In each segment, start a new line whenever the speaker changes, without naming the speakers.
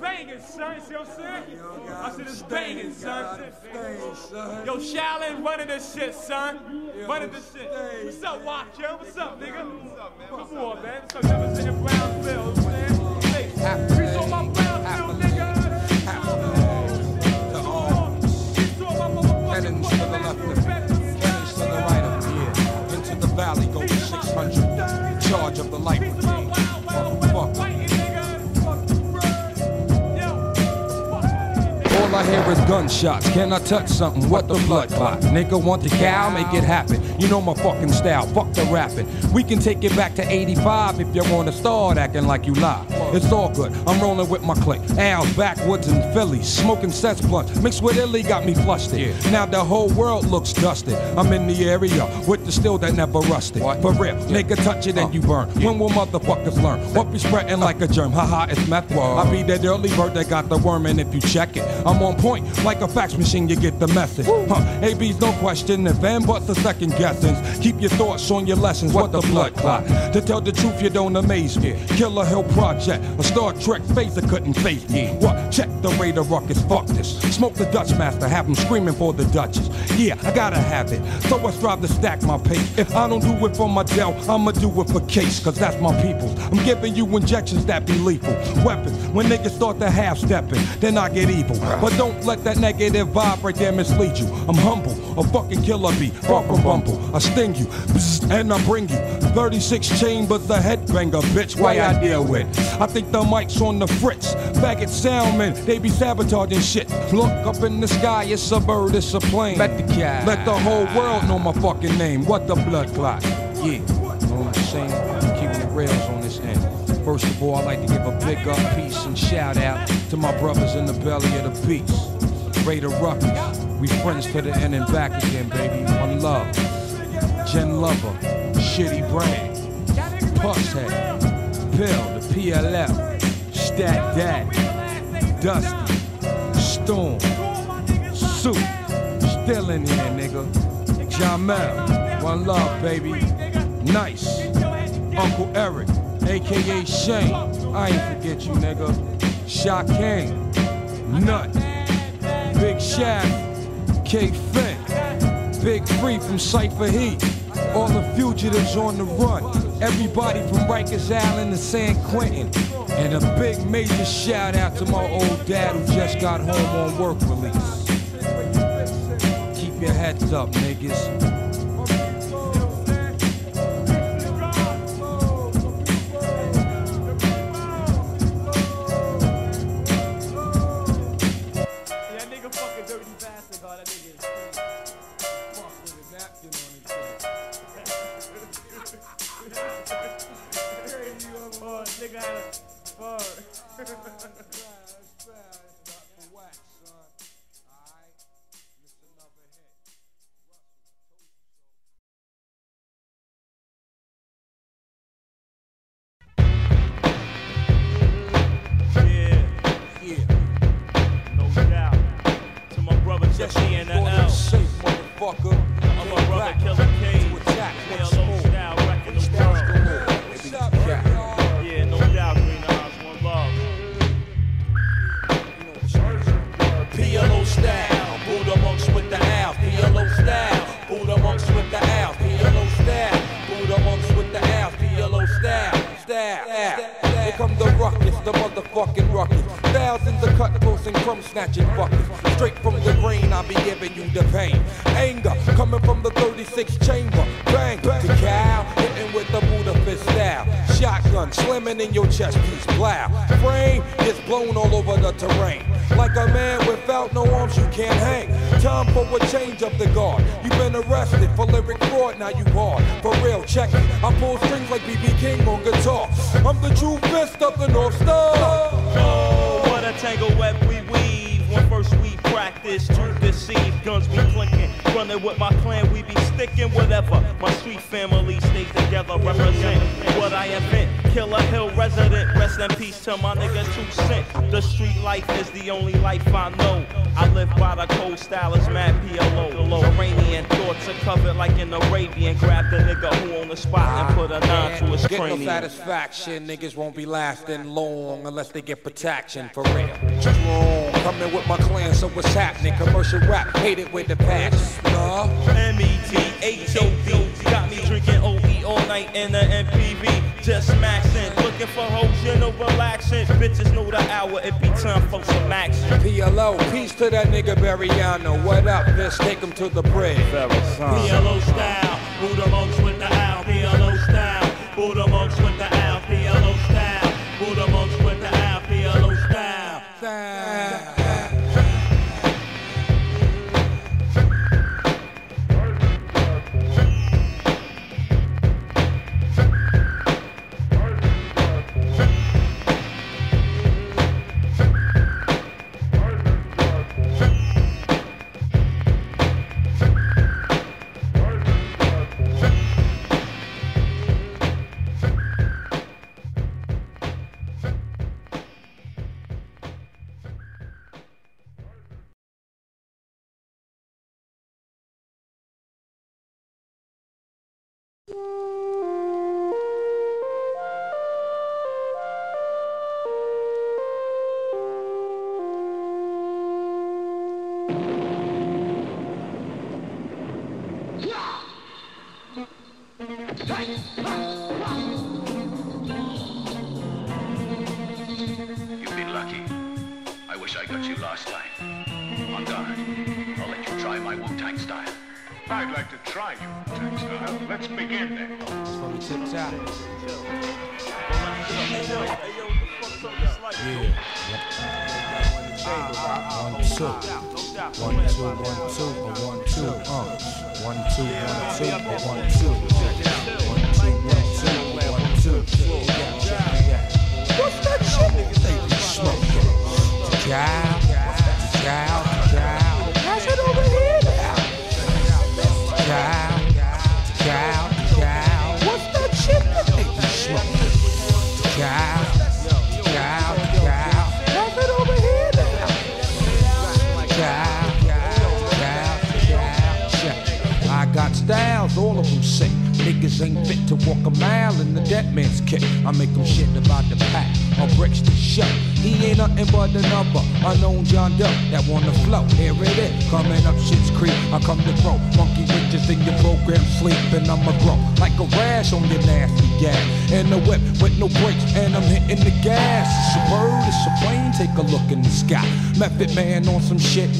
banging, son. See what I'm saying? I said it's banging, son. Yo, Shaolin running this shit, son. Running this shit. What's up, Watch, yo? What's up, nigga? What's up, man? Come on, man. So never sitting Brownsville, you know what I'm saying? Hey, peace on my Brownsville, nigga. Peace on my motherfucking
Cannons to the left of me. Cannons to the right of me. Into the valley goes 600. Charge of the light All I hear is gunshots. Can I touch something? What the blood clot? Nigga want the cow? Make it happen. You know my fucking style. Fuck the rapping. We can take it back to 85 if you wanna start acting like you lie. It's all good. I'm rolling with my clique. Al's backwoods and Philly. Smoking cess blunt. Mixed with Illy got me flustered. Now the whole world looks dusted. I'm in the area with the steel that never rusted. For real. Nigga touch it and uh. you burn. When will motherfuckers learn? What be spreading like a germ? Haha, it's meth. I be that early bird that got the worm and if you check it, I'm on point. Like a fax machine, you get the message. Huh. AB's no question. If and buts the second guessings. Keep your thoughts on your lessons. What the blood clot? To tell the truth, you don't amaze me. Killer Hill Project. A Star Trek phaser couldn't face me. What? Check the Raider Ruckus. Fuck this. Smoke the Dutch master. Have him screaming for the Duchess. Yeah, I gotta have it. So I strive to stack my pace. If I don't do it for my Dell, I'ma do it for case. Cause that's my people's. I'm giving you injections that be lethal. Weapons. When niggas start to half stepping, then I get evil. But don't let that negative vibe right there mislead you. I'm humble. A fucking killer bee. Far from bumble. I sting you. And I bring you 36 chambers, a headbanger, bitch. Why I deal with? I think the mic's on the fritz. Faggot soundmen, they be sabotaging shit. Look up in the sky, it's a bird, it's a plane. Let the cat. Let the whole world know my fucking name. What the blood clot? Yeah. Know what I'm saying? Keeping the rails on this end. First of all, I'd like to give a big up peace and shout out to my brothers in the belly of the beast. Raider Ruckus. We friends to the end and back again, baby. One love. Jen Lover. Shitty Brand. Pusshead. Pill, the PLF. Stat Dad. Dusty. Storm. Soup. Still in here, nigga. Jamel. One love, baby. Nice. Uncle Eric, aka Shane. I ain't forget you, nigga. Shot King. Nut. Big Shaft. K Finn. Big Free from Cypher Heat. All the fugitives on the run. Everybody from Rikers Island to San Quentin. And a big major shout out to my old dad who just got home on work release. Keep your heads up, niggas. Ha ha ha ha! Guard. You've been arrested for lyric fraud, now you hard. For real, check it. I pull strings like BB King on guitar. I'm the true fist of the North Star.
Oh, what a tangle web we weave. When first we practice to deceive, guns we clinking. Running with my clan, we be sticking whatever. My street family stays together, represent what I invent. Killer Hill resident, rest in peace to my nigga Two Cent. The street life is the only life I know. I live by the cold style, it's mad PLO. Iranian thoughts are covered like an Arabian. Grab the nigga who on the spot and put a nine to his
Get no satisfaction, niggas won't be lasting long unless they get protection for real. Strong, coming with my clan, so what's happening? Commercial rap, hate it with the passion. Nah.
M-E-T-H-O-D Got me drinking OE all night in the MPV Just maxing, looking for hoes, you know, relaxing Bitches know the hour, it be time for some action
PLO, peace to that nigga Bariano. What up, bitch? Take him to the bridge.
PLO style, Buddha monks with the owl PLO style, Buddha monks with the owl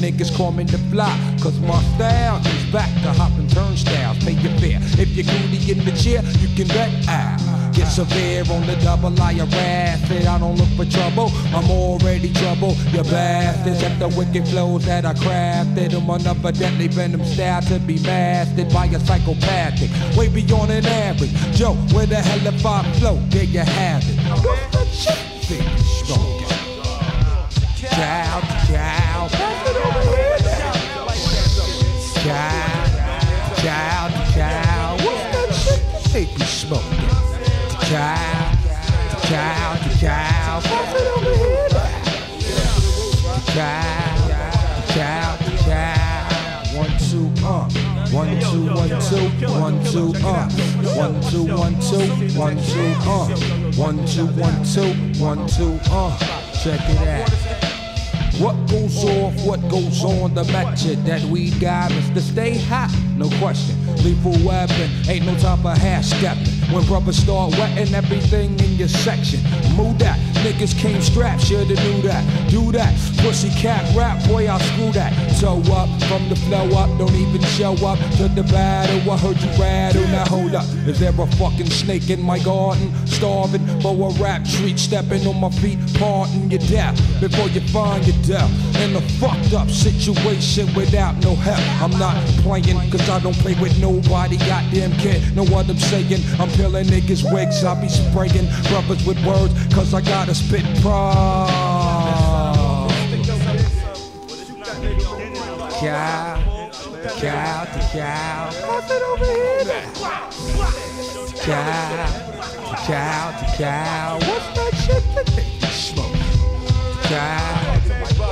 niggas call me the fly. Cause my style is back to hopping turnstiles. Pay your fare. If you're goody in the chair, you can bet I get severe on the double. I harass it. I don't look for trouble. I'm already trouble. You bastards at the wicked flows that I crafted. I'm another deadly venom style to be mastered by a psychopathic. Way beyond an average. Joe, where the hell if I flow? There you have it. What's the shit? Think. Cow, cow. Pass it over here. Cow, cow, cow. What's that shit? They be smoking. Cow, cow, cow. Pass it over here cow, cow. One, two, uh. One, two, one, two, one, two, uh. One, two, one, two, one, two, uh. One, two, one, two, one, two, uh. Check it out. What goes oh. off, what goes on, the method that we got is to stay hot, no question. Lethal weapon, ain't no time for half stepping. When brothers start wetting everything in your section, move that. Niggas came strapped, shoulda knew that. Do that, pussy cat rap, boy, I'll screw that. Toe up, from the flow up, don't even show up to the battle. I heard you rattle, now hold up. Is there a fucking snake in my garden? Starving for a rap treat, stepping on my feet, parting your death before you find your death. In a fucked up situation without no help. I'm not playing, cause I don't play with nobody. Goddamn kid, know what I'm saying? I'm peeling niggas' wigs, I be spraying brothers with words, cause I gotta spit pride. Cow, cow to cow. Cow. What's that shit that they smoke? Child,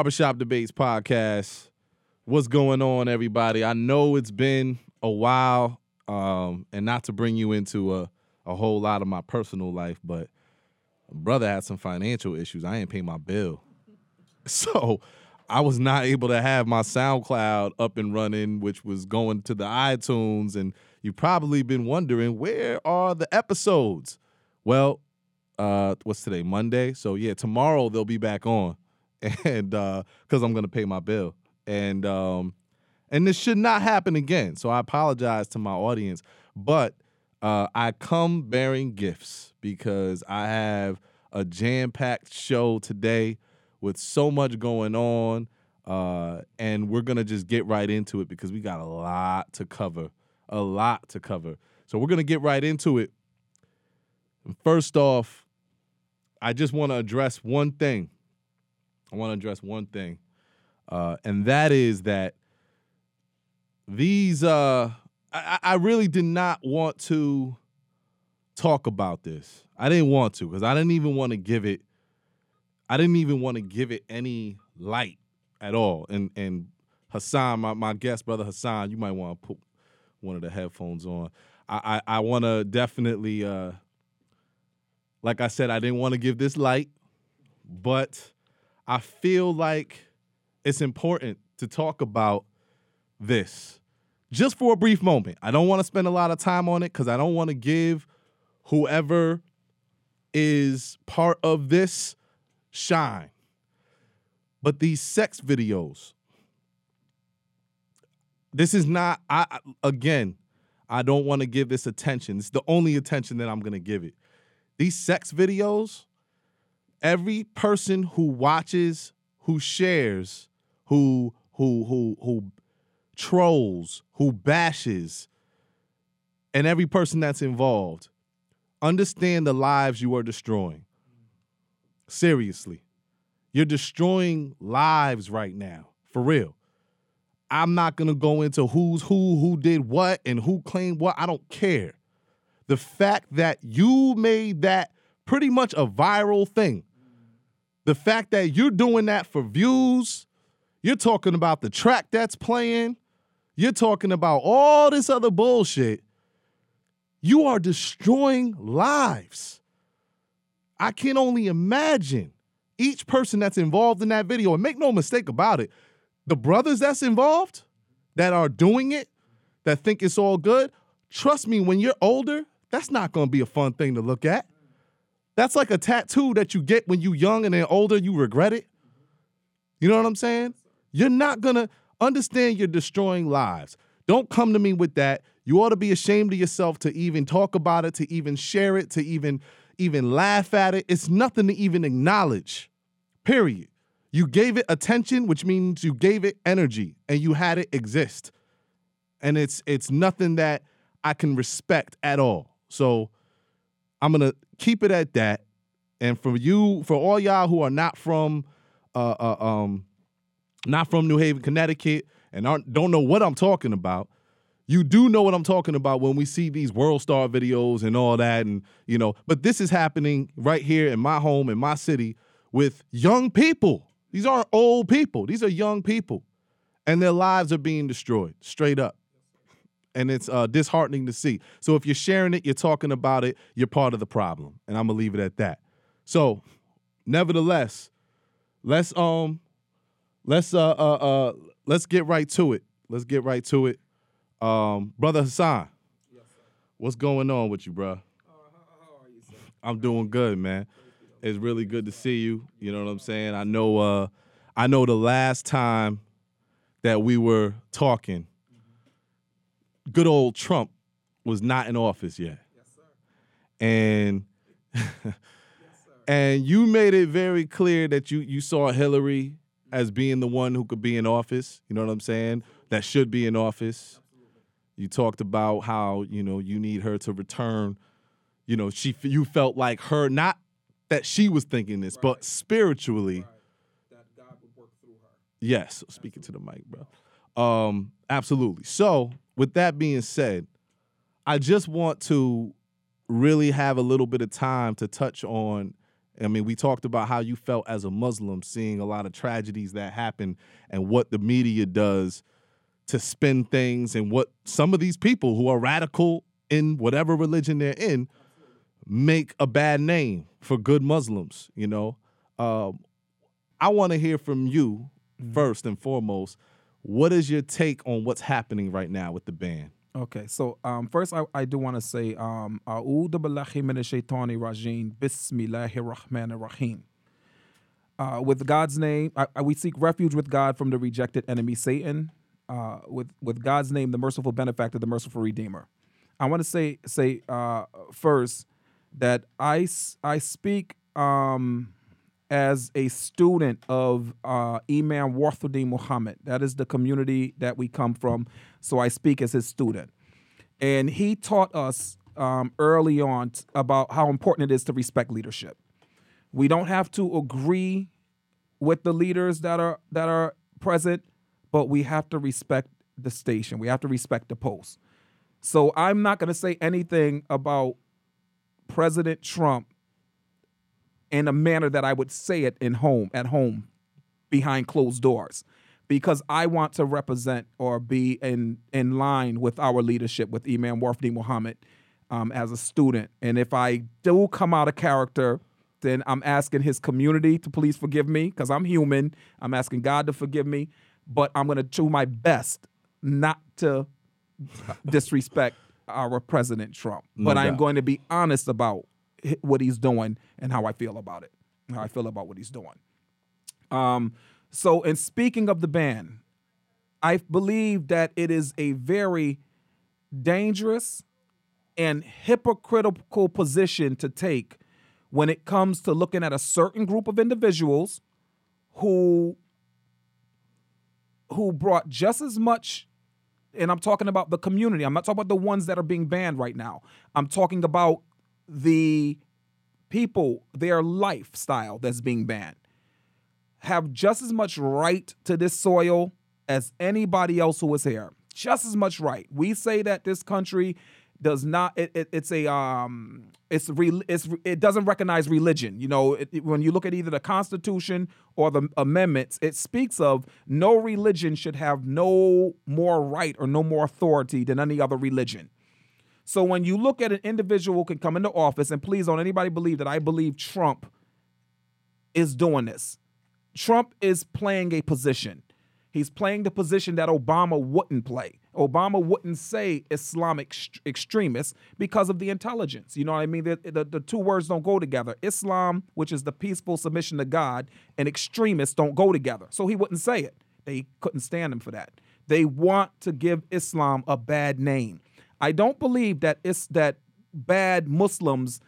Barbershop Debates podcast. What's going on, everybody? I know it's been a while, um, and not to bring you into a, a whole lot of my personal life, but brother had some financial issues. I ain't pay my bill. So I was not able to have my SoundCloud up and running, which was going to the iTunes. And you've probably been wondering, where are the episodes? Well, uh, what's today? Monday. So yeah, tomorrow they'll be back on. And uh, because I'm gonna pay my bill. And um, and this should not happen again. So I apologize to my audience. But uh, I come bearing gifts because I have a jam-packed show today with so much going on. Uh, and we're gonna just get right into it because we got a lot to cover. A lot to cover. So we're gonna get right into it. First off, I just want to address one thing. I want to address one thing, uh, and that is that these. Uh, I, I really did not want to talk about this. I didn't want to because I didn't even want to give it. I didn't even want to give it any light at all. And and Hassan, my, my guest brother Hassan, you might want to put one of the headphones on. I I, I want to definitely. Uh, like I said, I didn't want to give this light, but I feel like it's important to talk about this just for a brief moment. I don't want to spend a lot of time on it because I don't want to give whoever is part of this shine. But these sex videos, this is not, I again, I don't want to give this attention. It's the only attention that I'm going to give it. These sex videos, every person who watches, who shares, who who who who trolls, who bashes, and every person that's involved, understand the lives you are destroying. Seriously. You're destroying lives right now, for real. I'm not gonna go into who's who, who did what, and who claimed what. I don't care. The fact that you made that pretty much a viral thing, the fact that you're doing that for views, you're talking about the track that's playing, you're talking about all this other bullshit. You are destroying lives. I can only imagine each person that's involved in that video. And make no mistake about it, the brothers that's involved that are doing it, that think it's all good, trust me, when you're older, that's not gonna be a fun thing to look at. That's like a tattoo that you get when you're young and then older, you regret it. You know what I'm saying? You're not gonna understand you're destroying lives. Don't come to me with that. You ought to be ashamed of yourself to even talk about it, to even share it, to even even laugh at it. It's nothing to even acknowledge. Period. You gave it attention, which means you gave it energy and you had it exist. And it's it's nothing that I can respect at all. So I'm gonna keep it at that. And for you, for all y'all who are not from uh, uh um not from New Haven, Connecticut, and aren't don't know what I'm talking about, you do know what I'm talking about when we see these world star videos and all that, and you know. But this is happening right here in my home, in my city, with young people. These aren't old people; these are young people, and their lives are being destroyed straight up. And it's uh, disheartening to see. So if you're sharing it, you're talking about it, you're part of the problem, and I'm gonna leave it at that. So, nevertheless, let's um let's uh uh uh let's get right to it. Let's get right to it. Um, brother Hassan, yes, what's going on with you, bro? How are you? I'm doing good, man. It's really good to see you. You know what I'm saying? I know uh I know the last time that we were talking, good old Trump was not in office yet. And and you made it very clear that you you saw Hillary as being the one who could be in office. You know what I'm saying? That should be in office. You talked about how you know you need her to return. You know, she you felt like her not that she was thinking this, but spiritually. Right. that God would work through her. Yes, speaking to the mic, bro. Um, absolutely. So, with that being said, I just want to really have a little bit of time to touch on. I mean, we talked about how you felt as a Muslim seeing a lot of tragedies that happen and what the media does to spin things and what some of these people who are radical in whatever religion they're in make a bad name for good Muslims, you know. Um, I want to hear from you first and foremost. What is your take on what's happening right now with the ban?
Okay, so um, first I, I do want to say, um, shaitani rajim, Bismillahir Rahmanir Rahim. Uh, with God's name, I, I- we seek refuge with God from the rejected enemy Satan. Uh, with with God's name, the merciful benefactor, the merciful redeemer. I want to say say uh, first that I I speak um, as a student of uh, Imam Warith Deen Muhammad. That is the community that we come from. So I speak as his student. And he taught us um, early on t- about how important it is to respect leadership. We don't have to agree with the leaders that are that are present, but we have to respect the station. We have to respect the post. So I'm not going to say anything about President Trump in a manner that I would say it in home at home behind closed doors because I want to represent or be in in line with our leadership with Imam Warith Deen Muhammad um, as a student. And if I do come out of character, then I'm asking his community to please forgive me because I'm human. I'm asking God to forgive me, but I'm going to do my best not to disrespect our President Trump.
No
but I'm going to be honest about what he's doing and how I feel about it, how I feel about what he's doing. Um, so, in speaking of the ban, I believe that it is a very dangerous and hypocritical position to take when it comes to looking at a certain group of individuals who who brought just as much and I'm talking about the community. I'm not talking about the ones that are being banned right now. I'm talking about the people, their lifestyle that's being banned. Have just as much right to this soil as anybody else who is here. Just as much right. We say that this country does not it, it- it's a um it's re, it's it doesn't recognize religion you know it, it- when you look at either the constitution or the amendments it speaks of no religion should have no more right or no more authority than any other religion so when you look at an individual who can come into office and please don't anybody believe that i believe trump is doing this trump is playing a position He's playing the position that Obama wouldn't play. Obama wouldn't say Islamic ext- extremists because of the intelligence. You know what I mean? The, the, the two words don't go together. Islam, which is the peaceful submission to God, and extremists don't go together. So he wouldn't say it. They couldn't stand him for that. They want to give Islam a bad name. I don't believe that it's that bad Muslims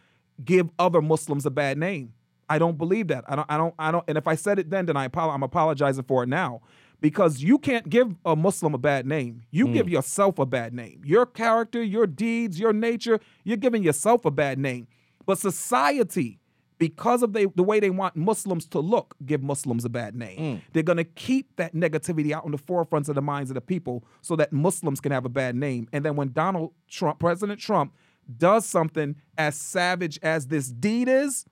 give other Muslims a bad name. I don't believe that. I don't. I don't. I don't. And if I said it then, then I apo- I'm apologizing for it now, because you can't give a Muslim a bad name. You give hmm. yourself a bad name. Your character, your deeds, your nature. You're giving yourself a bad name. But society, because of they, the way they want Muslims to look, give Muslims a bad name. Mm. They're gonna keep that negativity out on the forefronts of the minds of the people, so that Muslims can have a bad name. And then when Donald Trump, President Trump, does something as savage as this deed is,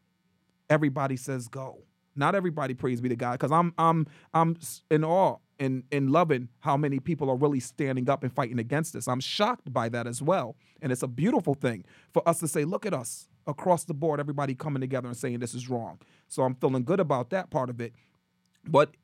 everybody says go. Not everybody praise be to God, because I'm I'm I'm in awe and in loving how many people are really standing up and fighting against this. I'm shocked by that as well, and it's a beautiful thing for us to say, look at us across the board, everybody coming together and saying this is wrong. So I'm feeling good about that part of it. But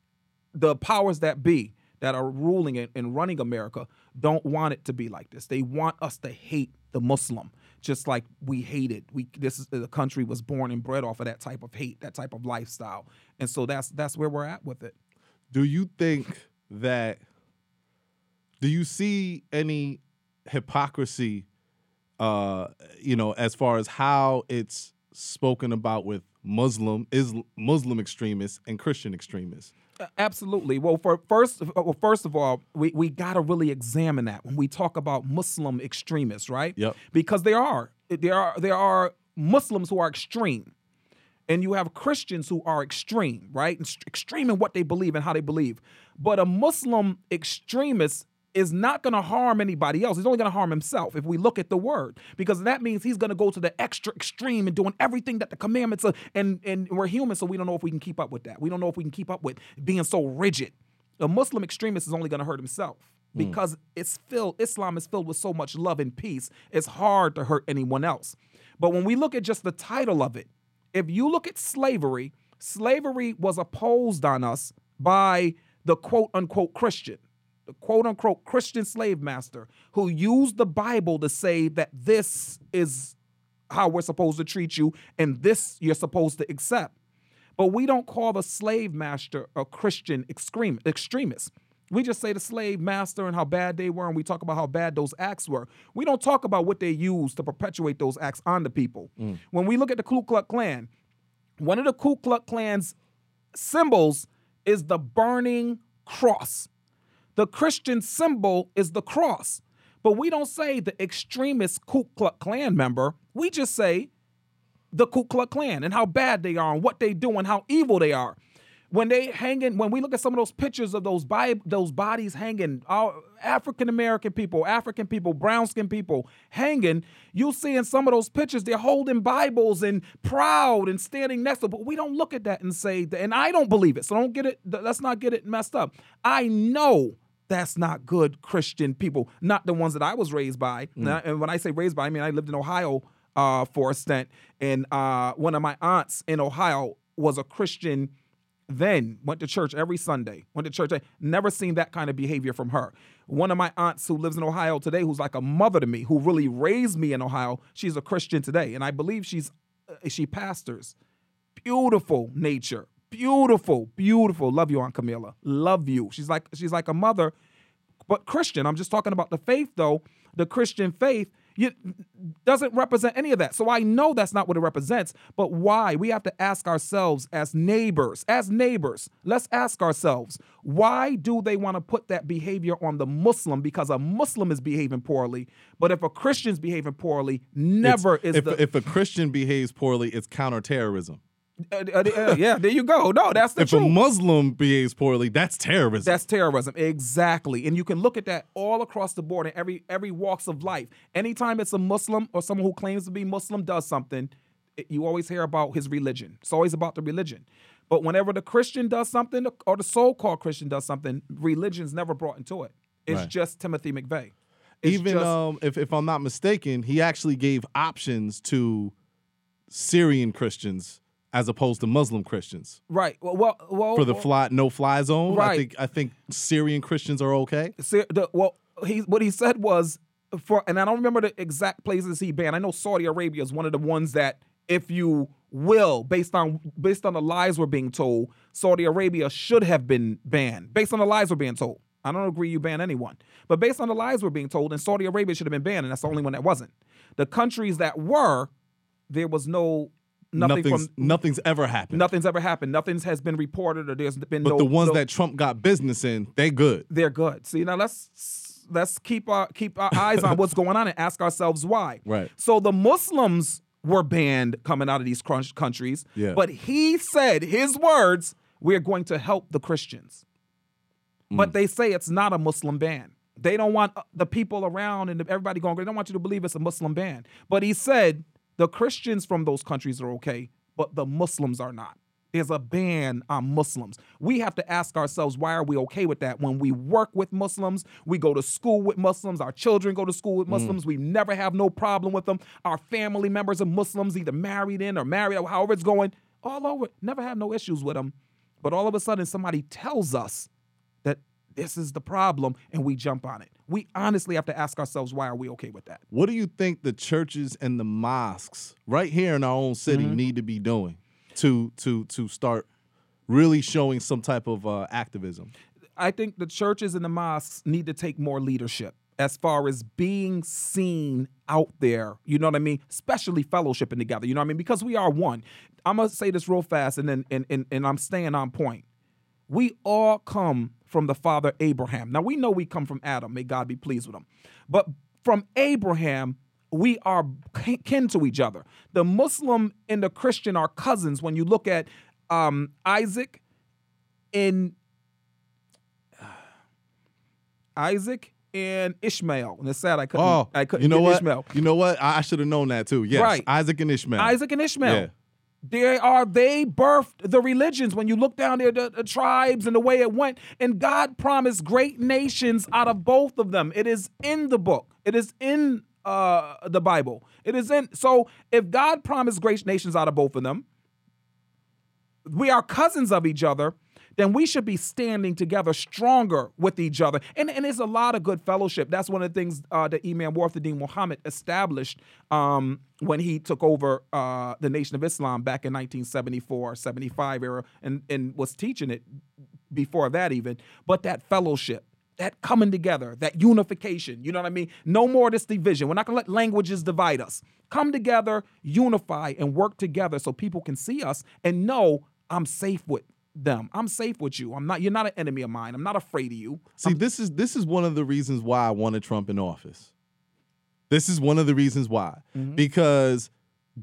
the powers that be that are ruling and, running America don't want it to be like this. They want us to hate the Muslim, just like we hated. We this is the country was born and bred off of that type of hate, that type of lifestyle, and so that's that's where we're at with it.
Do you think that? Do you see any hypocrisy? Uh, you know, as far as how it's spoken about with Muslim is Muslim extremists and Christian extremists.
Uh, Absolutely. Well, for first, well, first of all, we, we got to really examine that when we talk about Muslim extremists, right?
Yep.
Because there are there are there are Muslims who are extreme, and you have Christians who are extreme, right? Extreme in what they believe and how they believe. But a Muslim extremist is not going to harm anybody else. He's only going to harm himself if we look at the word, because that means he's going to go to the extra extreme and doing everything that the commandments are. And and we're human, so we don't know if we can keep up with that. We don't know if we can keep up with being so rigid. A Muslim extremist is only going to hurt himself hmm. because it's filled. Islam is filled with so much love and peace. It's hard to hurt anyone else. But when we look at just the title of it, if you look at slavery, slavery was opposed on us by the quote unquote Christian, the quote unquote Christian slave master who used the Bible to say that this is how we're supposed to treat you and this you're supposed to accept. But we don't call the slave master a Christian extreme, extremist. We just say the slave master and how bad they were, and we talk about how bad those acts were. We don't talk about what they used to perpetuate those acts on the people. Mm. When we look at the Ku Klux Klan, one of the Ku Klux Klan's symbols is the burning cross. The Christian symbol is the cross. But we don't say the extremist Ku Klux Klan member. We just say the Ku Klux Klan and how bad they are and what they do and how evil they are. When they hanging, when we look at some of those pictures of those bi- those bodies hanging, African American people, African people, brown skinned people hanging, you'll see in some of those pictures they're holding Bibles and proud and standing next to. But we don't look at that and say, and I don't believe it. So don't get it. Let's not get it messed up. I know that's not good Christian people, not the ones that I was raised by. Now, And when I say raised by, I mean I lived in Ohio uh, for a stint, and uh, one of my aunts in Ohio was a Christian. Then went to church every Sunday. Went to church. Never seen that kind of behavior from her. One of my aunts who lives in Ohio today, who's like a mother to me, who really raised me in Ohio, she's a Christian today, and I believe she's uh, she pastors. Beautiful nature. Beautiful, beautiful. Love you, Aunt Camilla. Love you. She's like she's like a mother, but Christian. I'm just talking about the faith though. The Christian faith you, doesn't represent any of that. So I know that's not what it represents. But why? We have to ask ourselves as neighbors, as neighbors, let's ask ourselves, why do they want to put that behavior on the Muslim? Because a Muslim is behaving poorly. But if a Christian's behaving poorly, never
It's-
is
if,
the.
if a Christian behaves poorly, it's counterterrorism.
Uh, uh, uh, yeah, there you go. No, that's the
If a. Muslim behaves poorly, that's terrorism.
That's terrorism, exactly. And you can look at that all across the board in every every walks of life. Anytime it's a Muslim or someone who claims to be Muslim does something, it- you always hear about his religion. It's always about the religion. But whenever the Christian does something or the so-called Christian does something, religion's never brought into it. It's
Right.
just Timothy McVeigh. It's
Even
just-
um, if if I'm not mistaken, he actually gave options to Syrian Christians as opposed to Muslim Christians
right. Well, well, well
for the fly no fly zone. I
Right.
think I think Syrian Christians are okay.
The, well, he what he said was for, and I don't remember the exact places he banned. I know Saudi Arabia is one of the ones that, if you will, based on based on the lies we're being told, Saudi Arabia should have been banned based on the lies we're being told. I don't agree you ban anyone, but based on the lies we're being told, and Saudi Arabia should have been banned, and that's the only one that wasn't. The countries that were, there was no nothing
nothing's
from
nothing's ever happened.
nothing's ever happened. Nothing's has been reported, or there's been no.
but
no.
the ones
no-
that Trump got business in, they good.
they're good. See, now let's let's keep our keep our eyes on what's going on and ask ourselves why.
Right.
So the Muslims were banned coming out of these crunch countries.
Yeah.
But he said his words, we're going to help the Christians.
Mm.
But they say it's not a Muslim ban. They don't want uh, the people around and everybody going, they don't want you to believe it's a Muslim ban. But he said the Christians from those countries are okay, but the Muslims are not. There's a ban on Muslims. We have to ask ourselves, why are we okay with that? When we work with Muslims, we go to school with Muslims, our children go to school with mm. Muslims, we never have no problem with them. Our family members are Muslims, either married in or married, or however it's going, all over, never have no issues with them. But all of a sudden, somebody tells us that this is the problem and we jump on it. We honestly have to ask ourselves, why are we okay with that?
What do you think the churches and the mosques right here in our own city
Mm-hmm.
need to be doing to to to start really showing some type of uh, activism?
I think the churches and the mosques need to take more leadership as far as being seen out there. You know what I mean? Especially fellowshipping together. You know what I mean? Because we are one. I'm gonna say this real fast, and then and and, and I'm staying on point. We all come from the father Abraham. Now we know we come from Adam. May God be pleased with him. But from Abraham, we are kin- to each other. The Muslim and the Christian are cousins. When you look at um, Isaac in Isaac and Ishmael. And it's sad I couldn't.
Oh,
I couldn't
you know what?
Ishmael.
You know what? I, I should have known that too. Yes,
Right.
Isaac and Ishmael.
Isaac and Ishmael.
Yeah.
They are they birthed the religions. When you look down there, the, the tribes and the way it went, and God promised great nations out of both of them. It is in the book. It is in uh, the Bible. It is in. So if God promised great nations out of both of them, we are cousins of each other, then we should be standing together stronger with each other. And, and there's a lot of good fellowship. That's one of the things uh, that Imam Warith Deen Muhammad established um, when he took over uh, the Nation of Islam back in 1974, 75 era, and, and was teaching it before that even. But that fellowship, that coming together, that unification, you know what I mean? No more of this division. We're not gonna let languages divide us. Come together, unify, and work together so people can see us and know I'm safe with them. I'm safe with you. I'm not you're not an enemy of mine. I'm not afraid of you.
See, this is this is one of the reasons why I wanted Trump in office. This is one of the reasons why.
Mm-hmm.
Because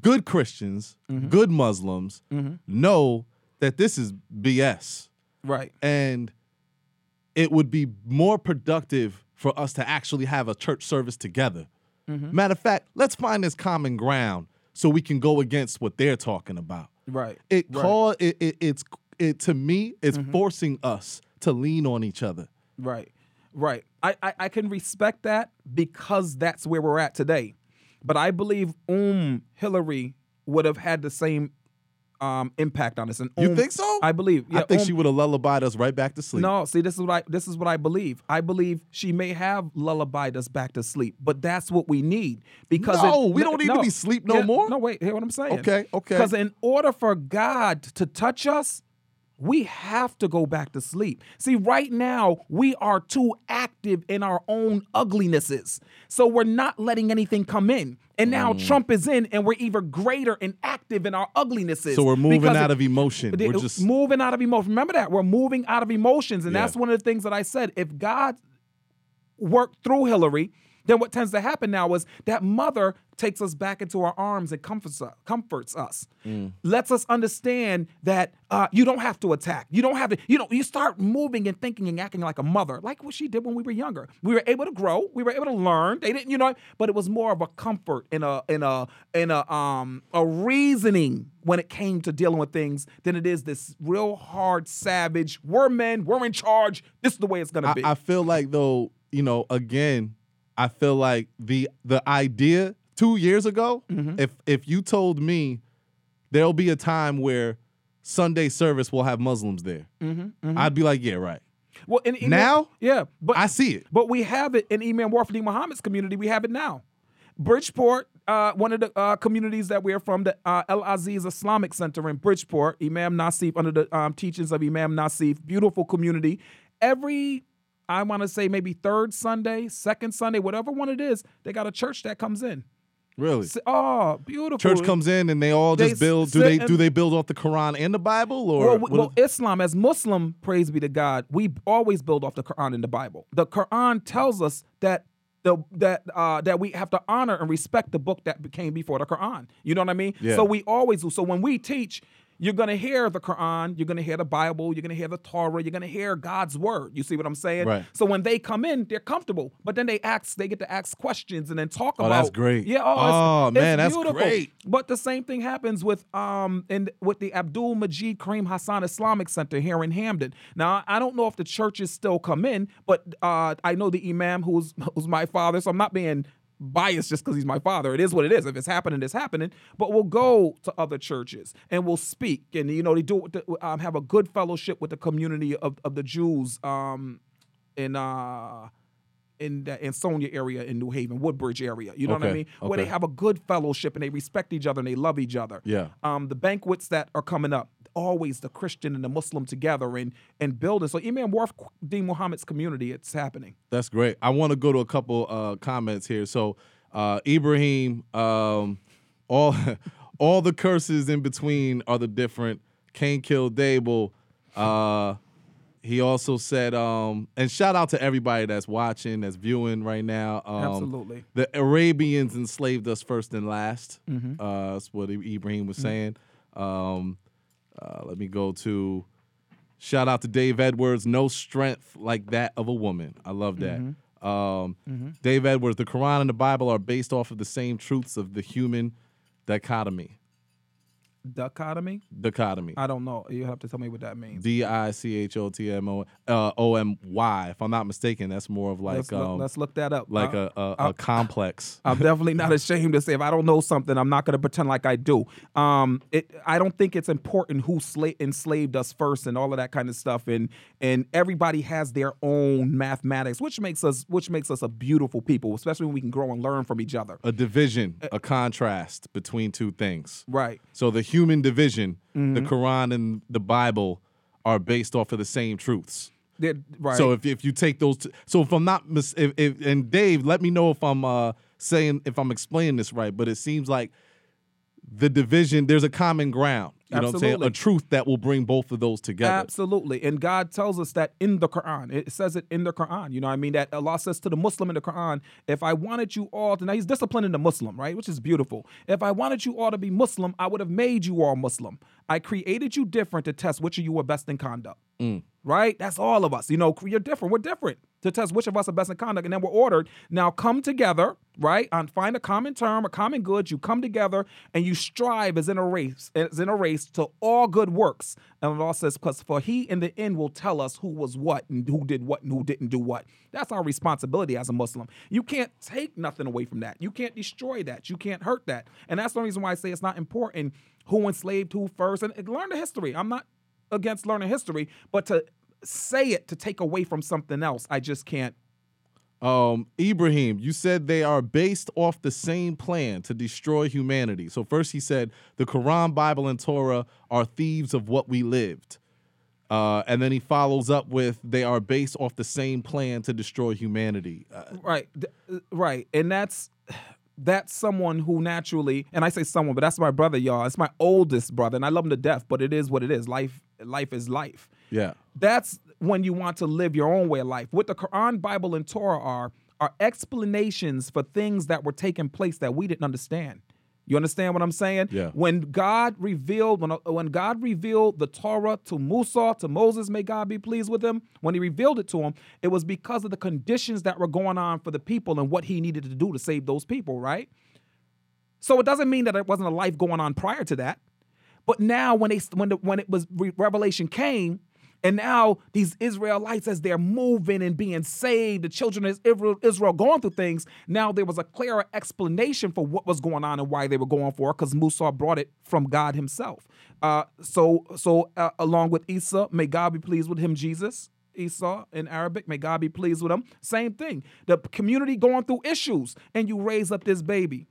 good Christians, good Muslims
Mm-hmm.
know that this is BS.
Right.
And it would be more productive for us to actually have a church service together.
Mm-hmm.
Matter of fact, let's find this common ground so we can go against what they're talking about.
Right.
It
Right. Mm-hmm.
call it, it it's it to me it's forcing us to lean on each other.
Right. Right. I, I, I can respect that because that's where we're at today. But I believe Um Hillary would have had the same um, impact on us. And
You think so?
I believe. Yeah,
I think
Om-
she would have lullabied us right back to sleep.
no, see, this is what I this is what I believe. I believe she may have lullabied us back to sleep, but that's what we need because
No, we don't need to be sleep no more.
No, wait, hear what I'm saying?
Okay, okay.
Because in order for God to touch us, we have to go back to sleep. See, right now we are too active in our own uglinesses, so we're not letting anything come in. And now
Mm.
Trump is in, and we're even greater and active in our uglinesses.
So we're moving out
it-
of emotion.
it-
We're just
moving out of emotion. Remember that we're moving out of emotions, and
Yeah.
that's one of the things that I said. If God worked through Hillary, then what tends to happen now is that mother takes us back into our arms and comforts us, comforts us,
Mm.
lets us understand that uh, you don't have to attack. You don't have to. You know, you start moving and thinking and acting like a mother, like what she did when we were younger. We were able to grow. We were able to learn. They didn't, you know, but it was more of a comfort and a in a in a um a reasoning when it came to dealing with things than it is this real hard, savage. We're men. We're in charge. This is the way it's gonna
I,
be.
I feel like though, you know, again, I feel like the the idea two years ago,
Mm-hmm.
if if you told me there'll be a time where Sunday service will have Muslims there,
Mm-hmm,
I'd be like, yeah, right.
Well, in Imam-
Now?
yeah, but
I see it.
But we have it in Imam Warith Deen Muhammad's community. We have it now. Bridgeport, uh, one of the uh, communities that we're from, the uh, El Aziz Islamic Center in Bridgeport, Imam Nasif, under the um, teachings of Imam Nasif, beautiful community. Every, I want to say maybe third Sunday, second Sunday, whatever one it is, they got a church that comes in.
Really.
Oh, beautiful.
Church comes in and they all
They
just build. Do they do they build off the Quran and the Bible or
Well, well, Islam, as Muslim, praise be to God, we always build off the Quran and the Bible. The Quran tells us that the that uh, that we have to honor and respect the book that came before the Quran. You know what I mean?
Yeah.
So we always do. So when we teach. You're gonna hear the Quran, you're gonna hear the Bible, you're gonna hear the Torah, you're gonna hear God's word. You see what I'm saying?
Right.
So when they come in, they're comfortable, but then they ask, they get to ask questions and then talk
Oh,
about.
that's great.
Yeah. Oh,
Oh,
it's
man, that's
beautiful.
great.
But the same thing happens with um in with the Abdul Majid Kareem Hassan Islamic Center here in Hamden. Now I don't know if the churches still come in, but uh, I know the imam who's who's my father, so I'm not being biased just because he's my father. It is what it is. If it's happening, it's happening. But we'll go to other churches and we'll speak, and you know they do um, have a good fellowship with the community of, of the Jews um in uh in the Ansonia area in New Haven, Woodbridge area. You know what I
Okay,
mean? Where they have a good fellowship and they respect each other and they love each other.
Yeah.
Um, the banquets that are coming up, always the Christian and the Muslim together and and building. So Imam Warith Deen Muhammad's community, it's happening.
That's great. I want to go to a couple uh, comments here. So uh, Ibrahim, um, all all the curses in between are the different. Cain killed Abel. Uh, he also said, um, and shout out to everybody that's watching, that's viewing right now. Um,
Absolutely.
The Arabians enslaved us first and last.
Mhm.
Uh, that's what Ibrahim was
Mhm.
saying. Um, uh, let me go to shout out to Dave Edwards. No strength like that of a woman. I love that.
Mhm.
Um,
Mhm.
Dave Edwards. The Quran and the Bible are based off of the same truths of the human dichotomy.
Dichotomy?
Dichotomy.
I don't know. You have to tell me what that means.
D I C H O T M O uh, O M Y. If I'm not mistaken, that's more of like
let's, look,
um,
let's look that up.
like
Uh,
a, a,
uh,
complex.
I'm definitely not ashamed to say if I don't know something, I'm not going to pretend like I do. Um, it, I don't think it's important who sla- enslaved us first and all of that kind of stuff. And and everybody has their own mathematics, which makes us which makes us a beautiful people, especially when we can grow and learn from each other.
a division, a contrast between two things.
Right.
So the human division, the
Mhm.
Quran and the Bible are based off of the same truths.
They're- right.
So if, if you take those, t- so if I'm not, mis- if, if and Dave, let me know if I'm uh, saying if I'm explaining this right. But it seems like the division, there's a common ground. You know what I'm saying? A truth that will bring both of those together.
Absolutely. And God tells us that in the Quran. It says it in the Quran. You know what I mean? That Allah says to the Muslim in the Quran, if I wanted you all to, now he's disciplining the Muslim, right? Which is beautiful. If I wanted you all to be Muslim, I would have made you all Muslim. I created you different to test which of you were best in conduct.
Mm,
right? That's all of us. You know, you're different. We're different to test which of us are best in conduct. And then we're ordered now come together, right? And find a common term, a common good. You come together and you strive as in a race, as in a race to all good works. And it all says, because for he in the end will tell us who was what and who did what and who didn't do what. That's our responsibility as a Muslim. You can't take nothing away from that. You can't destroy that. You can't hurt that. And that's the reason why I say it's not important who enslaved who first. And learn the history. I'm not against learning history, but to say it to take away from something else, I just can't.
Um, Ibrahim, you said they are based off the same plan to destroy humanity. So first he said the Quran, Bible, and Torah are thieves of what we lived. Uh, and then he follows up with they are based off the same plan to destroy humanity. Uh,
Right, uh, right, and that's that's someone who naturally, and I say someone, but that's my brother, y'all. It's my oldest brother, and I love him to death. But it is what it is. Life, life is life.
yeah.
That's when you want to live your own way of life. What the Quran, Bible, and Torah are are explanations for things that were taking place that we didn't understand. You understand what I'm saying?
Yeah.
When God revealed, when, when God revealed the Torah to Musa, to Moses, may God be pleased with him, when he revealed it to him, it was because of the conditions that were going on for the people and what he needed to do to save those people, right? So it doesn't mean that it wasn't a life going on prior to that. But now when they when the, when it was revelation came, and now these Israelites, as they're moving and being saved, the children of Israel, Israel going through things, now there was a clearer explanation for what was going on and why they were going for it, because Musa brought it from God Himself. Uh, so, so uh, along with Isa, may God be pleased with him, Jesus. Isa in Arabic, may God be pleased with him. Same thing. The community going through issues, and you raise up this baby,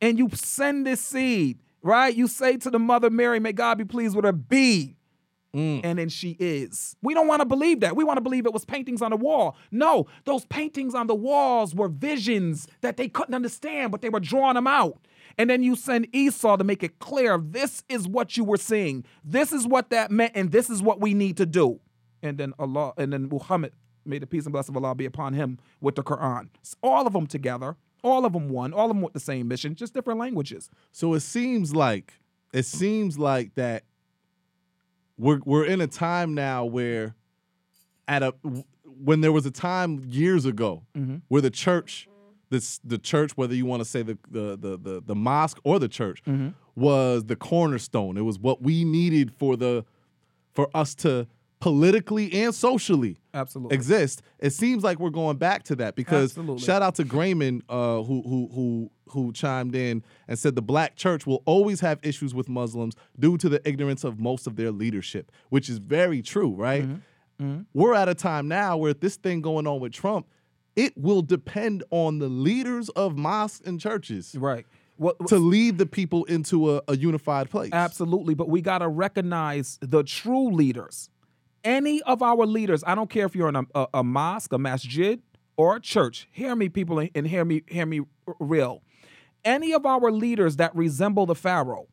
and you send this seed, right? You say to the mother Mary, may God be pleased with her, be mm. and then she is. We don't want to believe that. We want to believe it was paintings on the wall. No, those paintings on the walls were visions that they couldn't understand, but they were drawing them out. And then you send Isa to make it clear this is what you were seeing, this is what that meant, and this is what we need to do. And then Allah, and then Muhammad, may the peace and blessing of Allah be upon him with the Quran. It's all of them together, all of them won. all of them with the same mission, just different languages.
So it seems like it seems like that we're we're in a time now where at a when there was a time years ago mm-hmm. where the church this the church whether you want to say the the the the, the mosque or the church mm-hmm. was the cornerstone it was what we needed for the for us to politically and socially
Absolutely.
exist it seems like we're going back to that because
Absolutely.
shout out to Grayman uh, who who who who chimed in and said the black church will always have issues with Muslims due to the ignorance of most of their leadership, which is very true, right?
Mm-hmm.
We're at a time now where this thing going on with Trump, it will depend on the leaders of mosques and churches
Right. What,
to lead the people into a, a unified place.
Absolutely, but we got to recognize the true leaders. Any of our leaders, I don't care if you're in a, a, a mosque, a masjid, or a church. Hear me, people, and- and hear me, hear me real. Any of our leaders that resemble the Pharaoh,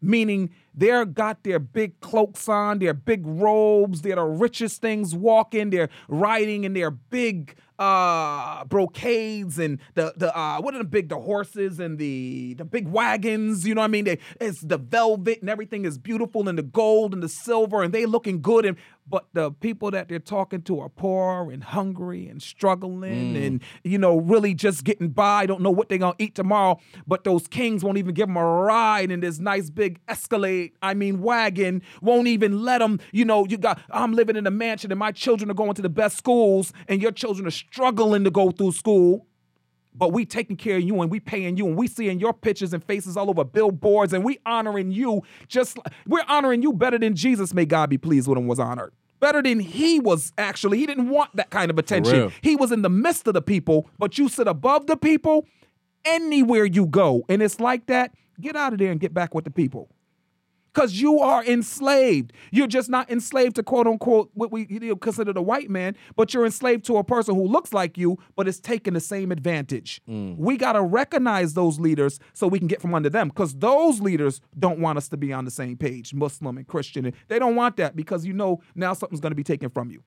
meaning they're got their big cloaks on, their big robes, they're the richest things walking, they're riding in their big uh brocades and the the uh what are the big the horses and the the big wagons you know what i mean? They it's the velvet and everything is beautiful and the gold and the silver and they looking good and but the people that they're talking to are poor and hungry and struggling and you know really just getting by don't know what they're gonna eat tomorrow but those kings won't even give them a ride in this nice big escalade i mean wagon won't even let them you know you got i'm living in a mansion and my children are going to the best schools and your children are struggling to go through school but we taking care of you and we paying you and we seeing your pictures and faces all over billboards and we honoring you just we're honoring you better than Jesus may God be pleased with him was honored. Better than he was actually he didn't want that kind of attention. he was in the midst of the people but you sit above the people anywhere you go and it's like that get out of there and get back with the people because you are enslaved. You're just not enslaved to quote unquote what we you know, consider the white man, but you're enslaved to a person who looks like you, but is taking the same advantage. Mm. We got to recognize those leaders so we can get from under them because those leaders don't want us to be on the same page, Muslim and Christian. They don't want that because you know now something's going to be taken from you.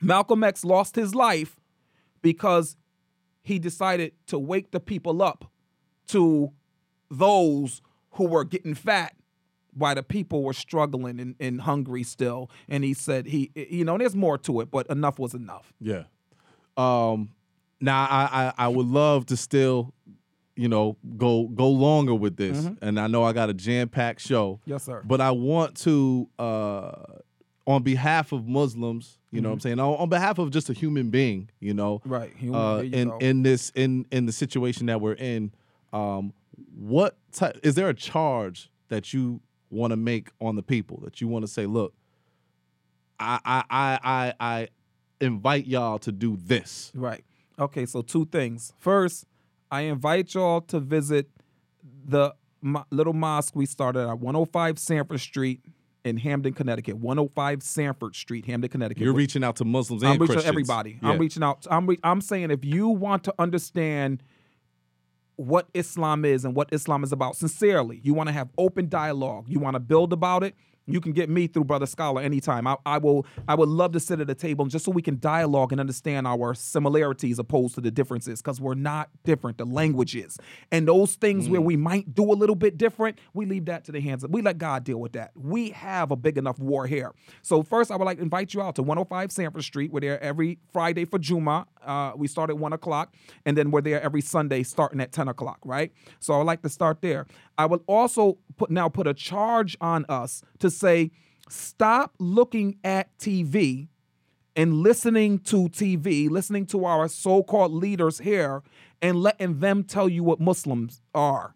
Malcolm X lost his life because he decided to wake the people up to those who were getting fat why the people were struggling and, and hungry still. And he said he, you know, there's more to it, but enough was enough.
Yeah. Um. Now I, I I would love to still, you know, go go longer with this, and I know I got a jam packed show.
Mm-hmm. Yes, sir.
But I want to, uh, on behalf of Muslims, you know, what I'm saying, on, on behalf of just a human being, you know,
Mm-hmm. Right, human,
uh, in
go.
in this in in the situation that we're in, um, what is there a charge that you want to make on the people that you want to say, look, I I I I, I invite y'all to do this.
Right. Okay, so two things. First, I invite y'all to visit the mo- little mosque we started at 105 Sanford Street in Hamden, Connecticut. 105 Sanford Street, Hamden, Connecticut.
You're reaching out to Muslims and
I'm reaching
Christians.
everybody.
Yeah.
I'm reaching out. I'm re- I'm saying if you want to understand what Islam is and what Islam is about sincerely, you want to have open dialogue, you want to build about it. You can get me through Brother Scholar anytime. I, I will. I would love to sit at a table just so we can dialogue and understand our similarities opposed to the differences, because we're not different. The language is, and those things
Mm.
where we might do a little bit different, we leave that to the hands of. We let God deal with that. We have a big enough war here. So first, I would like to invite you out to 105 Sanford Street. We're there every Friday for Juma. Uh, we start at one o'clock, and then we're there every Sunday starting at 10 o'clock. Right. So I would like to start there. I will also put now put a charge on us to say, stop looking at TV and listening to TV, listening to our so called leaders here, and letting them tell you what Muslims are.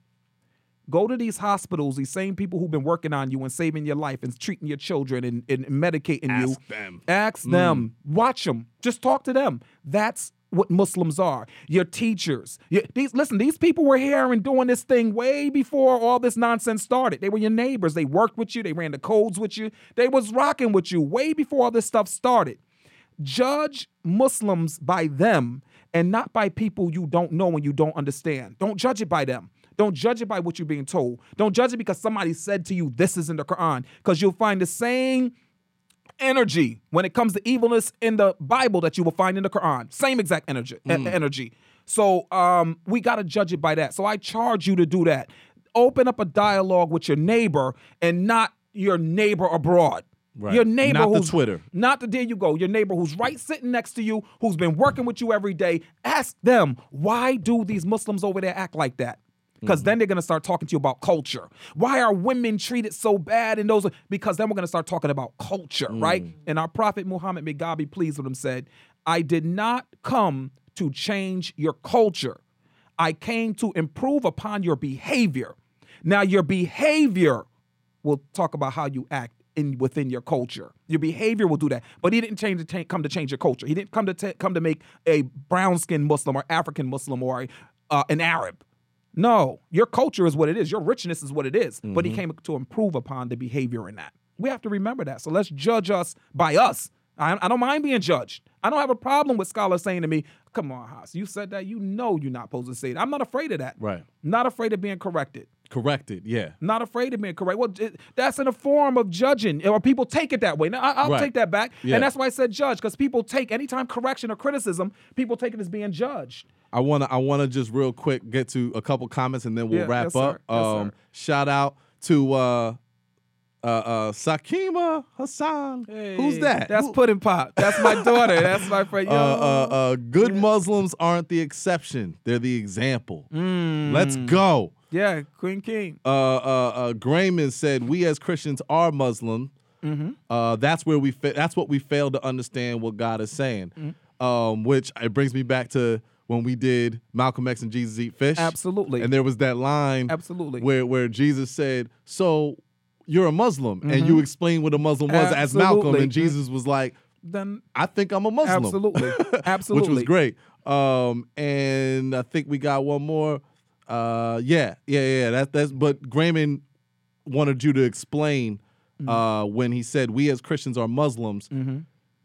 Go to these hospitals, these same people who've been working on you and saving your life and treating your children and, and medicating you.
Ask them.
Ask them. Mm. Watch them. Just talk to them. That's what Muslims are. Your teachers. Your- these listen. These people were here and doing this thing way before all this nonsense started. They were your neighbors. They worked with you. They ran the codes with you. They was rocking with you way before all this stuff started. Judge Muslims by them and not by people you don't know and you don't understand. Don't judge it by them. Don't judge it by what you're being told. Don't judge it because somebody said to you, this is in the Quran. Because you'll find the same energy when it comes to evilness in the Bible that you will find in the Quran. Same exact energy. e- energy. So um, we got to judge it by that. So I charge you to do that. Open up a dialogue with your neighbor and not your neighbor abroad.
Right.
Your neighbor
Not the
who's
Twitter.
Not the there you go. Your neighbor who's right sitting next to you, who's been working with you every day. Ask them why do these Muslims over there act like that? Because
Mm-hmm.
then they're gonna start talking to you about culture. Why are women treated so bad? And those because then we're gonna start talking about culture, right?
Mm.
And our prophet Muhammad, may God be pleased with him, said, "I did not come to change your culture. I came to improve upon your behavior. Now your behavior will talk about how you act in within your culture. Your behavior will do that. But he didn't change to come to change your culture. He didn't come to ta- come to make a brown skinned Muslim or African Muslim or uh, an Arab. No, your culture is what it is. Your richness is what it is. But he mm-hmm. came to improve upon the behavior in that. We have to remember that. So let's judge us by us. I, I don't mind being judged. I don't have a problem with scholars saying to me, "Come on, Haas, you said that. You know you're not supposed to say that." I'm not afraid of that.
Right.
Not afraid of being corrected.
Corrected. Yeah.
Not afraid of being correct. Well, it- that's in a form of judging, or people take it that way. Now, I, I'll
Right.
take that back,
Yeah.
and that's why I said judge, because people take anytime correction or criticism, people take it as being judged.
I wanna I wanna just real quick get to a couple comments and then we'll
Yeah,
wrap
yes,
up.
Yes,
um, shout out to uh, uh, uh, Sakima Hassan. Who's that?
That's
Who-
Pudding Pop. That's my daughter. That's my friend.
uh,
Yo.
uh, uh, good Muslims aren't the exception; they're the example.
Mm.
Let's go.
yeah, Queen King.
Uh, uh, uh, Grayman said, "We as Christians are Muslim.
Mm-hmm.
Uh, that's where we. Fa- that's what we fail to understand what God is saying.
Mm-hmm.
Um, which it brings me back to when we did Malcolm X and Jesus Eat Fish.
Absolutely.
And there was that line,
Absolutely.
where where Jesus said, "So you're a Muslim," and you explained what a Muslim was as Malcolm,
Mm-hmm.
And Jesus was like,
then
"I think I'm a Muslim."
absolutely, absolutely, which
was great. Um, and I think we got one more. Uh, yeah, yeah, yeah. That's that's. But Grayman wanted you to explain
Mm-hmm.
uh, when he said we as Christians are Muslims.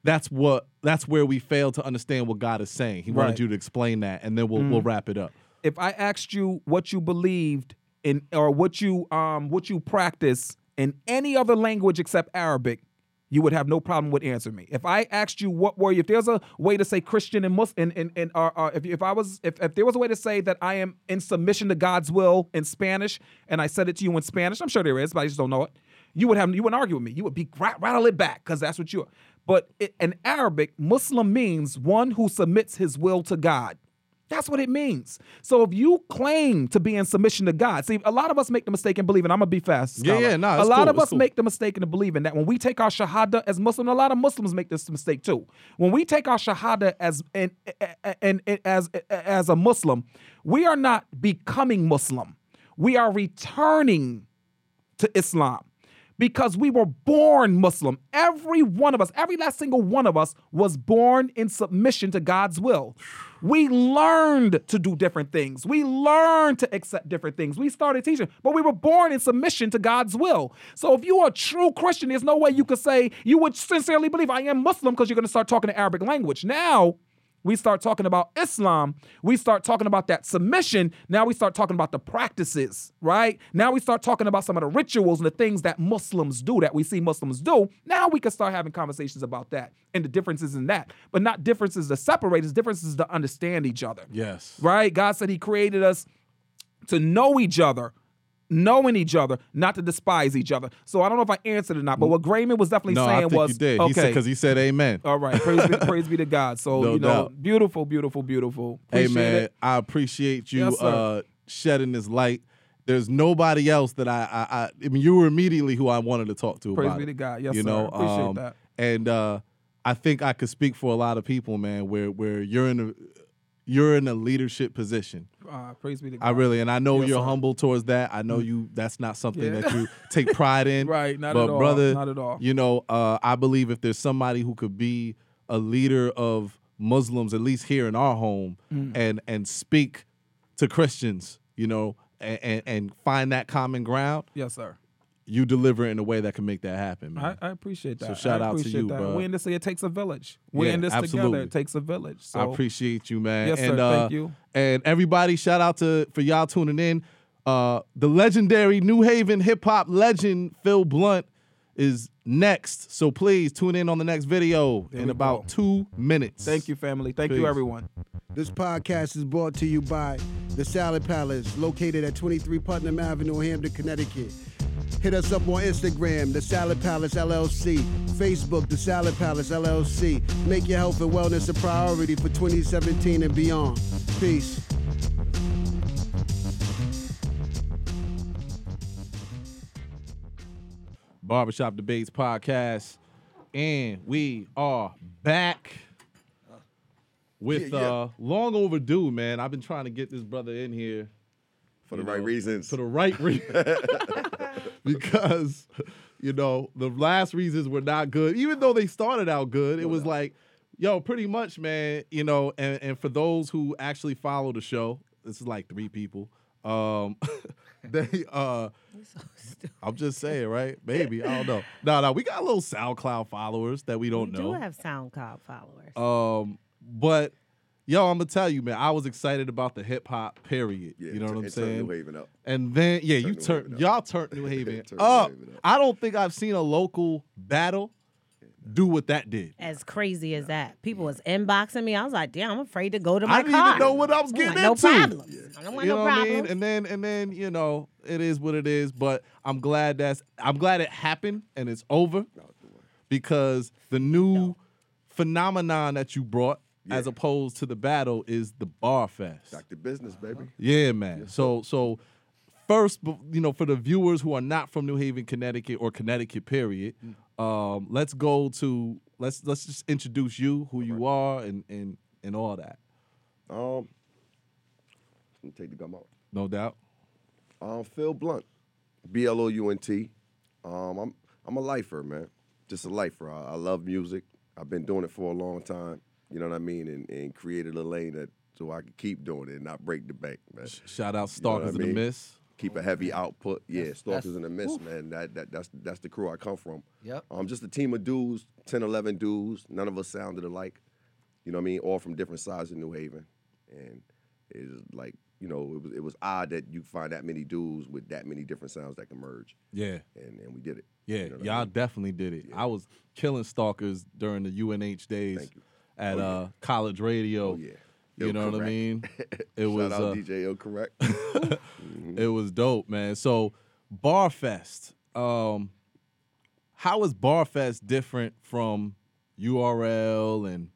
That's what. That's where we fail to understand what God is saying. He wanted
Right.
You to explain that, and then we'll we'll wrap it up.
If I asked you what you believed in, or what you um what you practice in any other language except Arabic, you would have no problem with answering me. If I asked you what were you, if there's a way to say Christian and Muslim, and and, and uh, uh, if, if I was, if, if there was a way to say that I am in submission to God's will in Spanish, and I said it to you in Spanish, I'm sure there is, but I just don't know it. You would have, you wouldn't argue with me. You would be rattle it back because that's what you are. But in Arabic, Muslim means one who submits his will to God. That's what it means. So if you claim to be in submission to God, see, a lot of us make the mistake in believing. I'm gonna be fast.
Yeah,
scholar.
yeah, nah,
a lot
cool,
of us
cool.
make the mistake in believing that when we take our shahada as Muslim, a lot of Muslims make this mistake too. When we take our shahada as and, and, and as as a Muslim, we are not becoming Muslim. We are returning to Islam because we were born Muslim. Every one of us, every last single one of us was born in submission to God's will. We learned to do different things. We learned to accept different things. We started teaching, but we were born in submission to God's will. So if you are a true Christian, there's no way you could say you would sincerely believe I am Muslim because you're going to start talking the Arabic language. Now, we start talking about Islam, we start talking about that submission. Now we start talking about the practices, right? Now we start talking about some of the rituals and the things that Muslims do that we see Muslims do. Now we can start having conversations about that and the differences in that, but not differences to separate us, differences to understand each other,
Yes.
right? God said He created us to know each other. Knowing each other, not to despise each other. So I don't know if I answered or not, but what Grayman was definitely
No, I
saying
think
was
you did.
okay.
Because he, said amen.
All right, praise be, praise be to God. So
No
you know,
doubt.
beautiful, beautiful, beautiful. Appreciate
man,
it.
I appreciate you
Yes,
uh, shedding this light. There's nobody else that I, I, I, I mean, you were immediately who I wanted to talk to
Praise be
it,
to God. Yes,
you
sir.
know,
Appreciate
um,
that.
And uh, I think I could speak for a lot of people, man. Where where you're in a you're in a leadership position.
Uh, praise be to God.
I really, and I know
Yes,
you're
sir. Mm.
humble towards that. I know you. That's not something
Yeah.
that you take pride in,
Right, not
but
at all,
brother,
not at all.
You know, uh, I believe if there's somebody who could be a leader of Muslims, at least here in our home,
Mm.
and and speak to Christians, you know, and, and and find that common ground,
Yes, sir.
You deliver it in a way that can make that happen, man.
I, I appreciate that.
So shout
I
out to you,
that.
bro.
We in this. It takes a village. We
Yeah,
in this
absolutely.
together. It takes a village. So
I appreciate you, man.
Yes,
and,
sir.
Uh,
Thank you.
And everybody, shout out to for y'all tuning in. Uh, the legendary New Haven hip hop legend Phil Blount is next. So please tune in on the next video
There
in about
go.
two minutes.
Thank you, family. Thank
Peace.
you, everyone.
This podcast is brought to you by The Salad Palace, located at 23 Putnam Avenue, Hamden, Connecticut. Hit us up on Instagram, The Salad Palace LLC, Facebook, The Salad Palace LLC. Make your health and wellness a priority for 2017 and beyond. Peace.
Barbershop Debates podcast, and we are back with
Yeah, yeah.
uh long overdue, man. I've been trying to get this brother in here
For the
you
right reasons.
For the right reason. because, you know, the last reasons were not good. Even though they started out good, it was like, yo, pretty much, man, you know, and, and for those who actually follow the show, this is like three people. Um they uh I'm just saying, right? Maybe. I don't know. No, no, we got a little SoundCloud followers that we don't
we
know.
We do have SoundCloud followers.
Um, but yo, I'm gonna tell you, man, I was excited about the hip hop period.
Yeah,
you know
tur-
what I'm saying?
New Haven up.
And then yeah,
Turned
you
New
turned y'all turned New Haven
Turned New
up.
Haven up.
I don't think I've seen a local battle do what that did.
as crazy as that. People was inboxing me. I was like, damn, I'm afraid to go to my
I didn't
car.
even know what I was
I'm
getting
like, no
into.
problem. I don't want
you
no
know what I
problem.
mean? And then and then you know it is what it is. But I'm glad that's I'm glad it happened and it's over because the new phenomenon that you brought as opposed to the battle is the bar fest.
Back to business, baby.
Yeah, man. so so first, you know, for the viewers who are not from New Haven, Connecticut, or Connecticut, period, um, let's go to let's let's just introduce you, who you are, and and and all that.
Um, let me take the gum out.
No doubt.
Um, Phil Blount, B L O U N T. Um, I'm I'm a lifer, man. Just a lifer. I, I love music. I've been doing it for a long time. You know what I mean? And, and created a lane that so I can keep doing it and not break the bank, man.
Shout out
You know what
Stalkers
I
in the
mean?
Miss.
Keep a heavy output. Yeah,
That's-
Stalkers
that's-
in the Miss,
whew.
man. That, that that's that's the crew I come from.
Yep.
Um, just a team of dudes, 10, 11 dudes. None of us sounded alike. You know what I mean? All from different sides of New Haven. And it's like you know, it was it was odd that you find that many dudes with that many different sounds that can merge.
Yeah.
And and we did it.
Yeah,
you know
y'all
mean?
definitely did it. I was killing stalkers during the UNH days at
Oh, yeah.
uh, college radio.
Oh, yeah.
You
Ill
know what I mean? It
Shout
was
out
uh,
DJ Ill Correct.
it was dope, man. So Barfest, um, how is Barfest different from URL and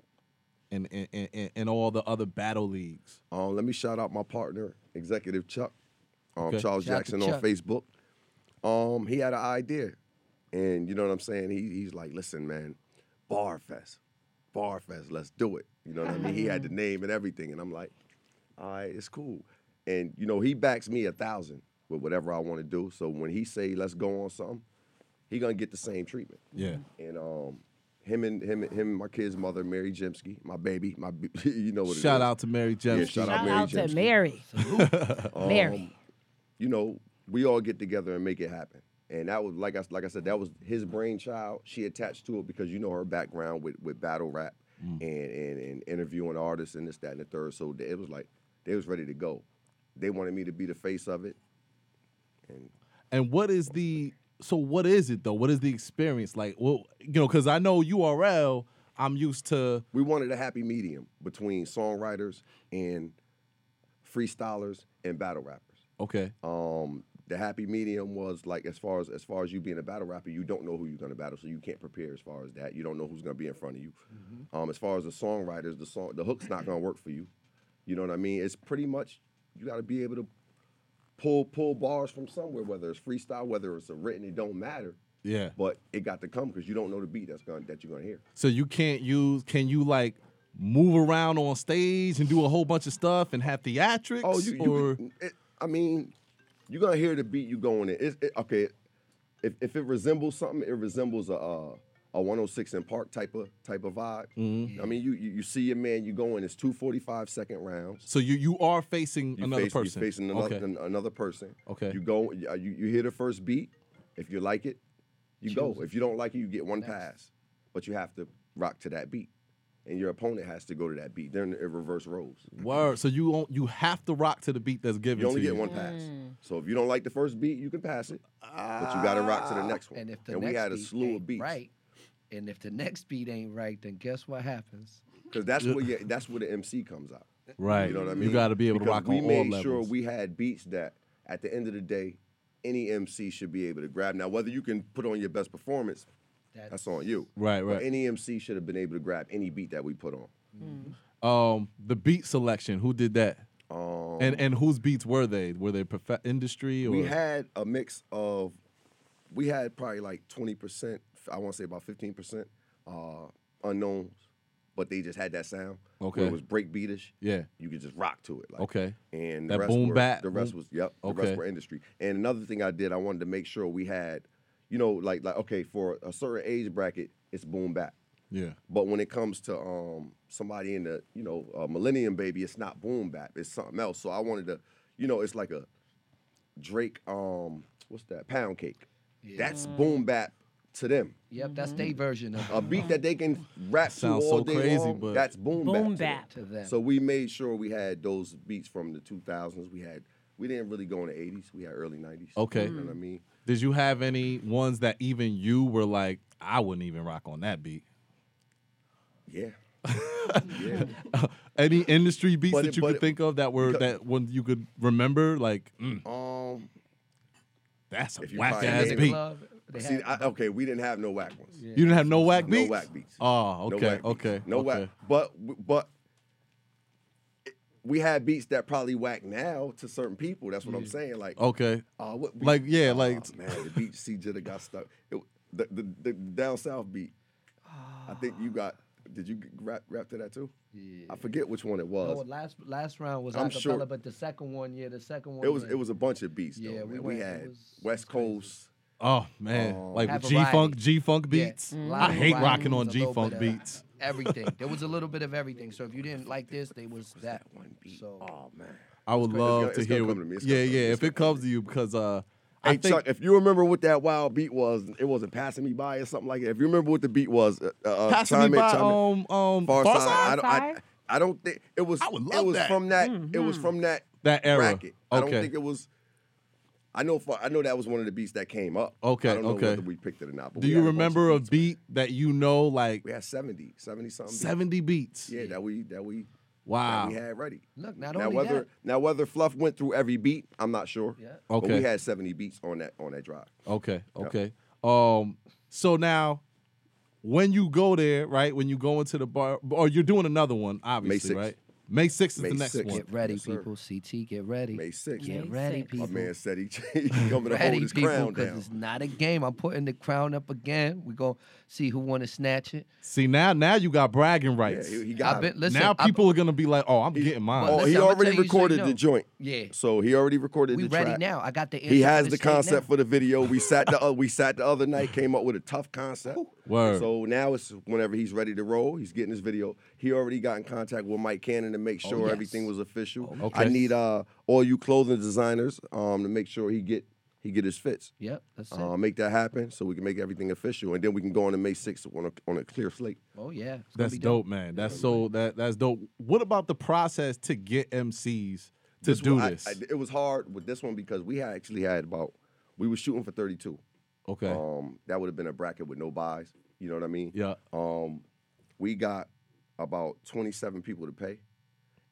and and, and, and all the other battle leagues?
Um, let me shout out my partner, Executive Chuck, um,
Okay.
Charles
Shout out to
Jackson on Facebook. Um, he had an idea, and you know what I'm saying. He, he's like, "Listen, man, Barfest, Barfest, let's do it." You know what I mean? He had the name and everything, and I'm like, "All right, it's cool." And you know, he backs me a thousand with whatever I want to do. So when he say, "Let's go on something," he gonna get the same treatment.
Yeah.
And um, him and him and him and my kid's mother, Mary Jemsky, my baby, my you know what it is.
Shout out to Mary
Yeah, shout,
Shout
out Mary
out to Mary.
Um,
Mary.
You know, we all get together and make it happen. And that was like I like I said, that was his brainchild. She attached to it because you know her background with, with battle rap
Mm.
and, and and interviewing artists and this, that, and the third. So it was like they was ready to go. They wanted me to be the face of it. And
And what is the so what is it though? What is the experience like? Well, you know, because I know URL. I'm used to.
We wanted a happy medium between songwriters and freestylers and battle rappers.
Okay.
Um, the happy medium was like as far as as far as you being a battle rapper, you don't know who you're gonna battle, so you can't prepare as far as that. You don't know who's gonna be in front of you. Um, as far as the songwriters, the song the hook's not gonna work for you. You know what I mean? It's pretty much you gotta be able to pull pull bars from somewhere, whether it's freestyle, whether it's a written, it don't matter.
Yeah.
But it got to come because you don't know the beat that's going that you're gonna hear.
So you can't use. Can you like move around on stage and do a whole bunch of stuff and have theatrics?
Oh, you, you
or
could- it, I mean, you're gonna hear the beat you going in. It's, it, okay, if, if it resembles something, it resembles a uh, a 106 in Park type of type of vibe.
Mm-hmm.
I mean, you, you you see your man, you go in. It's two 45 second rounds.
so you you are facing
You
another
face,
person.
You're facing another,
Okay.
an- another person.
Okay.
You go. You, you you hear the first beat. If you like it, you go. If you don't like it, you get one pass. But you have to rock to that beat, and your opponent has to go to that beat. They're in, in reverse roles.
Word. So you won't, you have to rock to the beat that's given
You only
to
get
you.
one pass. Mm. So if you don't like the first beat, you can pass it, but you got to rock to the next one. Ah.
And if the
and
next
we had a
beat
slew of
ain't
beats.
right, and if the next beat ain't right, then guess what happens?
Because that's where you, that's where the MC comes out.
Right.
You know what I mean?
You gotta be able to
Because
rock
we
on all We
made sure
levels.
we had beats that at the end of the day, any MC should be able to grab. Now, whether you can put on your best performance, that's, on you.
Right,
But
right.
any MC should have been able to grab any beat that we put on.
Um, the beat selection. Who did that?
Um,
and and whose beats were they? Were they prof- industry or?
we had a mix of, we had probably like 20%, I want to say about 15% uh, unknowns, but they just had that sound.
Okay.
It was break beatish.
Yeah.
You could just rock to it. Like,
Okay.
And the
That
rest
boom
were,
bap,
The rest
boom-
was, yep, the
Okay.
rest were industry. And another thing I did, I wanted to make sure we had, you know, like, like okay, for a certain age bracket, it's boom bap.
Yeah.
But when it comes to um, somebody in the, you know, a millennium baby, it's not boom bap. It's something else. So I wanted to, you know, it's like a Drake, um, what's that? Pound cake. Yeah. That's boom bap to them.
Yep, that's their version of
A beat that they can rap to
Sounds
all
so
day
crazy,
long,
but-
that's boom,
Boom
bap,
bap.
to them.
To them.
So we made sure we had those beats from the 2000s. We had we didn't really go in the 80s. We had early 90s.
Okay.
You know what I mean?
Did you have any ones that even you were like, I wouldn't even rock on that beat?
Yeah. yeah.
Any industry beats
But
that
it-
you could
it-
think of that were that one you could remember? Like, mm,
Um,
that's a
if
whack ass beat.
club. They
See, I, okay, we didn't have no whack ones.
You didn't have no whack
No
beats.
No whack beats.
Oh,
No
okay,
beats.
okay,
No
okay.
whack. But but we had beats that probably whack now to certain people. That's what I'm saying. Like
Okay.
uh, what beat?
Like, yeah,
Oh,
like-
man, the beat C Jitta got stuck. It, the, the the down south beat. I think you got. Did you rap rap to that too? Yeah. I forget which one it was.
No, last last round was
I'm
acapella,
sure-
but the second one, yeah, the second one.
it was
yeah.
it was a bunch of beats.
Yeah,
though,
we
man. we, had
was-
West Coast.
Oh man,
Um,
like G Funk. G Funk
Yeah,
beats.
a lot
I hate rocking on
was a
G
little
Funk beats.
Everything. There was a little bit of everything. So if you didn't like this, there was that one beat. So
oh man,
I would
It's gonna-
love
it's
to
gonna
hear.
come
What,
to me. It's
yeah,
come
yeah.
me.
If it comes to you, because uh, I
Hey
think
Chuck, if you remember what that wild beat was, it wasn't passing me by or something like that. If you remember what the beat was, uh, uh,
passing me by
chime
um um
Far Pharcyde. I don't, I, I don't think it was.
I would love it
was
that.
from that. It was from that
That era.
bracket. I don't think it was. I know. For, I know that was one of the beats that came up.
Okay,
I don't know
okay.
whether we picked it or not. But
Do you
had a
remember a
beats.
beat that you know like
We had 70, 70 something. beats.
70 beats?
Yeah, that we that we
Wow.
that we had ready.
Look, not
now
only
whether
that-
now whether Fluff went through every beat, I'm not sure.
Yeah.
But
Okay.
we had 70 beats on that on that drive.
Okay,
Yep.
okay. Um, so now when you go there, right? When you go into the bar, or you're doing another one, obviously,
6th.
right? May 6th is
May
the next
6th.
one.
Get ready,
Yes,
people. CT, get ready.
May 6th.
Get
May
ready,
6th.
people.
My man said he, he coming to
ready,
hold his
people,
crown
because
down.
it's not a game. I'm putting the crown up again. We're going to see who want to snatch it.
See now, now you got bragging
Yeah,
rights.
he, he got
I've
it.
been, listen,
now
I've-
people are gonna be like, "Oh, I'm getting mine."
Oh,
Listen,
he
I'ma
already
tell so you
recorded
know.
the joint.
Yeah.
So he already recorded the joint.
We
the
ready
track.
now. I got the
He has the
the
concept
now.
for the video. We sat the uh, we sat the other night, came up with a tough concept.
Word.
So now it's whenever he's ready to roll, he's getting his video. He already got in contact with Mike Cannon to make sure
Oh, yes.
everything was official.
Okay.
I need uh all you clothing designers um to make sure he get he get his fits.
Yep, that's it.
Uh, make that happen so we can make everything official, and then we can go on to May 6th on a, on a clear slate.
oh, yeah. It's
That's
be
dope, man. That's so that that's dope. What about the process to get MCs to
This
do
one, I-
this?
I- it was hard with this one because we had actually had about we were shooting for 32.
okay.
Um, that would have been a bracket with no buys. You know what I mean?
yeah.
Um, we got about 27 people to pay,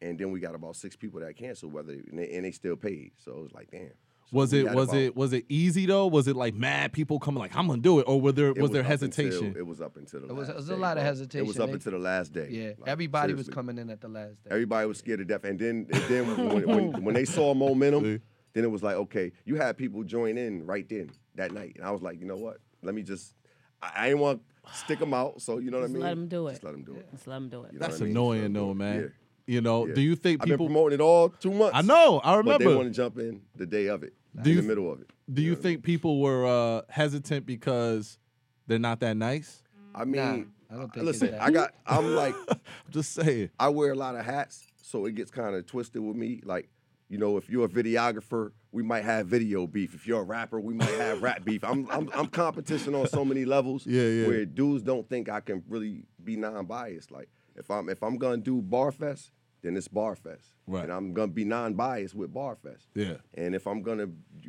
and then we got about six people that canceled. Whether and they, and they still paid, so it was like, damn. So
Was it was
about-
it was it easy though? Was it like mad people coming like I'm gonna do it, or were there
it
was there
up until-
hesitation?
it was up until the
It was-
last
it was a
day,
lot of
bro. It was up
They-
until the last day.
Yeah,
Like,
everybody was coming in at the last day.
Everybody was scared to death, and then and then when, when, when they saw momentum, then it was like, okay, you had people join in right then that night, and I was like, you know what? Let me just, I, I didn't want to stick them out, so you know
Just
what I mean.
Let them do it.
Just let them do it.
Just let them do it.
You know
That's
I mean?
annoying
Just
though, man.
Yeah.
You know,
Yeah.
do you think
I've been
people?
promoting it all two months.
I know, I remember.
But they want to jump in the day of it,
Do
in
you
the middle of it.
Do you think people were uh, hesitant because they're not that nice?
I mean,
I don't think
listen. I got, I'm like,
I'm just saying.
I wear a lot of hats, so it gets kind of twisted with me. Like, you know, if you're a videographer, we might have video beef. If you're a rapper, we might have rap beef. I'm, I'm, I'm competition on so many levels.
Yeah, yeah.
Where dudes don't think I can really be non-biased. Like, if I'm, if I'm gonna do Barfest, then it's Barfest.
Right.
And I'm gonna be non-biased with Barfest.
Yeah.
And if I'm gonna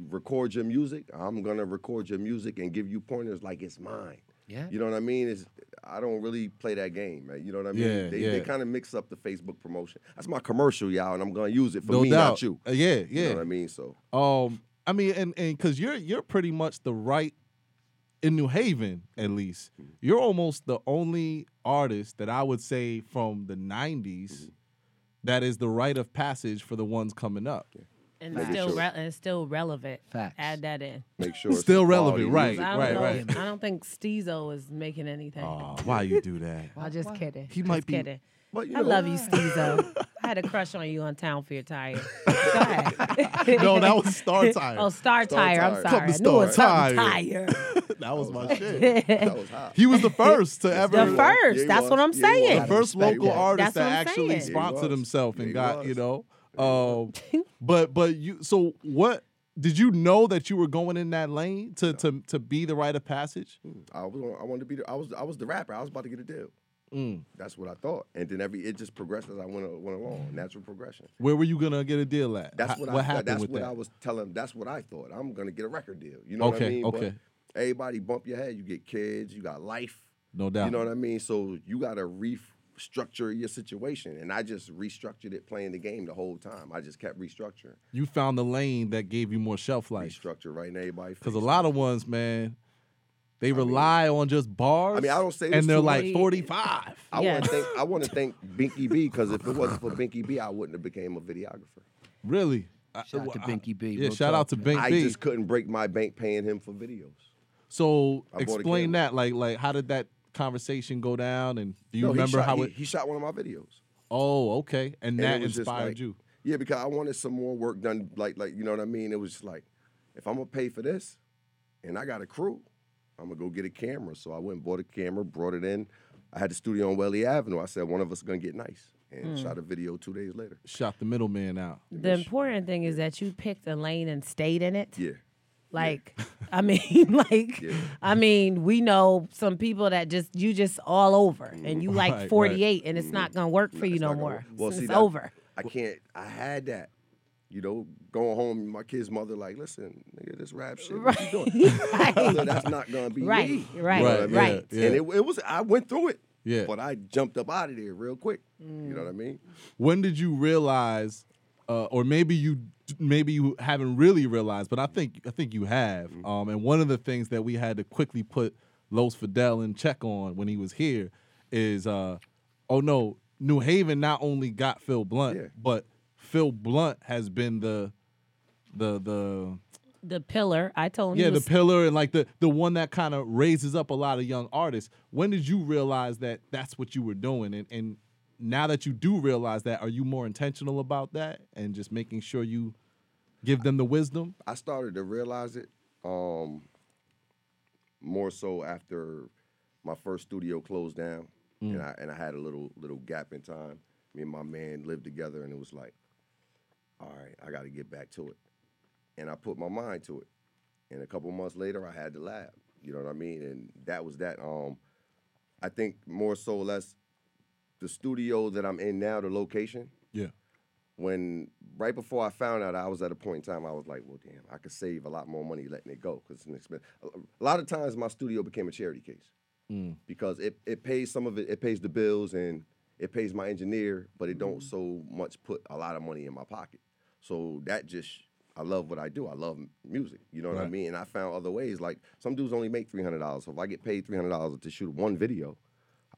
record your music, I'm gonna record your music and give you pointers like it's mine.
Yeah.
You know what I mean? It's, I don't really play that game, man. You know what I mean?
Yeah,
they,
yeah.
they kind of mix up the Facebook promotion. That's my commercial, y'all, and I'm gonna use it for
No
me,
doubt.
not you.
Uh, yeah,
You know what I mean? So
Um, I mean, and and because you're you're pretty much the right in New Haven, at least.
Mm-hmm.
You're almost the only artist that I would say from the '90s
Mm-hmm.
That is the rite of passage for the ones coming up.
And
Make
still
sure.
re- and still relevant.
Facts.
Add that in.
make sure it's
Still relevant, right,
music.
Right,
know.
right.
I don't think Steezo is making anything.
Oh, why you do that?
I'm just kidding.
He
Just
might be-
kidding.
But you
I
know,
love you, Steezo. I had a crush on you on Town Fear Tire. Go ahead.
No, that was Star Tire.
oh, Star, Tire. I'm sorry.
Come
I
to
knew it was
Star Tire.
tire.
that was my shit.
that was hot.
He was the first to ever.
The first.
Yeah,
That's
was.
what I'm
Yeah,
saying.
the first local
that.
artist
That's
that actually
saying.
Sponsored
was.
himself and
he
got you
was.
know. Um, but but you so what did you know that you were going in that lane to to to be the rite of passage?
I was I wanted to be the, I was I was the rapper. I was about to get a deal.
Mm.
That's what I thought. And then every it just progressed as I went went along. Natural progression.
Where were you gonna get a deal at?
That's what, I
happened
that's
with
what
that?
I was telling that's what I thought. I'm gonna get a record deal. You know what I mean?
okay.
But everybody bump your head, you get kids, you got life.
no doubt.
You know what I mean? So you gotta restructure your situation. And I just restructured it playing the game the whole time. I just kept restructuring.
you found the lane that gave you more shelf life.
Restructure right in everybody's
Because a lot of ones, man, they rely on just bars.
I mean, I don't say this
and they're
too
like 45.
I
Yes.
want to thank I want to thank Binky B because if it wasn't for Binky B, I wouldn't have became a videographer.
Really? I-
Shout out to
I-
Binky B.
Yeah,
Real
shout out to
Binky
Bink
I
B.
just couldn't break my bank paying him for videos.
So
I bought a
explain that. Like, like how did that conversation go down? And do you
No,
remember
shot-
how
he,
it?
he shot one of my videos?
Oh, okay. And,
And
that inspired
like-
you.
Yeah, because I wanted some more work done. Like, like you know what I mean? It was just like, if I'm gonna pay for this, and I got a crew, I'm gonna go get a camera. So I went and bought a camera, brought it in. I had the studio on Whalley Avenue. I said one of us is gonna get nice, and
Hmm.
shot a video two days later.
Shot the middleman out.
The important thing is that you picked a lane and stayed in it.
Yeah,
Like, I mean, like,
Yeah.
I mean, we know some people that just you just all over, and you
Right,
like
right.
48, and it's not gonna work for you no more.
work. Well,
it's
see, that-
over.
I can't. I had that, You know, going home, my kid's mother like, listen, nigga, this rap shit, what you doing? So that's not gonna be
Right,
me.
right,
You know what I mean?
right.
Yeah,
And it, it was, I went through it.
Yeah.
But I jumped up out of there real quick. You
Mm.
know what I mean?
when did you realize uh, or maybe you maybe you haven't really realized but i think i think you have
Mm-hmm.
um, and one of the things that we had to quickly put los fidel in check on when he was here is uh, oh no new haven not only got phil blount
Yeah.
but phil blount has been the the the
The pillar. I told him.
yeah the
was-
pillar and like the the one that kind of raises up a lot of young artists when did you realize that that's what you were doing and and now that you do realize that are you more intentional about that and just making sure you give them the wisdom
I started to realize it um, more so after my first studio closed down,
Mm.
and I and I had a little little gap in time. Me and my man lived together, and it was like, all right, I got to get back to it, and I put my mind to it. And a couple months later, I had the lab. You know what I mean? And that was that. Um, I think more so or less, the studio that I'm in now, the location
yeah
when right before I found out, I was at a point in time I was like, well, damn, I could save a lot more money letting it go because it's an expense. A lot of times my studio became a charity case
Mm.
because it, it pays some of it, it pays the bills and it pays my engineer, but it don't so much put a lot of money in my pocket. So that just I love what I do. I love music. You know what I mean? And I found other ways. Like some dudes only make three hundred dollars. So if I get paid three hundred dollars to shoot one video,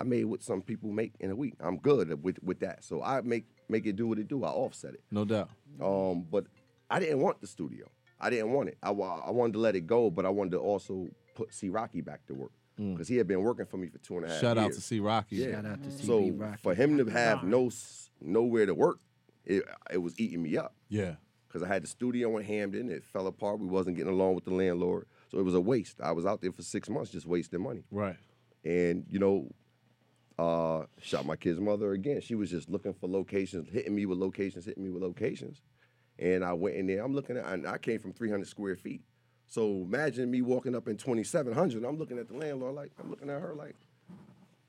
I made what some people make in a week. I'm good with with that. So I make make it do what it do. I offset it.
no doubt
Um, but I didn't want the studio. I didn't want it. I, I wanted to let it go, but I wanted to also put C Rocky back to work because he had been working for me for two and a half
Mm. shout out to c rocky
Yeah.
Shout out to CB
So
Rocky.
for him to have no nowhere to work, it it was eating me up
yeah
because I had the studio in Hamden. It fell apart. We wasn't getting along with the landlord, so it was a waste. I was out there for six months just wasting money.
right
And you know, uh, shot my kid's mother again. She was just looking for locations, hitting me with locations, hitting me with locations. And I went in there. I'm looking at, and I came from 300 square feet. So imagine me walking up in 2,700. I'm looking at the landlord like, I'm looking at her like,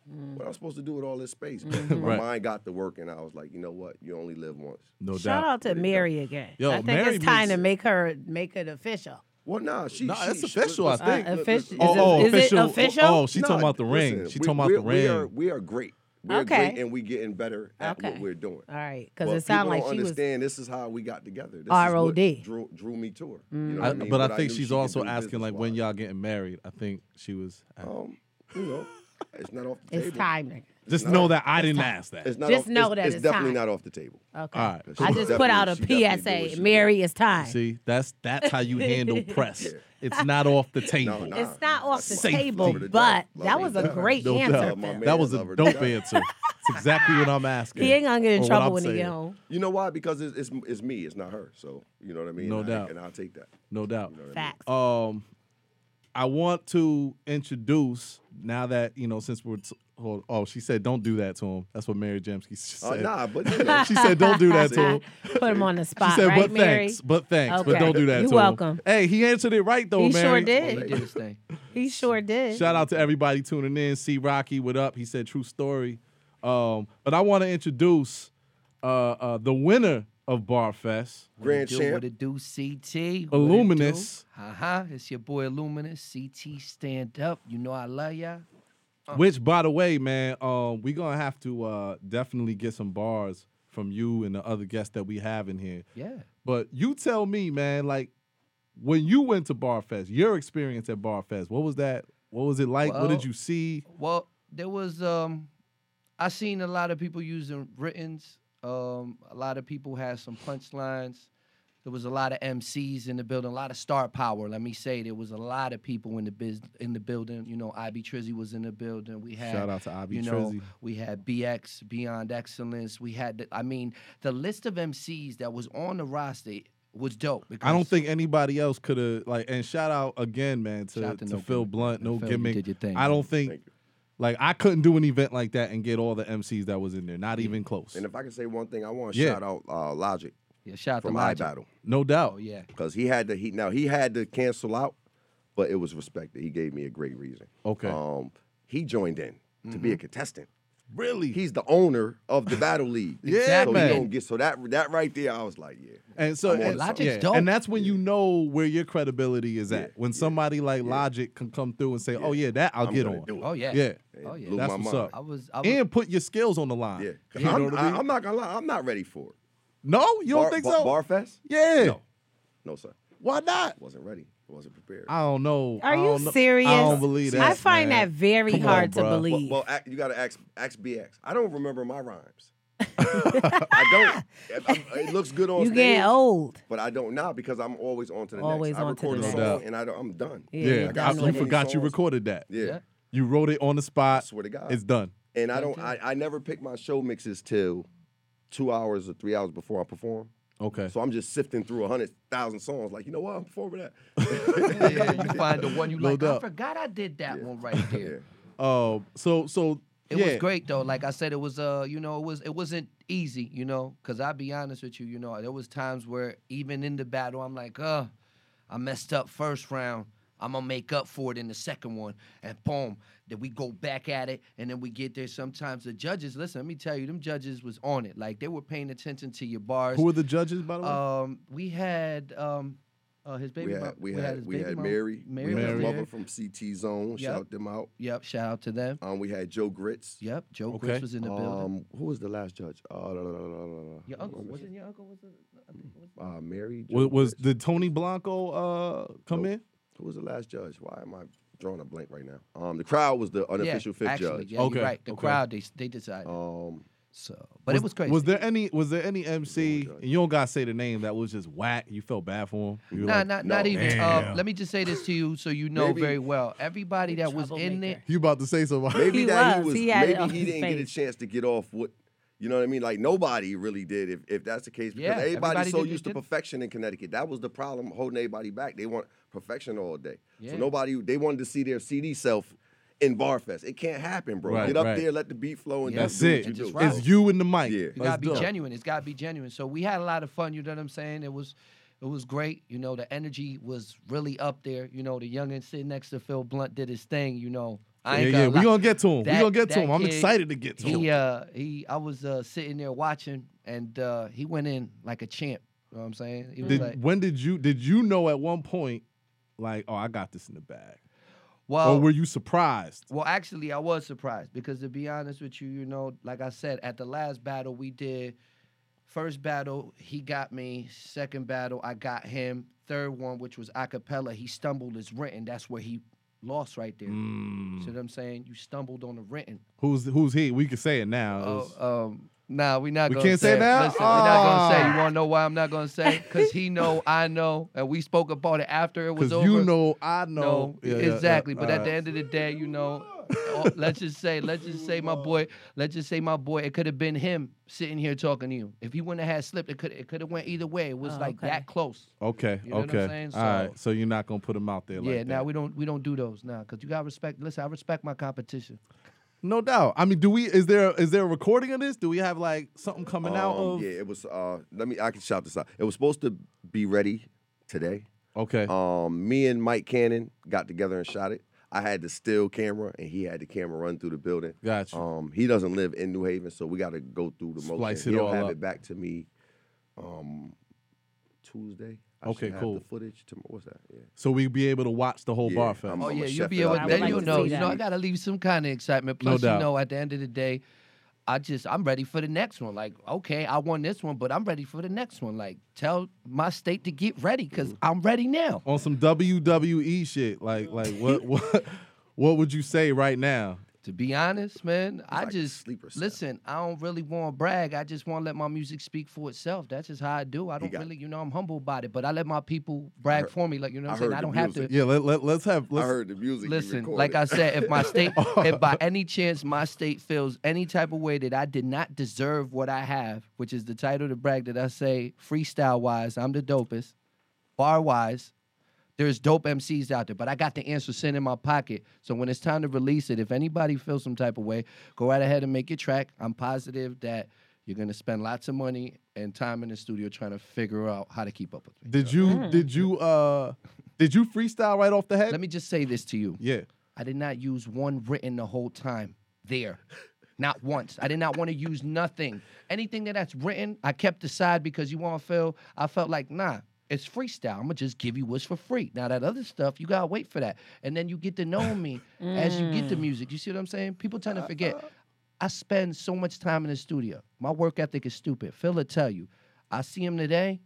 what am I supposed to do with all this space? But My
Right.
mind got to work, and I was like, you know what? You only live once.
no doubt.
Shout
doubt
out to Mary again.
Yo,
I think
Mary
it's time
makes-
to make her make it official.
Well, nah, she.
No,
she,
that's
she-
official, I think.
Uh, official-
oh,
Is it-
oh,
is it
official.
official?
Oh, she talking about the ring.
listen,
She
we-
talking about the ring.
We are, we are great. We're
Okay.
great, and we getting better at
Okay.
what we're doing.
All right, because it sounded
people
like
don't
she was.
this is how we got together. This
ROD.
Is what drew, drew me to her. You know what
I-
I mean?
but I think
knew
she's
she
also asking like when y'all getting married. I think she was.
Um, you know, it's not off the
It's
table.
time. nigga.
just know
off-
that I didn't
time.
ask that.
It's not
Just
off,
know
it's,
that
it's
it's
definitely
time.
not off the table.
Okay.
All right.
I just put out a
definitely- she definitely do what
PSA. Mary, it's time.
See, that's that's how you handle press. It's not off the table.
No, nah.
It's not off the
Safety.
table,
Love her to
but
death.
that was a great
No
answer.
doubt.
My
Phil.
man,
That was a
love her
dope answer. It's exactly what I'm asking.
He ain't gonna get in trouble
I'm
when he get home.
You know why? Because it's, it's it's me. It's not her. So you know what I mean.
No
And I-
doubt.
And I'll take that.
No doubt.
You know what
Facts.
Um, I want to introduce now that you know since we're t- hold, oh she said don't do that to him. That's what Mary Jemsky said.
Uh, nah, but you know,
she said don't do that to him.
Put him on the spot.
She
spot,
said,
right,
but
Mary?
thanks, but thanks, but don't do that
You're
to
welcome.
him. Hey, he answered it right though,
He
Mary.
sure
He
did.
did his thing.
He sure did.
Shout out to everybody tuning in. C Rocky, what up? He said true story. Um, but I want to introduce uh, uh, the winner of Barfest.
Grand
do,
champ.
What it do, CT?
Illuminous.
Haha, it's your boy Illuminous. CT, stand up. You know I love ya.
which by the way, man, um, we're gonna have to uh, definitely get some bars from you and the other guests that we have in here.
Yeah.
But you tell me, man, like when you went to Barfest, your experience at Barfest, what was that? What was it like? what did you see?
Well, there was um I seen a lot of people using writtens. Um, a lot of people had some punchlines. There was a lot of MCs in the building, a lot of star power. Let me say there was a lot of people in the biz in the building. You know, IB Trizzy was in the building. We had
Shout out to IB
you know,
Trizzy.
we had BX Beyond Excellence. We had the, I mean, the list of MCs that was on the roster was dope. Because
I don't think anybody else could have like. And shout out again, man, to, to,
to No
Phil Blount, no
Phil, you
gimmick.
did your thing,
I don't
man.
think
Thank you.
Like I couldn't do an event like that and get all the MCs that was in there. Not even close.
And if I can say one thing, I want to
Yeah.
shout out uh, Logic
yeah, shout out
from
to Logic.
iBattle
No doubt.
Oh yeah.
because he had to. He now he had to cancel out, but it was respected. He gave me a great reason.
Okay.
Um, he joined in to be a contestant.
Really?
He's the owner of the Battle League.
Yeah,
so. He don't get so that that right there, I was like, yeah.
And so,
I'm on
and,
something.
yeah, and that's when you know where your credibility is at. When somebody like Logic can come through and say, "Oh yeah, that I'll
I'm
get on."
Oh, yeah.
yeah,
Oh, yeah.
Blew
That's
my
what's
mind.
up.
I was, I was
and put your skills on the line.
Yeah,
You know
I'm,
what I
I'm not gonna lie, I'm not ready for it.
no, you don't
Bar-
think
Bar-
so?
Barfest?
yeah.
No, no, sir.
Why not?
Wasn't ready. Wasn't prepared.
I don't know.
Are you
don't know-
serious?
I don't believe that.
I find
man.
that very
Come on,
hard to
bruh.
Well,
believe.
well, ac- you gotta ask ask BX. I don't remember my rhymes. I don't. It, I- it looks good on
you
stage,
getting old.
but I don't now because I'm always on to the
Always
next. I
on to
record
the
a
next.
song
No doubt.
and I don't, I'm done.
Yeah,
Yeah,
you're
I- you
with it.
forgot you recorded that.
Yeah.
Yeah.
You wrote it on the spot.
I swear to God.
It's done.
And I don't. I, I never pick my show mixes till two hours or three hours before I perform.
Okay.
So I'm just sifting through a hundred thousand songs. Like you know what? I'm performing that.
yeah, you find the one you
No
like. I forgot I did that one right there.
Oh, so so
It
yeah.
was great though. Like I said, it was uh, you know, it was it wasn't easy, you know, because I'll be honest with you, you know, there was times where even in the battle, I'm like, uh, I messed up first round. I'm gonna make up for it in the second one, and boom, then we go back at it, and then we get there. Sometimes the judges, listen, let me tell you, them judges was on it, like they were paying attention to your bars.
Who were the judges, by the way?
Um, we had um, uh, his baby.
we
mo-
had we
his
had we had
mama.
Mary,
Mary,
we had mother from CT Zone.
Yep.
Shout them out.
Yep, shout out to them.
Um, we had Joe Grits.
Yep, Joe
Okay.
Grits was in the building.
Um, who was the last judge? Uh, la, la, la.
Your uncle wasn't your uncle was it? I was-
Uh, Mary. Joe
was, was
Grits.
did Tony Blanco uh come in?
Who was the last judge? Why am I drawing a blank right now? Um, the crowd was the unofficial
yeah,
fifth
actually,
judge.
Yeah,
Okay,
right. The
okay.
crowd they they decided.
Um,
so, but it was crazy.
Was there any was there any MC and you don't gotta say the name that was just whack? You felt bad for him. You
Nah,
like,
not
no.
not even. Uh, let me just say this to you, so you know
Maybe-
very well. Everybody that was in
Troublemaker.
there.
you about to say something?
maybe
He
that
was.
he was.
He
maybe he didn't get a chance to get off what. You know what I mean? Like nobody really did. If if that's the case, because
Yeah,
everybody's
everybody
so
did-
used to
did-
perfection in Connecticut. That was the problem holding everybody back. They want perfection all day.
Yeah.
So nobody they wanted to see their CD self in Barfest. It can't happen, bro.
Right,
Get up
right.
there, let the beat flow, and
Yeah.
That's
do what
it.
you
And
do.
It's you and the mic.
Yeah.
You
Let's
gotta be
do it.
genuine. It's gotta be genuine. So we had a lot of fun. You know what I'm saying? It was, it was great. You know, the energy was really up there. You know, the youngin sitting next to Phil Blount did his thing. You know, I
Yeah,
ain't
yeah.
gonna
We
lie.
gonna get to him. We gonna get to
that
him. I'm
kid,
excited to get to
He,
him.
uh, he, I was uh, sitting there watching, and uh, he went in like a champ. You know what I'm saying? He was
Did,
like,
when did you did you know at one point, like, oh, I got this in the bag,
well,
or were you surprised?
Well, actually, I was surprised because to be honest with you, you know, like I said, at the last battle we did, first battle he got me, second battle I got him, third one which was acapella, he stumbled his written. That's where he lost right there.
Mm.
See what I'm saying? You stumbled on the written.
Who's who's he? We can say it now. It was-
Oh, um, nah, we not
We
gonna
can't say
it.
now?
Listen, we're not gonna say.
Ah.
You wanna know why I'm not gonna say? Because he know, I know, and we spoke about it after it was over.
you know, I know.
No,
Yeah, yeah, yeah.
exactly. But at
All
the end of the day, you know, oh, let's just say, let's just say, my boy, let's just say, my boy, it could have been him sitting here talking to you. If he wouldn't have had slipped, it could it could have went either way. It was
Oh,
like
okay.
that close.
Okay,
You know what I'm
okay.
saying?
All right.
So-
So you're not gonna put him out there like
yeah.
that.
Now we don't we don't do those now because you got to respect. Listen, I respect my competition.
No doubt. I mean, do we? Is there is there a recording of this? Do we have like something coming out
Um,
of?
Yeah, it was. Uh, let me. I can shout this out. It was supposed to be ready today.
Okay.
Um, me and Mike Cannon got together and shot it. I had the still camera, and he had the camera run through the building.
Gotcha.
Um, he doesn't live in New Haven, so we got to go through the motion.
Splice it
He'll
all
have
up.
it back to me. Um, Tuesday. I
Okay,
should have
cool.
The footage. Tomorrow. What's that? Yeah.
So we be able to watch the whole
Yeah,
bar fest.
I'm-
Oh
I'ma
yeah, you'll
chef
be
it
able.
up. I would
Then
like
you'll
to
know.
see
You know, I
that.
gotta leave some kind of excitement.
No
Plus,
doubt.
you know, at the end of the day, I just I'm ready for the next one. Like, okay, I won this one, but I'm ready for the next one. Like, tell my state to get ready because mm. I'm ready now.
on some WWE shit. Like like what what what would you say right now?
To be honest, man, I
like
just
sleeper
listen. I don't really want to brag. I just want to let my music speak for itself. That's just how I do. I don't
got-
really, you know, I'm humble about it. But I let my people brag
heard-
for me. Like you know, what
I
I'm saying I don't have to.
Yeah, let, let let's have let's
I heard the music. you
Listen, like I said, if my state, if by any chance my state feels any type of way that I did not deserve what I have, which is the title to brag that I say freestyle wise, I'm the dopest, bar wise, there's dope MCs out there, but I got the answer sitting in my pocket. So when it's time to release it, if anybody feels some type of way, go right ahead and make your track. I'm positive that you're gonna spend lots of money and time in the studio trying to figure out how to keep up with me.
did you did you uh did you freestyle right off the head?
Let me just say this to you.
yeah.
I did not use one written the whole time there. Not once. I did not want to use nothing. Anything that that's written, I kept aside because you want to feel. I felt like nah. It's freestyle. I'm gonna just give you what's for free. Now that other stuff, you gotta wait for that, and then you get to know me as you get the mm. music. You see what I'm saying? People tend to forget. I spend so much time in the studio. My work ethic is stupid. Phil will tell you. I see him today.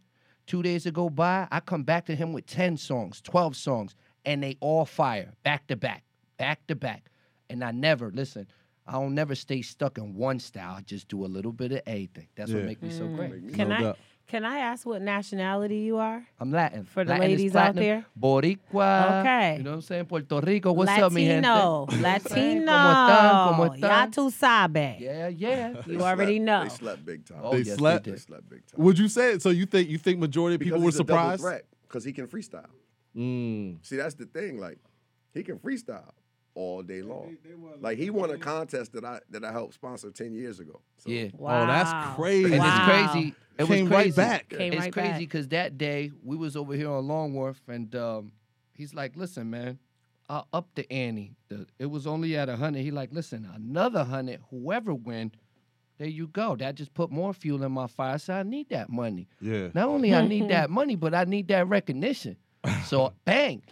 Two days ago by, I come back to him with 10 songs, 12 songs, and they all fire back to back, back to back. And I never, listen, I don't never stay stuck in one style. I just do a little bit of everything. That's what
Yeah.
make me so mm. great.
Can I can I ask what nationality you are?
I'm Latin.
For the
Latin
ladies out there?
Boricua.
Okay.
You know what I'm saying? Puerto Rico. What's up, mi gente?
Latino,
You know what I'm saying?
Latino.
¿Cómo están?
Ya tú sabes.
Yeah, yeah.
You already know.
They slept big time.
Oh,
they
yes,
slept.
they
slept big time.
Would you say it? So you think you think majority of people
because
were
he's
surprised?
because he can freestyle.
Mm.
See, that's the thing. Like, he can freestyle all day long. Like he won a contest that I that I helped sponsor ten years ago. So,
Yeah.
Oh, that's crazy.
And it's crazy. It
Came
was
right back.
Came
it's
right
crazy because that day we was over here on Longworth, and um, he's like, "Listen, man, I up the ante. The, it was only at a hundred. He like, listen, another hundred. Whoever win, there you go. That just put more fuel in my fire. So I need that money.
Yeah.
Not only I need that money, but I need that recognition. So bang.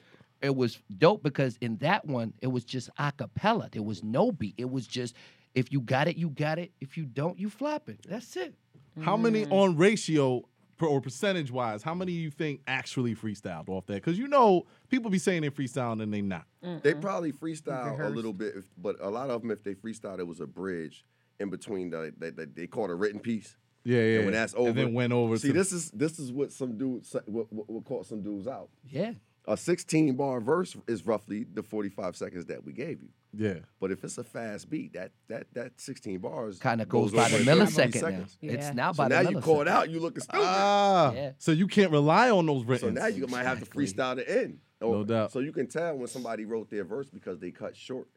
It was dope because in that one, it was just a cappella. There was no beat. It was just if you got it, you got it. If you don't, you flop it. That's it.
How many
Mm.
on ratio per, or percentage wise? How many you think actually freestyled off that? Because you know people be saying they freestyle and they not.
They probably freestyle a little bit, if, but a lot of them, if they freestyle, it was a bridge in between the, that that they call it a written piece.
Yeah, yeah.
And when that's over,
And then went over
See,
to-
this is this is what some dudes what, what, what caught some dudes out.
Yeah.
A 16 bar verse is roughly the 45 seconds that we gave you.
Yeah.
But if it's a fast beat, that that that 16 bars
Kind of goes
over
by the
in 30
millisecond now.
seconds.
It's now
so
by
now
the
you caught
millisecond.
out, you looking stupid.
Ah,
Yeah.
so you can't rely on those
So
written.
now you might have to freestyle the end.
No doubt.
So you can tell when somebody wrote their verse because they cut short.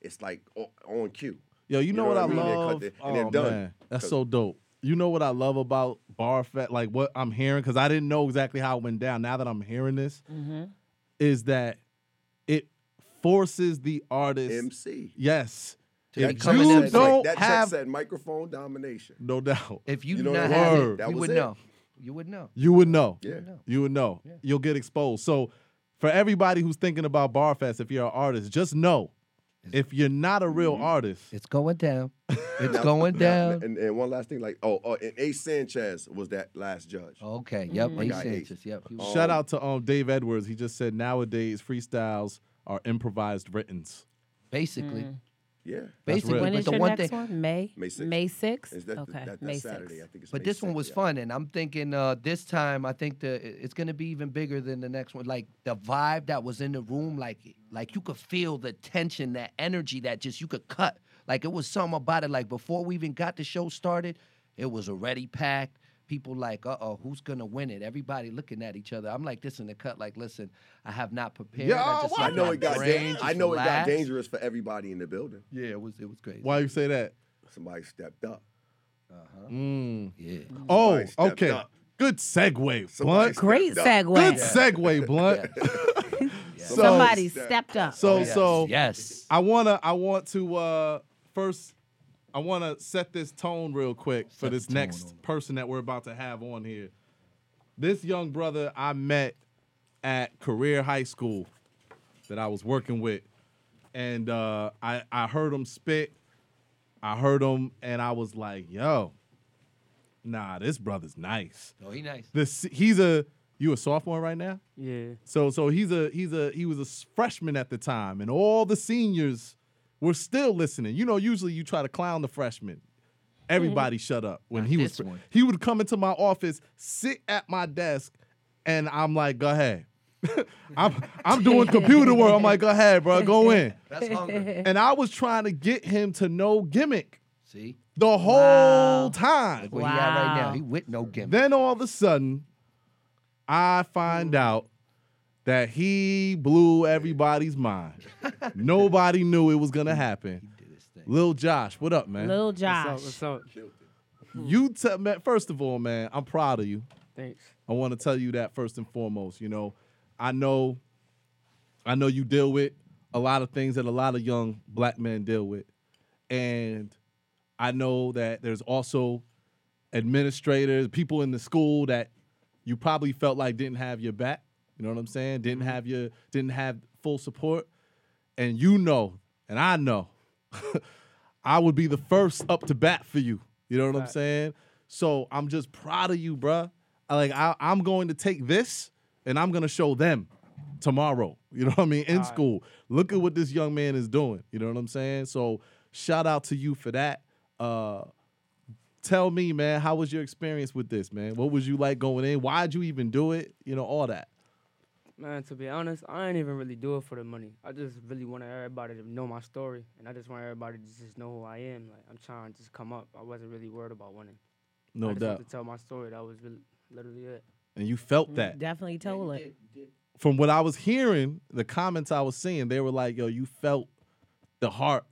It's like o- on cue.
Yo, you, know, what, I,
mean? They cut
love?
their-
oh
they're done.
man, that's
'Cause-
so dope. You know what I love about Barfest? Like what I'm hearing because I didn't know exactly how it went down. Now that I'm hearing this,
Mm-hmm.
is that it forces the artist
MC.
Yes.
That
If
check
you
said-
don't
that
have,
said microphone domination.
no doubt,
If you,
You
do
know
not
that
have
word.
it,
That
you would
it.
know. You would know.
you would know.
Yeah.
You would know. You'll get exposed. So for everybody who's thinking about Barfest, if you're an artist, just know if you're not a real artist,
It's going down. It's
Now-
going
now-
down.
And, and one last thing, like oh, oh and Ace Sanchez was that last judge.
Okay. Yep.
My
Ace
guy Ace.
Sanchez. Yep. he was-
shout out to um Dave Edwards. He just said nowadays freestyles are improvised writtens.
Basically.
Yeah.
Basically,
real.
When
but
is
the
your
one
next
thing.
one? May.
May 6th.
May 6th?
Is that,
okay.
that, that's
May
Saturday?
6th.
I think it's
But
May
this one was
yeah.
fun, and I'm thinking uh, this time I think the it's gonna be even bigger than the next one. Like the vibe that was in the room, like like you could feel the tension, that energy that just you could cut. Like it was something about it. Like before we even got the show started, it was already packed. People like, uh oh, who's gonna win it? Everybody looking at each other. I'm like this in the cut. Like, listen, I have not prepared.
Yeah,
I, just
I know it got
brain
I know it got dangerous for everybody in the building.
Yeah, it was it was crazy.
Why you say that?
Somebody stepped up.
Uh Mm.
Yeah.
Oh, okay.
up.
Good segue,
Somebody
Blount.
Great
segue.
Good
segue.
segue, Blount. So-
Somebody stepped up.
So
Yes,
so
yes.
I wanna I want to uh first I wanna set this tone real quick for
Set
this next person that we're about to have on here. This young brother I met at career high school that I was working with. And uh I, I heard him spit. I heard him and I was like, yo, nah, this brother's nice.
Oh, he nice.
This he's a you a sophomore right now?
Yeah.
So so he's a he's a he was a freshman at the time, and all the seniors were still listening. You know, usually you try to clown the freshman. Everybody mm-hmm. shut up when
Not
he was.
one.
He would come into my office, sit at my desk, and I'm like, "Go ahead." I'm I'm doing computer work. I'm like, "Go ahead, bro, go in."
That's hunger.
And I was trying to get him to no gimmick
See
the whole
Wow.
time.
he at right now. He with no gimmick.
Then all of a sudden, I find mm. out that he blew everybody's mind. Nobody knew it was gonna happen. Lil Josh, what up, man?
Lil
What's
Josh.
up? What's up?
You tell man, first of all, man, I'm proud of you.
Thanks.
I want to tell you that first and foremost. You know, I know, I know you deal with a lot of things that a lot of young black men deal with, and I know that there's also administrators, people in the school that you probably felt like didn't have your back. You know what I'm saying? Didn't have your didn't have full support. And you know, and I know, I would be the first up to bat for you. You know what I'm saying? So I'm just proud of you, bruh. Like I, I'm going to take this and I'm gonna show them tomorrow. You know what I mean? In school. Look at what this young man is doing. You know what I'm saying? So shout out to you for that. Uh tell me, man, how was your experience with this, man? What was you like going in? Why'd you even do it? You know, all that.
Man, to be honest, I ain't even really do it for the money. I just really want everybody to know my story, and I just want everybody to just know who I am. Like I'm trying to just come up. I wasn't really worried about winning.
No
I just
doubt.
to tell my story. That was really, literally it.
And you felt mm-hmm. that.
Definitely told it.
From what I was hearing, the comments I was seeing, they were like, yo, you felt the heart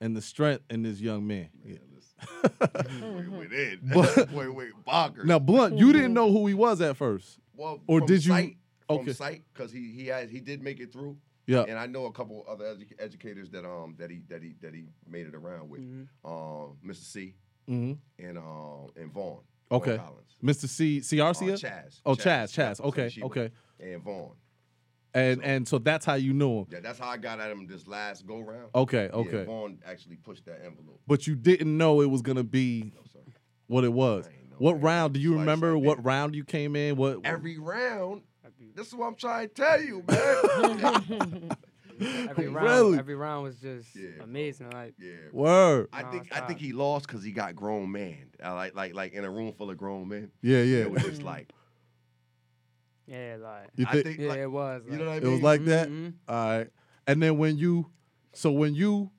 and the strength in this young man. Yeah.
Wait, wait,
But-
wait, wait, bonkers.
Now, Blount, you didn't know who he was at first.
Well,
or
from
did you?
Sight, from
okay.
sight, because he he had he did make it through.
Yeah.
And I know a couple other edu- educators that um that he that he that he made it around with, um Mr. C
Mhm.
and um and Vaughn. Vaughn
Okay.
Collins.
Mr. C. CRC?
Uh, Chaz.
Oh, Chaz.
yeah,
Chaz. Okay.
Yeshiva.
Okay.
And Vaughn.
And and so that's how you knew him.
Yeah, that's how I got at him this last go round.
Okay,
Yeah,
okay.
Vaughn actually pushed that envelope.
But you didn't know it was gonna be what it was. What round? Do you remember what round you came in? What
Every round. This is what I'm trying to tell you, man.
Every round,
Really?
every round was just amazing. Like,
yeah.
Word.
I think I think he lost because he got grown man. I like like like in a room full of grown men.
Yeah, yeah.
It was just like
Yeah, like
You
I think
yeah,
like,
it was.
You know what I mean?
It was like that.
Mhm.
All right. And then when you, so when you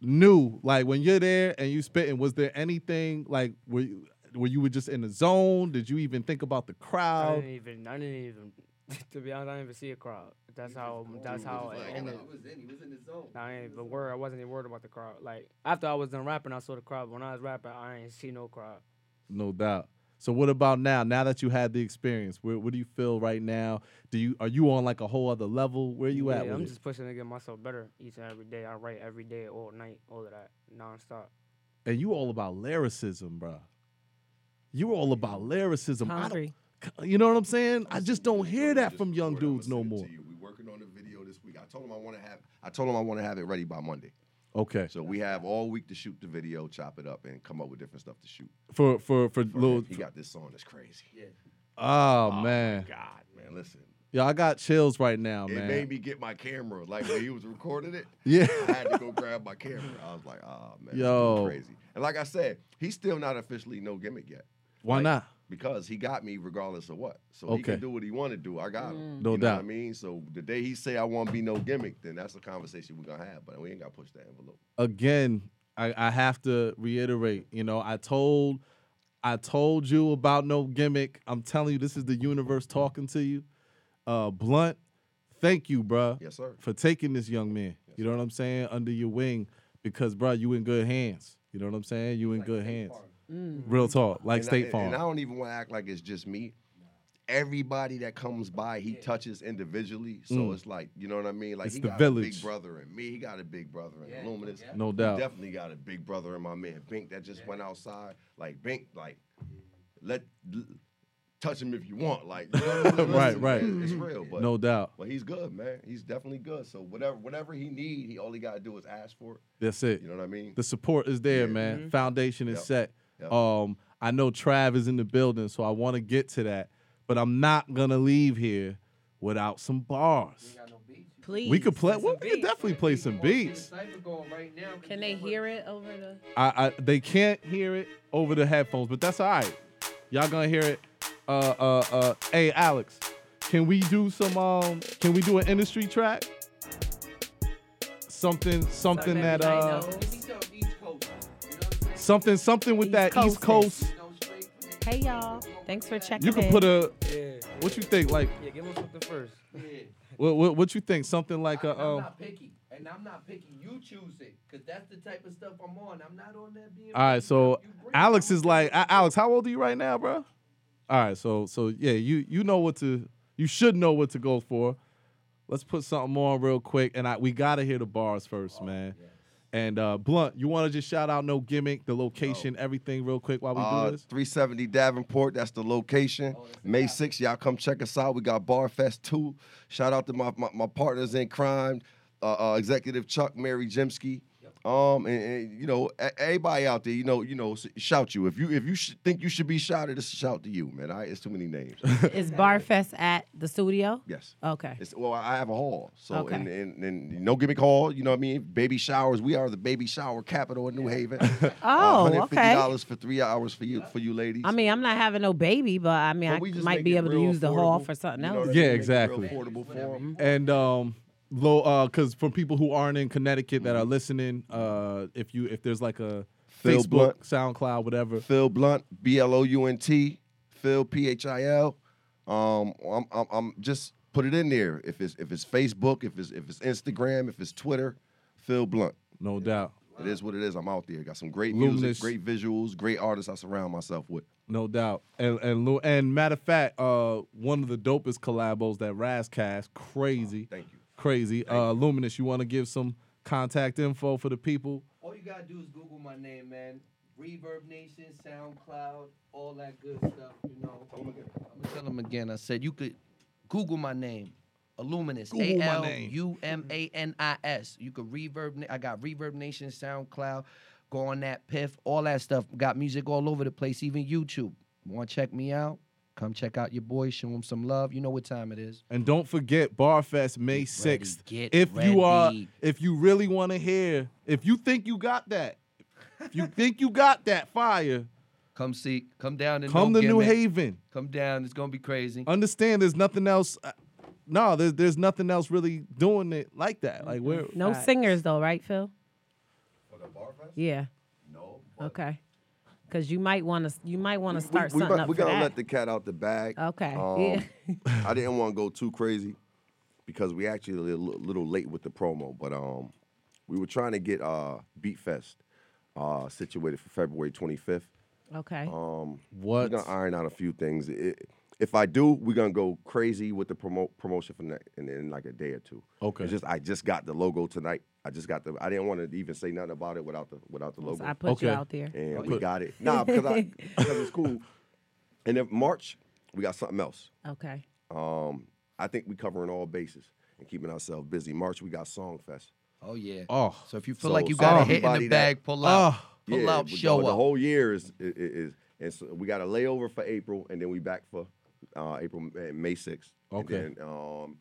knew, like when you're there and you spitting, was there anything like were you, were you were just in the zone? Did you even think about the crowd?
I
crowd?
didn't even. I didn't even. To be honest, I didn't even see a crowd. That's how. That's how it ended. I ain't even worried. I wasn't even worried about the crowd. Like after I was done rapping, I saw the crowd. When I was rapping, I ain't see no crowd.
No doubt. So what about now? Now that you had the experience, where what do you feel right now? Do you are you on like a whole other level? Where you at
Yeah,
with
I'm
it?
just pushing to get myself better each and every day. I write every day, all night, all of that, nonstop.
and you all about lyricism, bro. You all about lyricism.
Hungry.
you know what I'm saying? I just don't hear that from young dudes no more.
we working on the video this week. I told him I want to have I told him I want to have it ready by Monday.
Okay.
So we have all week to shoot the video, chop it up, and come up with different stuff to shoot.
For for for,
For
little.
him. he got this song that's crazy. Yeah.
Oh, oh
my
man.
God, man, listen.
Yeah, I got chills right now,
It
man.
made me get my camera. Like when he was recording it,
Yeah.
I had to go grab my camera. I was like, oh man, this
Yo.
crazy. And like I said, he's still not officially no gimmick yet.
Why
Like,
not?
Because he got me regardless of what. So he can do what he want to do. I got him.
No
you know
doubt.
What I mean, so the day he say I want to be no gimmick, then that's a conversation we're gonna have. But we ain't got to push that envelope.
Again, I, I have to reiterate. You know, I told I told you about no gimmick. I'm telling you, this is the universe talking to you. Uh, Blount, thank you, bruh.
Yes, sir.
For taking this young man. you know what I'm saying? Under your wing, because bruh, you in good hands. You know what I'm saying? You in good hands. Real talk, like
and
State
I,
Farm.
And I don't even want to act like it's just me. Everybody that comes by, he touches individually. So
Mm.
it's like, you know what I mean? Like
It's
he
the
got a
village.
big brother in me. He got a big brother in Luminous.
No
He
doubt.
definitely got a big brother in my man Bink that just went outside. Like Bink, like let l- touch him if you want. Like you know what I mean?
Right,
Listen,
right.
man, It's real, but
No doubt.
But he's good, man. He's definitely good. So whatever, whatever he need, he all he got to do is ask for it.
That's it.
You know what I mean?
The support is there,
Yeah.
man.
Mhm.
Foundation is
Yep.
set.
Yep.
Um, I know Trav is in the building, so I want to get to that, but I'm not gonna leave here without some bars.
Please.
We could play. Well, we could definitely play some beats.
Can they hear it over the?
I, I they can't hear it over the headphones, but that's all right. Y'all gonna hear it. Uh, uh, uh. Hey, Alex, can we do some? Um, can we do an industry track? Something, something that uh, something, something with that East Coast.
Hey y'all, thanks for checking.
You can
in.
put a.
Yeah.
What you think? Like,
Yeah, give him something first.
what, what, what you think? Something like a.
I'm
Um,
not picky, and I'm not picky. You choose it, cause that's the type of stuff I'm on. I'm not on that being.
all right, so Alex is like, A- Alex, how old are you right now, bro? All right, so so yeah, you you know what to, you should know what to go for. Let's put something on real quick, and I we gotta hear the bars first, man. And uh, Blount, you want to just shout out no gimmick, the location, everything, real quick while we
Uh,
do this.
370 Davenport, that's the location. May 6th, y'all come check us out. We got Bar Fest 2. Shout out to my, my, my partners in crime, uh, uh, Executive Chuck, Mary Jimsky. Um and, and, you know e- everybody out there, you know, you know, shout you if you if you sh- think you should be shouted, it's a shout to you, man. I, it's too many names.
Is Barfest at the studio?
Yes.
Okay.
It's, well, I have a hall, so
Okay.
and, and and no gimmick hall. You know what I mean? Baby showers. We are the baby shower capital in New Haven.
Oh,
$150 for three hours for you for you ladies.
I mean, I'm not having no baby, but I mean,
But
I might be able to use the hall for something
you know
else.
I
Yeah,
mean?
Exactly.
Real affordable for 'em.
And um, low, uh, because for people who aren't in Connecticut that are listening, uh, if you if there's like a
Phil
Facebook,
Blount.
SoundCloud, whatever.
Phil Blount, B L O U N T, Phil P H I L. Um, I'm, I'm, I'm just put it in there. If it's if it's Facebook, if it's if it's Instagram, if it's Twitter, Phil Blount.
No doubt.
It is what it is. I'm out there. Got some great
Luminous.
music, great visuals, great artists I surround myself with.
No doubt. And and and matter of fact, uh, one of the dopest collabos that Razcast, crazy.
Thank you.
Crazy. uh, Luminous, you want to give some contact info for the people?
All you gotta do is Google my name, man. Reverb Nation, SoundCloud, all that good stuff. You know. I'm gonna tell them again. I said you could Google my name, Illuminous. A
Google my
L
name.
U M A N I S. You could Reverb. Na- I got Reverb Nation, SoundCloud. Go on that Piff, all that stuff. Got music all over the place, even YouTube. Want to check me out? Come check out your boy. Show him some love. You know what time it is.
And don't forget Barfest May 6th.
get
if you are if you really want to hear, if you think you got that, if you think you got that fire,
Come see. Come down and
come to New Haven.
Come down. It's gonna be crazy.
Understand there's nothing else uh, no, there's there's nothing else really doing it like that. Like we're
No singers though, right, Phil? Yeah.
No.
Okay. Because you might want to, you might want to start
we,
something
we,
up
we
for
gonna
that.
let the cat out the bag.
Okay,
Um,
yeah.
I didn't want to go too crazy because we actually a little, little late with the promo, but um, we were trying to get uh Beat Fest uh situated for February 25th.
okay.
Um,
What?
We're gonna iron out a few things. It, if I do, we're gonna go crazy with the promo promotion for next in, in like a day or two.
Okay.
It's just I just got the logo tonight. I just got the. I didn't want to even say nothing about it without the without the logo.
I put you out there.
and we got it. Nah, because I because it's cool. And then March, we got something else.
Okay.
Um, I think we covering all bases and keeping ourselves busy. March, we got Songfest.
Oh yeah.
Oh.
So if you feel
So-
like you
so
got a hit in
everybody
the
that-
bag, pull out.
Oh.
Pull
yeah,
out, show
the,
up.
The whole year is, is, is and so we got a layover for April, and then we back for uh, April, May sixth.
Okay.
And then, um,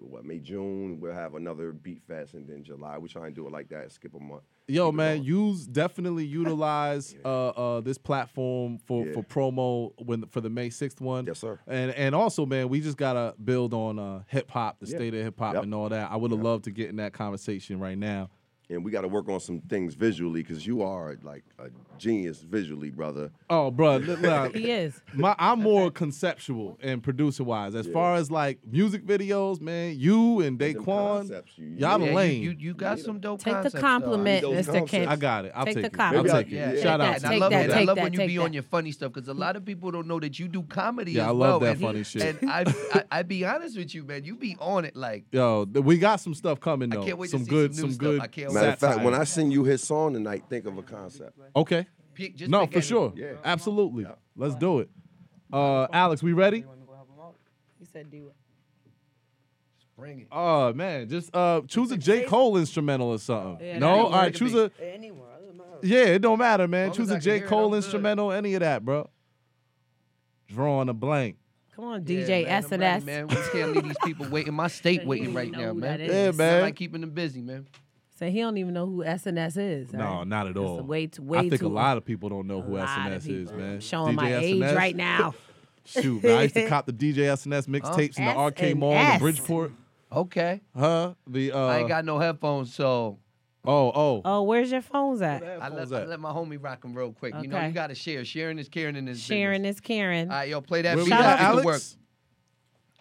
what May June we'll have another Beat Fest, and then July we try and do it like that, skip a month.
Yo, man, use definitely utilize uh, uh, this platform for,
Yeah.
for promo when for the May sixth one.
Yes, sir.
And and also, man, we just gotta build on uh, hip hop, the
Yeah.
state of hip hop,
Yep.
and all that. I would have loved to get in that conversation right now.
And we got to work on some things visually because you are like a genius visually, brother.
Oh, bro, look, look,
He is.
My, I'm more conceptual and producer wise. As far as like music videos, man, you and
them
Daquan,
you-
y'all the
Yeah, you-
lane.
You, you got some dope
Take the
concepts, though.
compliment,
those
Mr.
concepts.
Kent.
I got it. I'll
Take
take,
the
it.
compliment.
I'll take it.
Yeah,
Shout
that,
out.
And I love,
that,
and I love
that,
when you be
that.
on your funny stuff because a lot of people don't know that you do comedy
Yeah,
as
I
well.
love that
and,
funny shit.
And I, I, I be honest with you, man, you be on it like.
Yo, we got some stuff coming
I can't wait to see
good,
some new
some good.
I can't
Matter of fact, when. I sing you his song tonight, think of a concept.
Okay.
Pick- just
No,
pick
for
any-
sure.
Yeah.
Absolutely. Let's do it. Uh, Alex, we ready?
He said do it.
Bring it.
Oh man, just uh choose a J. Cole instrumental or something.
Yeah,
no,
that
all right,
could
choose
be.
a yeah. It don't matter, man.
Long
Choose
as I
a
can
J.
hear it,
Cole
I'm good.
instrumental, any of that, bro. Drawing a blank.
Come on,
Yeah,
DJ
man, I'm
S&S.
Man, we just can't leave these people waiting. My state waiting right now,
know who
man.
that
Yeah, man.
I like keeping them busy, man.
So he don't even know who S and S is.
No,
right?
not at
It's
all.
way too, way
I think
too,
a lot of people don't know who SNS is,
people.
man.
Showing my
DJ
age right now.
Shoot, man. I used to cop the DJ SNS mixtapes in the arcade mall in Bridgeport.
Okay.
Huh? The uh
I ain't got no headphones, so
oh oh.
Oh, where's your phones at?
I let,
Headphones
I let my homie rock them real quick. You know, you got to share. Sharing is caring in this
Sharon
business.
is Karen.
All right, yo, play that
Where
beat.
Shout out
After work.
Alex?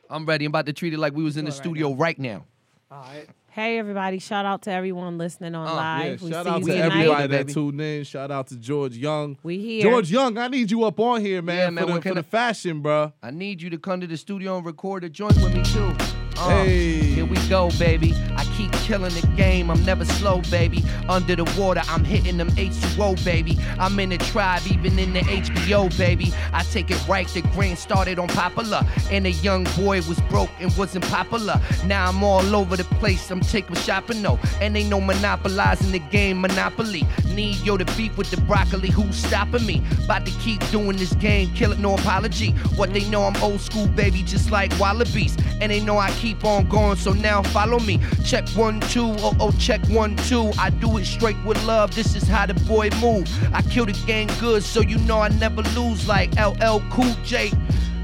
I'm ready. I'm about to treat it like we was in the studio right now.
All right.
Hey everybody! Shout out to everyone listening on
Uh,
Yeah,
live. we
shout
see
out
you
to
tonight.
everybody that
baby.
tuned in. Shout out to George Young.
We here.
George Young, I need you up on here, man,
Yeah, man,
for,
what
the, for
I-
the fashion, bro.
I need you to come to the studio and record a joint with me too. Uh. Here we go, baby. I keep killing the game. I'm never slow, baby. Under the water, I'm hitting them H2O, baby. I'm in the tribe, even in the HBO, baby. I take it right. The grain started on popular, and a young boy was broke and wasn't popular. Now I'm all over the place. I'm taking shopping, no, and ain't no monopolizing the game. Monopoly. Need yo to beef with the broccoli. Who's stopping me? About to keep doing this game, kill it, no apology. What they know, I'm old school, baby, just like wallabies. And they know I keep on going, so now follow me. Check one, two, oh, oh, check one, two. I do it straight with love, this is how the boy move. I kill the game good, so you know I never lose like LL Cool J.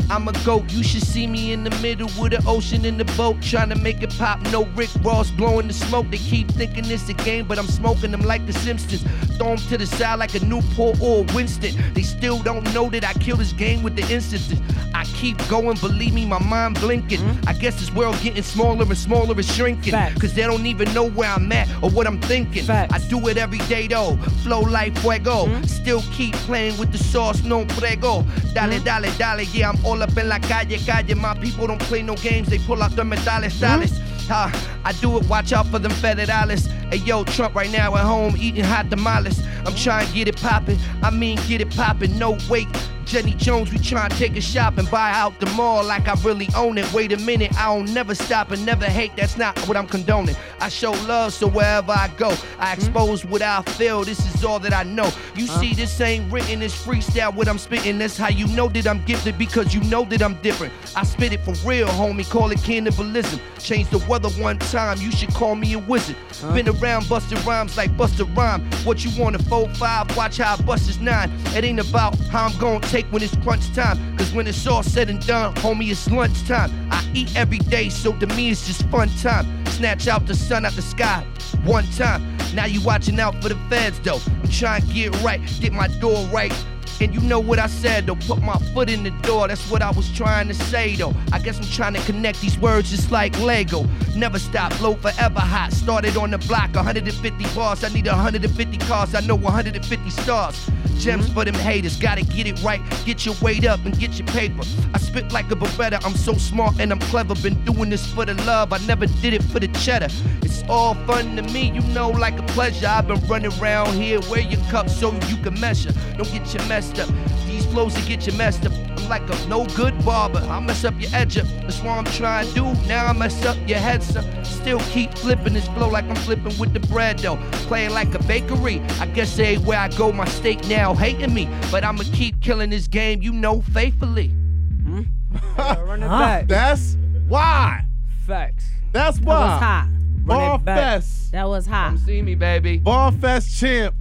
I'm a goat. You should see me in the middle with the ocean in the boat, trying to make it pop. No Rick Ross blowing the smoke. They keep thinking it's a game, but I'm smoking them like the Simpsons. Throw them to the side like a Newport or a Winston. They still don't know that I kill this game with the instances. I keep going, believe me, my mind blinking. Mm-hmm. I guess this world getting smaller and smaller and shrinking. Cause they don't even know where I'm at or what I'm thinking. I do it every day though. Flow like fuego. Mm-hmm. Still keep playing with the sauce, no prego. Dale, mm-hmm. dale, dale, yeah, I'm all up in la calle, calle. My people don't play no games, they pull out the metales, tales. Uh, I do it, watch out for them federales. Hey yo, Trump right now at home eating hot tamales. I'm trying to get it poppin', I mean get it poppin', no wait. Jenny Jones, we trying to take a shop and buy out the mall like I really own it. Wait a minute, I don't never stop and never hate. That's not what I'm condoning. I show love, so wherever I go, I hmm? expose what I feel. This is all that I know. You see, this ain't written, it's freestyle. What I'm spitting, that's how you know that I'm gifted because you know that I'm different. I spit it for real, homie. Call it cannibalism. Change the weather one time, you should call me a wizard. Been around busting rhymes like Busta Rhyme. What you want a 4-5? Watch how I bust this 9. It ain't about how I'm gonna take when it's crunch time. Cause when it's all said and done, homie, it's lunchtime. I eat every day, so to me it's just fun time. Snatch out the sun out the sky one time. Now you watching out for the feds though. I'm trying to get right, get my door right. And you know what I said though, put my foot in the door, that's what I was trying to say though. I guess I'm trying to connect these words just like Lego. Never stop, flow forever hot. Started on the block, 150 bars, I need 150 cars, I know 150 stars. Gems mm-hmm. for them haters, gotta get it right. Get your weight up and get your paper. I spit like a Beretta, I'm so smart and I'm clever. Been doing this for the love, I never did it for the cheddar. It's all fun to me, you know, like a pleasure. I've been running around here, wear your cup so you can measure. Don't get you messed up. These flows will get you messed up. I'm like a no good barber. I mess up your edge up. That's what I'm trying to do. Now I mess up your head, sir. Still keep flipping this flow like I'm flipping with the bread though. Playing like a bakery. I guess everywhere I go, my steak now hating me. But I'ma keep killing this game, you know, faithfully. Hmm?
Run it back.
That's why.
Facts.
That's
That
why.
was hot.
Bar. Fest.
That was hot.
Come see me, baby.
Bar Fest champ.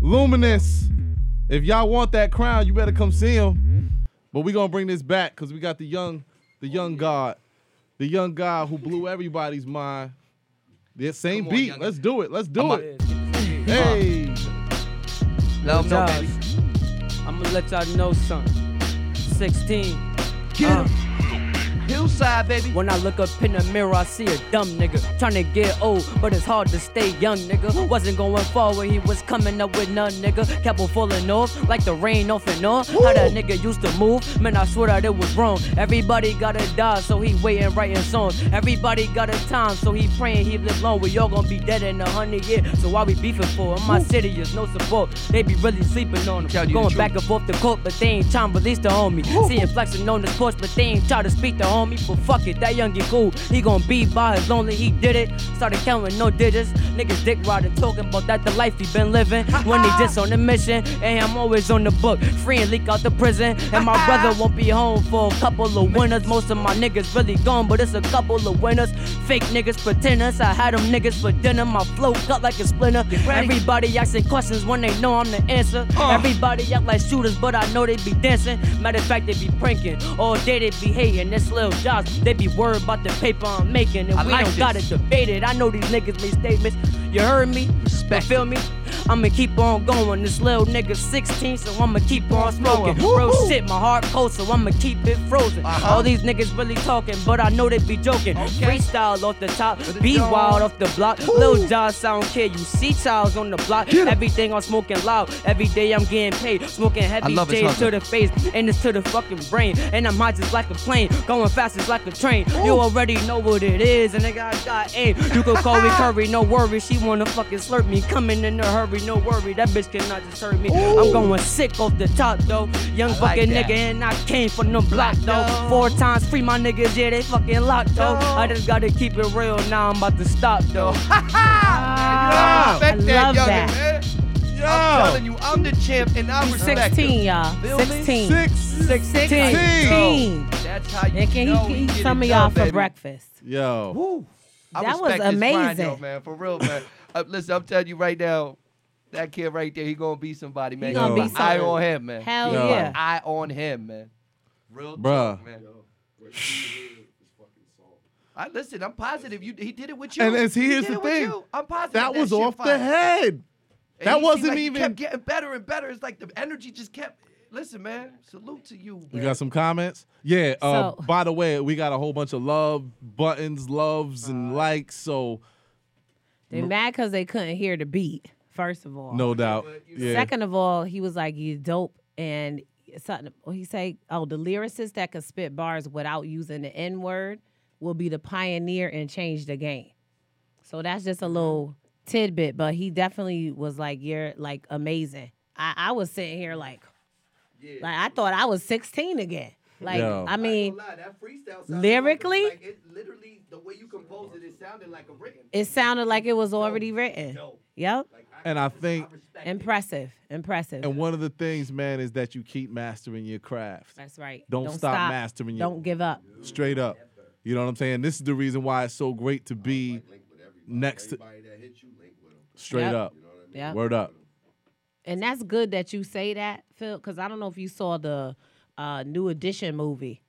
Luminous. If y'all want that crown, you better come see him. But we gonna bring this back because we got the young, the young god, the young guy who blew everybody's mind. The same
Come on,
beat.
young-
Let's do it. Let's do
I'm
it. Hey.
Love know,
Josh,
baby.
I'ma let y'all know something. 16.
Get
Uh,
'em. Hillside, baby.
When I look up in the mirror, I see a dumb nigga trying to get old, but it's hard to stay young, nigga. Wasn't going forward, he was coming up with none, nigga. Kept on falling off like the rain off and on. How that nigga used to move, man, I swear that it was wrong. Everybody gotta die, so he waiting, writing songs. Everybody got a time, so he praying he live long. We all gonna be dead in a hundred years, so why we beefing for? In my city, is no support. They be really sleeping on him.
the
Going back and forth the court, but they ain't trying to release the homie. Seeing flexing on the porch, but they ain't try to speak to homie. But fuck it, that young get cool. He gon' be by his lonely, he did it. Started counting no digits. Niggas dick riding, talking about that the life he been living. when he just on the mission, and I'm always on the book. Free and leak out the prison. And my brother won't be home for a couple of winters. Most of my niggas really gone, but it's a couple of winners. Fake niggas pretenders. I had them niggas for dinner. My flow cut like a splinter. Everybody asking questions when they know I'm the answer. Everybody act like shooters, but I know they be dancing. Matter of fact, they be pranking. All day they be hating. This little jobs, they be worried about the paper I'm making. And
I
we
like
don't
this.
gotta debate it. I know these niggas make statements. You heard me? You feel me? I'ma keep on going. This little nigga 16, so I'ma keep on smoking. Real shit, my heart cold, so I'ma keep it frozen. All these niggas really talking, but I know they be joking. Freestyle off the top, be wild off the block. Lil John sound care. you see Charles on the block. Everything I'm smoking loud. Every day I'm getting paid. Smoking heavy J's to the face, and it's to the fucking brain. And I'm high just like a plane, going fast just like a train. You already know what it is, and I got aim. You can call me Curry, no worries. She wanna fucking slurp me. Coming in a hurry, no worry. That bitch cannot just hurt me. I'm going sick off the top though. Young
like
fucking
that.
nigga, and I came from the block though. Four times free, my niggas, yeah, they fucking locked though. I just gotta keep it real, now I'm about to stop though.
I respect
I
that,
love
youngin',
that.
man. I'm telling you, I'm the champ, and I
He's
respect
16, y'all.
Feel me?
16.
Six.
16.
Yo, That's how you
And can
know
he, he eat some of y'all
done,
for
baby.
breakfast?
Yo.
I
That was
respect his grind,
amazing.
man. For real, man. Uh, listen, I'm telling you right now, that kid right there, he gonna be somebody, man.
He
gonna
be
an eye on him, man.
Hell
Keep
yeah.
Eye on him, man. Real
Bruh.
talk, man. I listen. I'm positive. You, he did it with you.
And as
he
here's
did
the thing,
you. I'm positive.
that was
shit
off the head.
And
That
he
wasn't
seemed like he
even-
kept getting better and better. It's like the energy just kept. Listen, man. Salute to you.
We
man.
got some comments. Yeah. Uh,
So-
by the way, we got a whole bunch of love buttons, loves, and likes. So
They mad because they couldn't hear the beat, first of all.
no doubt. Yeah.
Second of all, he was like, you dope. And something, he say, oh, the lyricist that could spit bars without using the N word will be the pioneer and change the game. So that's just a mm-hmm. little tidbit, but he definitely was like, you're like amazing. I, I was sitting here like, like I thought I was 16 again. Like,
Yo.
I mean,
lie, that freestyle sounded
lyrically,
like, it literally the way you composed it, it sounded like a written.
it sounded like it was already written. Yep.
And I think,
Impressive. Impressive.
and one of the things, man, is that you keep mastering your craft.
That's right.
Don't, stop, mastering your
Don't give up.
straight up. You know what I'm saying? This is the reason why it's so great to be next to straight
Yep.
up.
Yep.
Word up.
And that's good that you say that, Phil, because I don't know if you saw the uh, New Edition movie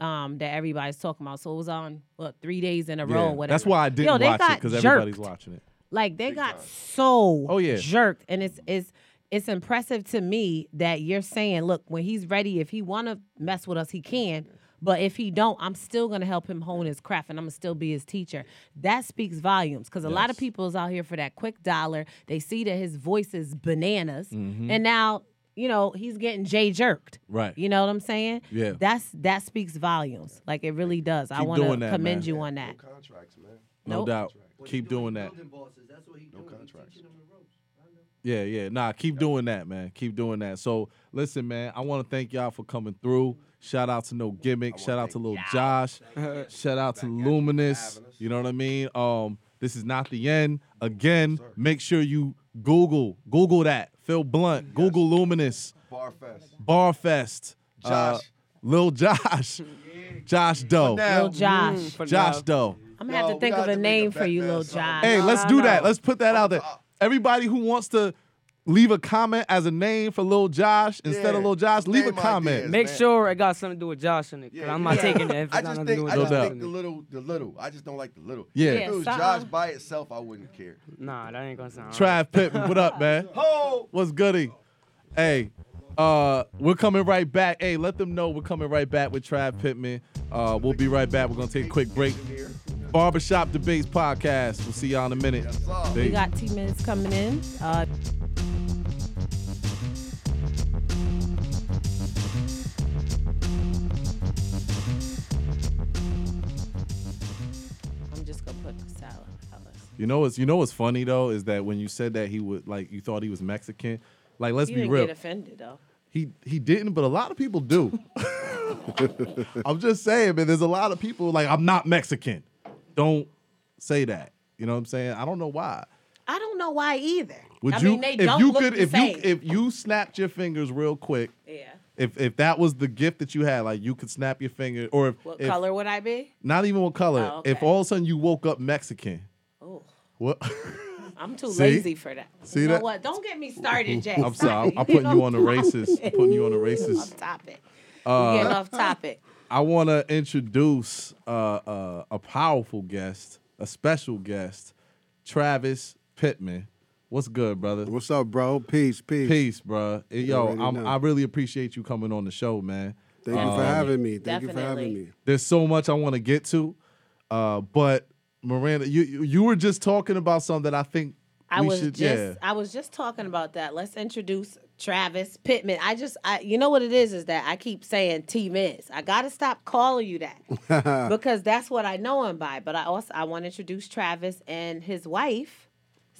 um, that everybody's talking about. So it was on what three days in a row.
Yeah.
or Whatever.
That's why I didn't
Yo,
watch it because everybody's watching it.
Like they got so
Oh, yeah.
jerked, and it's it's it's impressive to me that you're saying, look, when he's ready, if he want to mess with us, he can. But if he don't, I'm still gonna help him hone his craft, and I'm gonna still be his teacher. That speaks volumes, because a lot of
Yes.
people is out here for that quick dollar. They see that his voice is bananas,
Mhm.
and now you know he's getting Jay jerked.
Right.
You know what I'm saying?
Yeah.
That's that speaks volumes. Like it really does. I want to commend
man.
you on that.
Contracts, man.
No
Nope.
doubt. Keep doing that.
No contracts.
Yeah, yeah. Nah, keep doing that, man. Keep doing that. So listen, man, I want to thank y'all for coming through. Shout out to No Gimmick. Shout out to Lil Josh. Shout out to Luminous. You know what I mean? Um, this is not the end. Again, make sure you Google, Google that. Phil Blount. Google Luminous.
Barfest.
Barfest. Uh,
Josh.
Lil Josh. Josh Doe.
Lil Josh.
Josh Doe.
I'm gonna have to think of a name for you, little
son.
Josh.
Hey,
No,
let's
no,
do
no.
that. Let's put that out there. Uh, uh. Everybody who wants to leave a comment as a name for Lil Josh instead of
Yeah.
Lil Josh, leave a
Name
comment.
ideas.
Make
man.
sure it got something to do with Josh in it.
Yeah,
I'm not
yeah.
taking it if it's
I
not
just
nothing to do
think,
with
I just
Josh.
doubt.
think the little, the little. I just don't like the little.
Yeah.
If it was
Yeah,
Josh
so-
by itself, I wouldn't care.
Nah, that ain't gonna sound
Trav Pittman, what up, man?
Oh,
What's goody? Hey, uh, we're coming right back. Hey, let them know we're coming right back with Trav Pittman. Uh, we'll be right back. We're gonna take a quick break. Barbershop Debates podcast. We'll see y'all in a minute.
We got T minutes coming in. Uh, I'm just gonna put the salad. fellas.
You know what's you know what's funny though is that when you said that he would like you thought he was Mexican. Like let's
You
be
didn't
real.
get offended though.
He he didn't, but a lot of people do. I'm just saying, man. There's a lot of people like I'm not Mexican. Don't say that. You know what I'm saying? I don't know why.
I don't know why either.
Would
I
you
mean, they
if
don't
you could if
same.
you if you snapped your fingers real quick,
yeah.
if if that was the gift that you had, like you could snap your finger, or if,
What
if-
color would I be?
not even what color.
Oh,
If all of a sudden you woke up Mexican,
Oh,
what?
I'm too
See?
lazy for that.
See
you know
that?
what? Don't get me started, Jay.
I'm sorry. I'm, I'm putting you on the
racist. I'm
putting you on the racist.
Off topic.
Uh,
we getting off topic.
I want to introduce uh, uh, a powerful guest, a special guest, Travis Pittman. What's good, brother?
What's up, bro? Peace, peace.
Peace, bro. Yo, I'm. I really appreciate you coming on the show, man.
Thank you for
Um,
having me. Thank you for
Definitely.
having me.
There's so much I want to get to, uh, but Miranda, you you you were just talking about something that I think
I
we
was
should.
just
yeah,
I was just talking about that. Let's introduce Travis Pittman. I just I you know what it is is that I keep saying T Miz. I gotta stop calling you that because that's what I know him by. But I also I want to introduce Travis and his wife.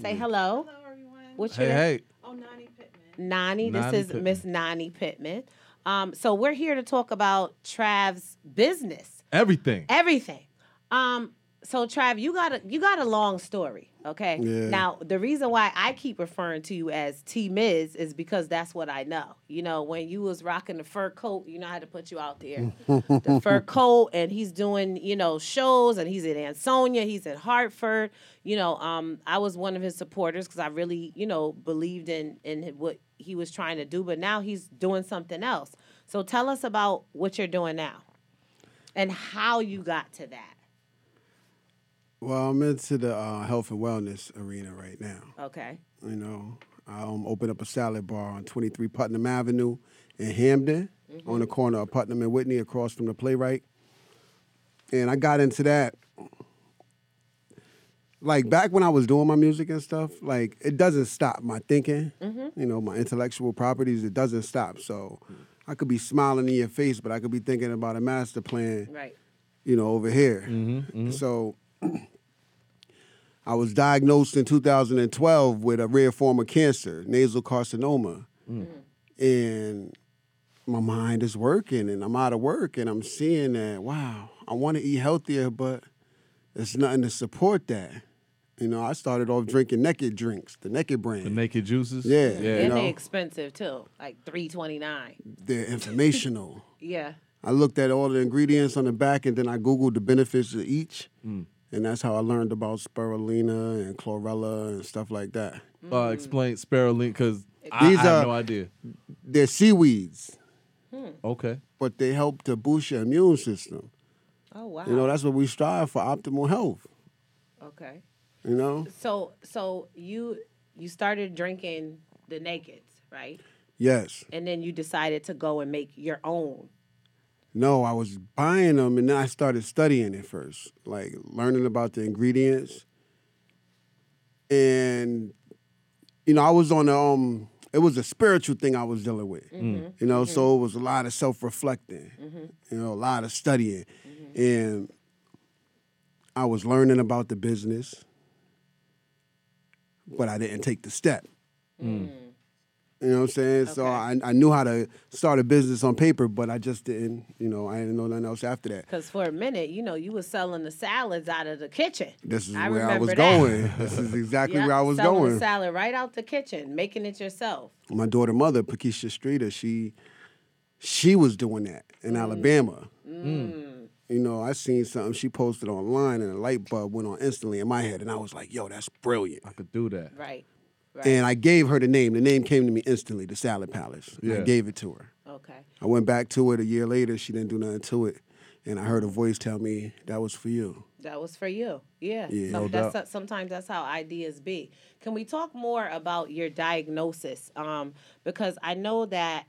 Say hello. Hello everyone. What's your
Hey,
name? Oh, Nani Pittman. Nani. This
Nani
is
Pittman.
Miss Nani Pittman. Um, so we're here to talk about Trav's business
everything.
everything. Um, so Trav, you got a you got a long story, okay?
Yeah.
Now the reason why I keep referring to you as T Miz is because that's what I know. You know, when you was rocking the fur coat, you know how to put you out there. the fur coat, and he's doing you know shows, and he's in Ansonia, he's in Hartford. You know, um, I was one of his supporters because I really you know believed in in what he was trying to do, but now he's doing something else. So tell us about what you're doing now and how you got to that.
Well, I'm into the uh, health and wellness arena right now.
Okay.
You know, I um, opened up a salad bar on 23 Putnam Avenue in Hamden, on the corner of Putnam and Whitney, across from the Playwright. And I got into that. Like back when I was doing my music and stuff, like it doesn't stop my thinking. You know, my intellectual properties, it doesn't stop. So I could be smiling in your face, but I could be thinking about a master plan
Right.
you know, over here. So I was diagnosed in 2012 with a rare form of cancer, nasal carcinoma. Mm. And my mind is working and I'm out of work and I'm seeing that, wow, I want to eat healthier, but there's nothing to support that. You know, I started off drinking naked drinks, the naked brand.
The naked juices.
Yeah,
And
you
they
know,
expensive too, like three twenty nine.
they're informational.
Yeah.
I looked at all the ingredients on the back and then I Googled the benefits of each. Mm. And that's how I learned about spirulina and chlorella and stuff like that.
Uh, explain spirulina because I,
These
I have
are-
no idea.
They're seaweeds,
Okay.
but they help to boost your immune system.
Oh wow.
You know, that's what we strive for optimal health.
okay.
You know?
So so you you started drinking the nakeds, right?
Yes.
And then you decided to go and make your own.
No, I was buying them and then I started studying it first, like learning about the ingredients. And you know, I was on the um it was a spiritual thing I was dealing with. Mm-hmm. Mm-hmm. You know, so mm-hmm. it was a lot of self-reflecting. You know, a lot of studying. And I was learning about the business, but I didn't take the step. Mm. You know what I'm saying? So I, I knew how to start a business on paper, but I just didn't, you know, I didn't know nothing else after that.
Because for a minute, you know, you was selling the salads out of the kitchen.
This is
I
where I was
that.
going. This is exactly
Yep,
where I was
selling
going.
the salad right out the kitchen, making it yourself.
My daughter mother, Pakisha Streeter, she she was doing that
Mm.
in Alabama. You know, I seen something she posted online and a light bulb went on instantly in my head and I was like, yo, that's brilliant.
I could do that.
Right. Right.
And I gave her the name. The name came to me instantly, the Salad Palace. And I gave it to her.
Okay.
I went back to it a year later. She didn't do nothing to it. And I heard a voice tell me, that was for you.
That was for you. Yeah.
Yeah.
So
No
that's
doubt.
sometimes that's how ideas be. Can we talk more about your diagnosis? Um, because I know that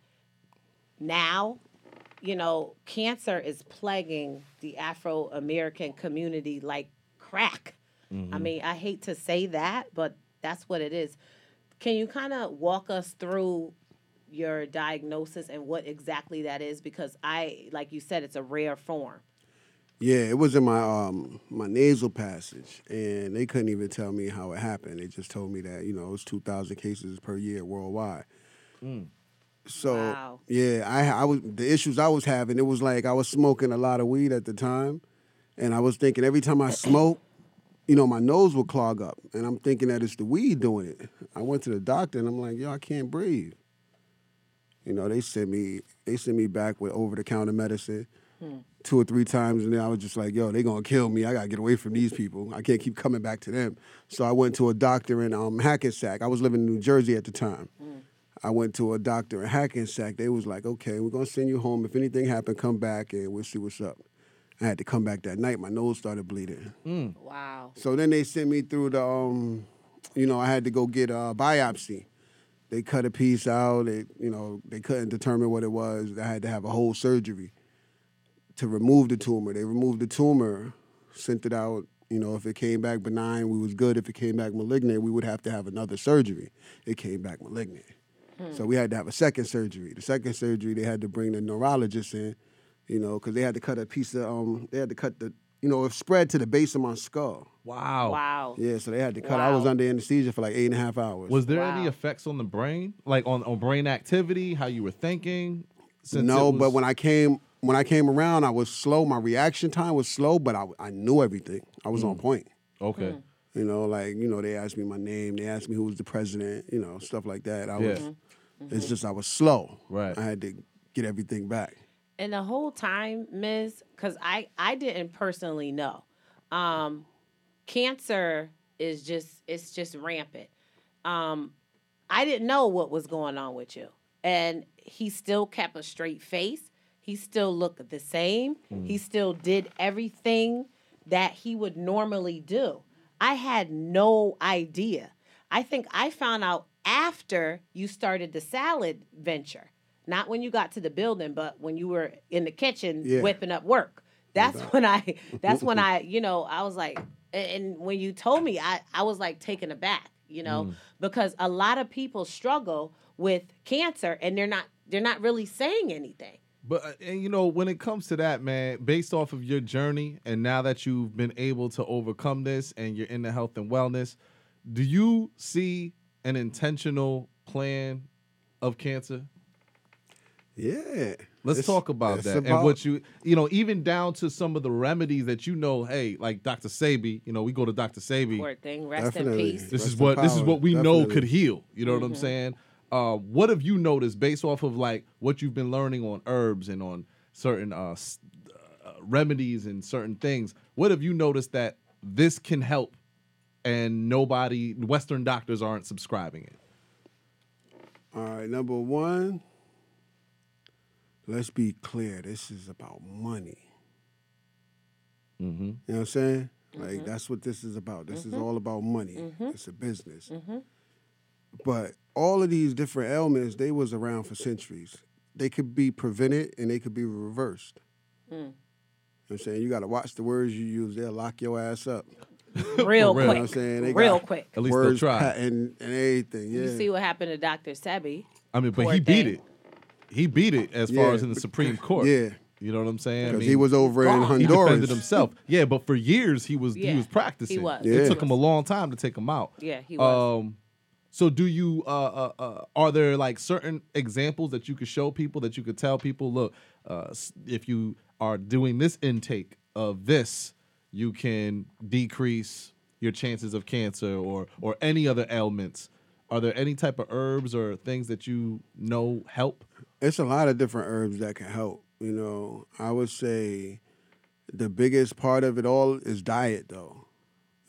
now, you know, cancer is plaguing the Afro American community like crack. I mean, I hate to say that, but that's what it is. Can you kind of walk us through your diagnosis and what exactly that is? Because I, like you said, it's a rare form.
Yeah, it was in my um my nasal passage, and they couldn't even tell me how it happened. They just told me that you know it's two thousand cases per year worldwide. So
Wow.
yeah, I I was the issues I was having. It was like I was smoking a lot of weed at the time, and I was thinking every time I smoke, you know, my nose would clog up, and I'm thinking that it's the weed doing it. I went to the doctor, and I'm like, yo, I can't breathe. You know, they sent me they sent me back with over the counter medicine two or three times, and then I was just like, yo, they gonna kill me. I gotta get away from these people. I can't keep coming back to them. So I went to a doctor in um, Hackensack. I was living in New Jersey at the time. I went to a doctor in Hackensack. They was like, okay, we're gonna send you home. If anything happened, come back and we'll see what's up. I had to come back that night. My nose started bleeding.
Wow.
So then they sent me through the um, you know, I had to go get a biopsy. They cut a piece out. They, you know, they couldn't determine what it was. I had to have a whole surgery to remove the tumor. They removed the tumor, sent it out. You know, if it came back benign, we was good. If it came back malignant, we would have to have another surgery. It came back malignant. So we had to have a second surgery. The second surgery, they had to bring the neurologist in, you know, because they had to cut a piece of, um, they had to cut the, you know, it spread to the base of my skull.
Wow.
Wow.
Yeah, so they had to cut. I was under anesthesia for like eight and a half hours.
Was there any effects on the brain, like on, on brain activity, how you were thinking? Since
no,
it
but when I came when I came around, I was slow. My reaction time was slow, but I, I knew everything. I was on
Mm.
point.
Okay.
You know, like you know, they asked me my name. They asked me who was the president. You know, stuff like that. I
Yeah.
was. It's just I was slow.
Right.
I had to get everything back.
And the whole time, Ms., because I I didn't personally know, um, cancer is just it's just rampant. Um, I didn't know what was going on with you, and he still kept a straight face. He still looked the same. He still did everything that he would normally do. I had no idea. I think I found out after you started the salad venture. Not when you got to the building, but when you were in the kitchen
Yeah.
whipping up work. That's when I that's when I, you know, I was like and- when you told me, I I was like taken aback, you know,
Mm.
because a lot of people struggle with cancer and they're not they're not really saying anything.
But uh, and you know, when it comes to that, man, based off of your journey, and now that you've been able to overcome this, and you're in the health and wellness, do you see an intentional plan of cancer?
Yeah.
Let's
It's-
talk about
it's
that and what you, you know, even down to some of the remedies that you know. Hey, like Dr. Sebi, you know, we go to Dr. Sebi.
Poor thing. Rest
Definitely.
in peace.
This is
Rest in
what this is what we know could heal. You know what I'm
Mhm.
saying? Uh, what have you noticed based off of like what you've been learning on herbs and on certain uh, uh, remedies and certain things? What have you noticed that this can help, and nobody, Western doctors aren't subscribing it?
All right, number one, let's be clear. This is about money.
Mm-hmm.
You know what I'm saying? Like that's what this is about. This is
Mhm.
all about money.
Mhm.
It's a business.
Mm-hmm.
But all of these different ailments, they was around for centuries. They could be prevented and they could be reversed.
Mm.
You know what I'm saying? You got to watch the words you use. They'll lock your ass up.
Real quick.
You know what I'm
quick.
saying? They
Real quick.
At least they'll try.
patent and everything. Yeah.
You see what happened to Dr. Sebi.
I mean, but
Poor
he beat it. He beat it as far
Yeah,
as in the Supreme Court.
Yeah.
You know what I'm saying? I
'Cause
mean,
he was over in
He
Honduras.
defended himself. Yeah, but for years he was
Yeah,
he was practicing.
he was.
It took him a long time to take him out.
Yeah, he was.
Um, so do you? Uh, uh, uh, are there like certain examples that you could show people that you could tell people? Look, uh, if you are doing this intake of this, you can decrease your chances of cancer or or any other ailments. Are there any type of herbs or things that you know help?
It's a lot of different herbs that can help. You know, I would say the biggest part of it all is diet, though.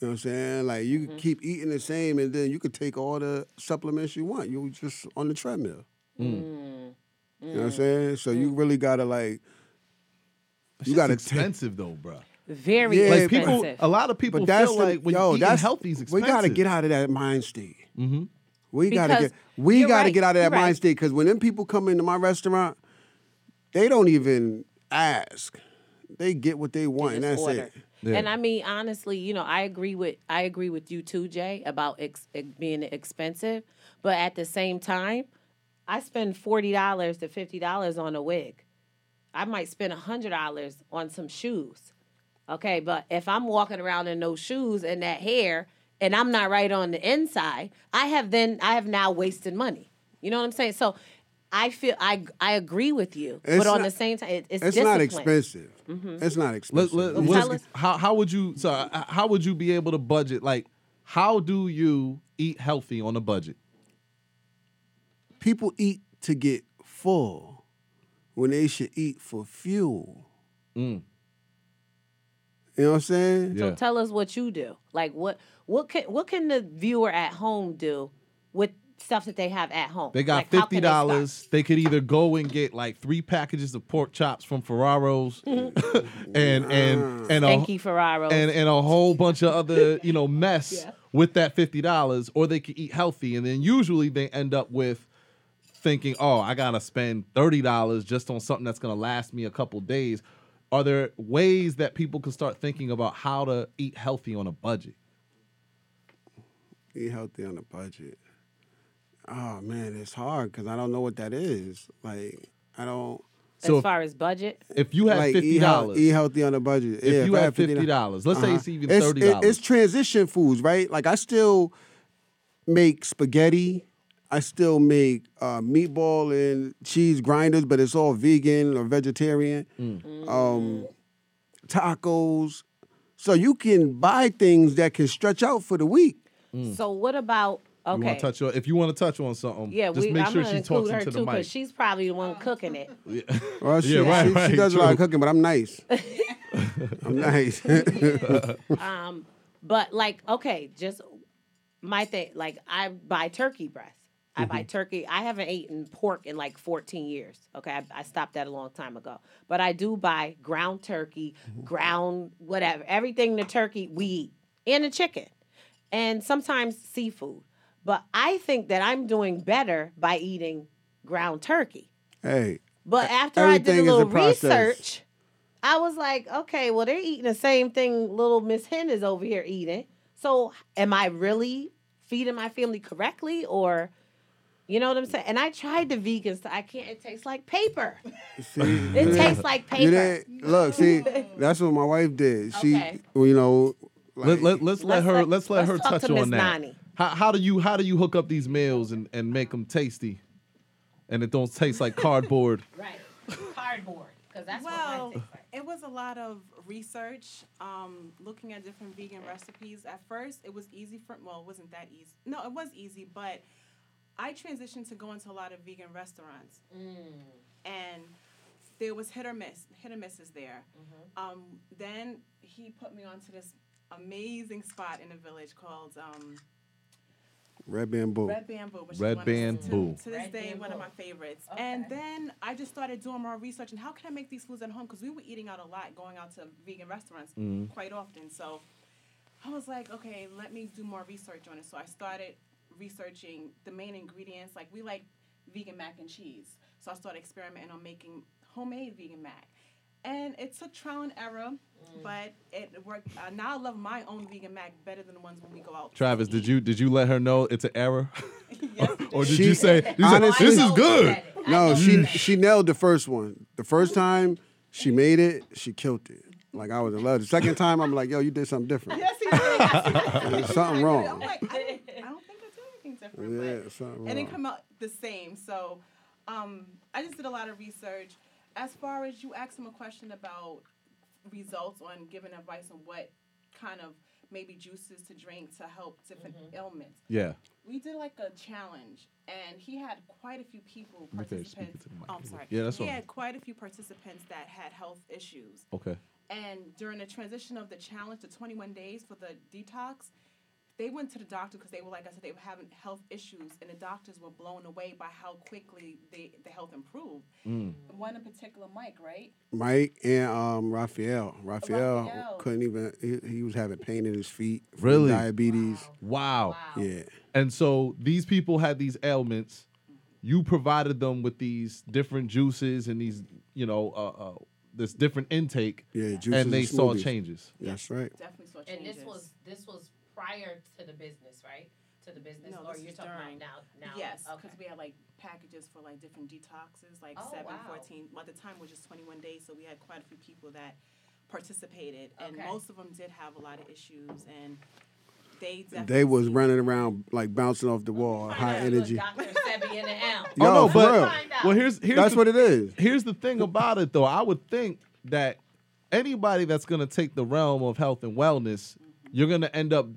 You know what I'm saying? Like you can keep eating the same, and then you could take all the supplements you want. You just on the treadmill.
Mm.
You know what I'm saying? So you really gotta like.
It's
You gotta
expensive though, bro.
Very
Yeah,
Like
expensive.
people, a lot of people
but that's
feel
the,
like when
yo,
eating
that's
healthy is
we gotta get out of that mind state.
Mm-hmm.
We gotta get we gotta
right,
get out of that
you're
mind
right.
state because when them people come into my restaurant, they don't even ask. They get what they want, and that's
order.
it.
And I mean, honestly, you know, I agree with I agree with you too, Jay, about ex- it being expensive. But at the same time, I spend forty dollars to fifty dollars on a wig. I might spend hundred dollars on some shoes. Okay, but if I'm walking around in those shoes and that hair, and I'm not right on the inside, I have then I have now wasted money. You know what I'm saying? So. I feel I I agree with you,
It's
but on
not-
the same time, it, it's
It's not
discipline.
expensive.
Mhm.
It's not expensive.
let,
Well,
what's-
tell us-
how how would you so uh, how would you be able to budget like how do you eat healthy on a budget?
People eat to get full when they should eat for fuel.
Mm.
You know what I'm saying?
So tell us what you do. Like what what can what can the viewer at home do with stuff that they have at home?
They got
Like,
fifty
can they start?
dollars. They, could either go and get like three packages of pork chops from Ferraro's, mm-hmm. and and and a,
Stanky Ferraro's.
and and a whole bunch of other you know mess
Yeah.
with that fifty dollars, or they could eat healthy, and then usually they end up with thinking, "Oh, I gotta spend thirty dollars just on something that's gonna last me a couple days." Are there ways that people can start thinking about how to eat healthy on a budget?
Eat healthy on a budget. Oh man, it's hard because I don't know what that is. Like I don't.
So
as
if-
far as budget,
If you had
like,
fifty
eat,
dollars,
eat healthy on a budget.
If
yeah,
you
I
had $50, let's say uh-huh. it's even
It's- it-
$30.
It's transition foods, right? Like I still make spaghetti. I still make uh, meatball and cheese grinders, but it's all vegan or vegetarian.
Mm.
Um, tacos. So you can buy things that can stretch out for the week.
so what about
You
okay?
want to touch on? If you want to touch on something,
yeah,
just
we,
make
I'm
sure
gonna
she talks
include her
into
too
the mic.
because she's probably the one cooking it.
Well, she,
Yeah, right,
she,
right,
she does a lot of cooking, but I'm nice. I'm nice.
um, but like, okay, just my thing. Like, I buy turkey breast. I buy
Mm-hmm.
turkey. I haven't eaten pork in like 14 years. Okay, I, I stopped that a long time ago. But I do buy ground turkey,
Mm-hmm.
ground whatever, everything the turkey we eat, and the chicken, and sometimes seafood. But I think that I'm doing better by eating ground turkey.
hey,
But after I did a
is a
little research, I was like, okay, well, they're eating the same thing little Miss Hen is over here eating. So am I really feeding my family correctly or you know what I'm saying? And I tried the vegan stuff. I can't, it tastes like paper.
See,
It
you
tastes
didn't-
like
you
paper.
didn't- Look, see, that's what my wife did. She,
Okay.
you know,
let, let, let's let
Let's
her
let-
let's let her
let's talk
touch
to Miss
on that.
Nani.
How, how do you how do you hook up these meals and, and make them tasty, and it don't taste like cardboard?
Right. Cardboard. Because that's
well,
what like.
it was a lot of research, um, looking at different vegan recipes. At first, it was easy for well, it wasn't that easy. No, it was easy, but I transitioned to going to a lot of vegan restaurants, and there was hit or miss, hit or misses there. Um, then he put me onto this amazing spot in the village called um,
Red Bamboo.
Red Bamboo. Which
Red
is
Bamboo.
To, to this day, one of my favorites. And then I just started doing more research and how can I make these foods at home? Because we were eating out a lot, going out to vegan restaurants
Mhm.
quite often. So I was like, okay, let me do more research on it. So I started researching the main ingredients. Like we like vegan mac and cheese. So I started experimenting on making homemade vegan mac. And it took trial and error, but it worked. Uh, now I love my own vegan mac better than the ones when we go out.
Travis, did you did you let her know it's an error, or did
She-
you say you said,
honestly-
this is good?
No, she she nailed the first one. The first time she made it, she killed it. Like I was in love. The second time, I'm like, yo, you did something different.
Yes, he did. Yes, he did.
There's something
I'm
wrong.
like, I don't, I don't think I did anything different.
Yeah,
but
something
it didn't come out the same. So um, I just did a lot of research. As far as you asked him a question about results on giving advice on what kind of maybe juices to drink to help different ailments.
Yeah.
We did like a challenge, and he had quite a few people
Let me speaking
participants.
to the mic.
Oh, I'm sorry.
Yeah, that's
he
all
had
right.
quite a few participants that had health issues.
Okay.
And during the transition of the challenge, to 21 days for the detox, they went to the doctor because they were, like I said, they were having health issues, and the doctors were blown away by how quickly they, the health improved.
Mm.
One in particular, Mike, right?
Mike and um, Raphael. Raphael
Raphael.
couldn't even. He, he was having pain in his feet.
Really?
Diabetes.
Wow.
Yeah.
And so these people had these ailments. You provided them with these different juices and these, you know, uh, uh, this different intake.
Yeah, juices
and they
and
saw
smoothies.
changes.
That's right.
Definitely saw changes.
And this was this was prior to the business, right? To the business,
No,
or
this
you're talking about now? Now,
Yes,
okay.
because we had like packages for like different detoxes, like
Oh,
seven,
wow.
14. Well, at the time it was just 21 days, so we had quite a few people that participated, and
Okay.
most of them did have a lot of issues, and they
They was running around like bouncing off the wall, high energy.
Dr. Sebi in the L.
Yo,
oh no, but well, here's here's
That's
the-
what it is.
Here's the thing about it, though. I would think that anybody that's gonna take the realm of health and wellness, mm-hmm. you're gonna end up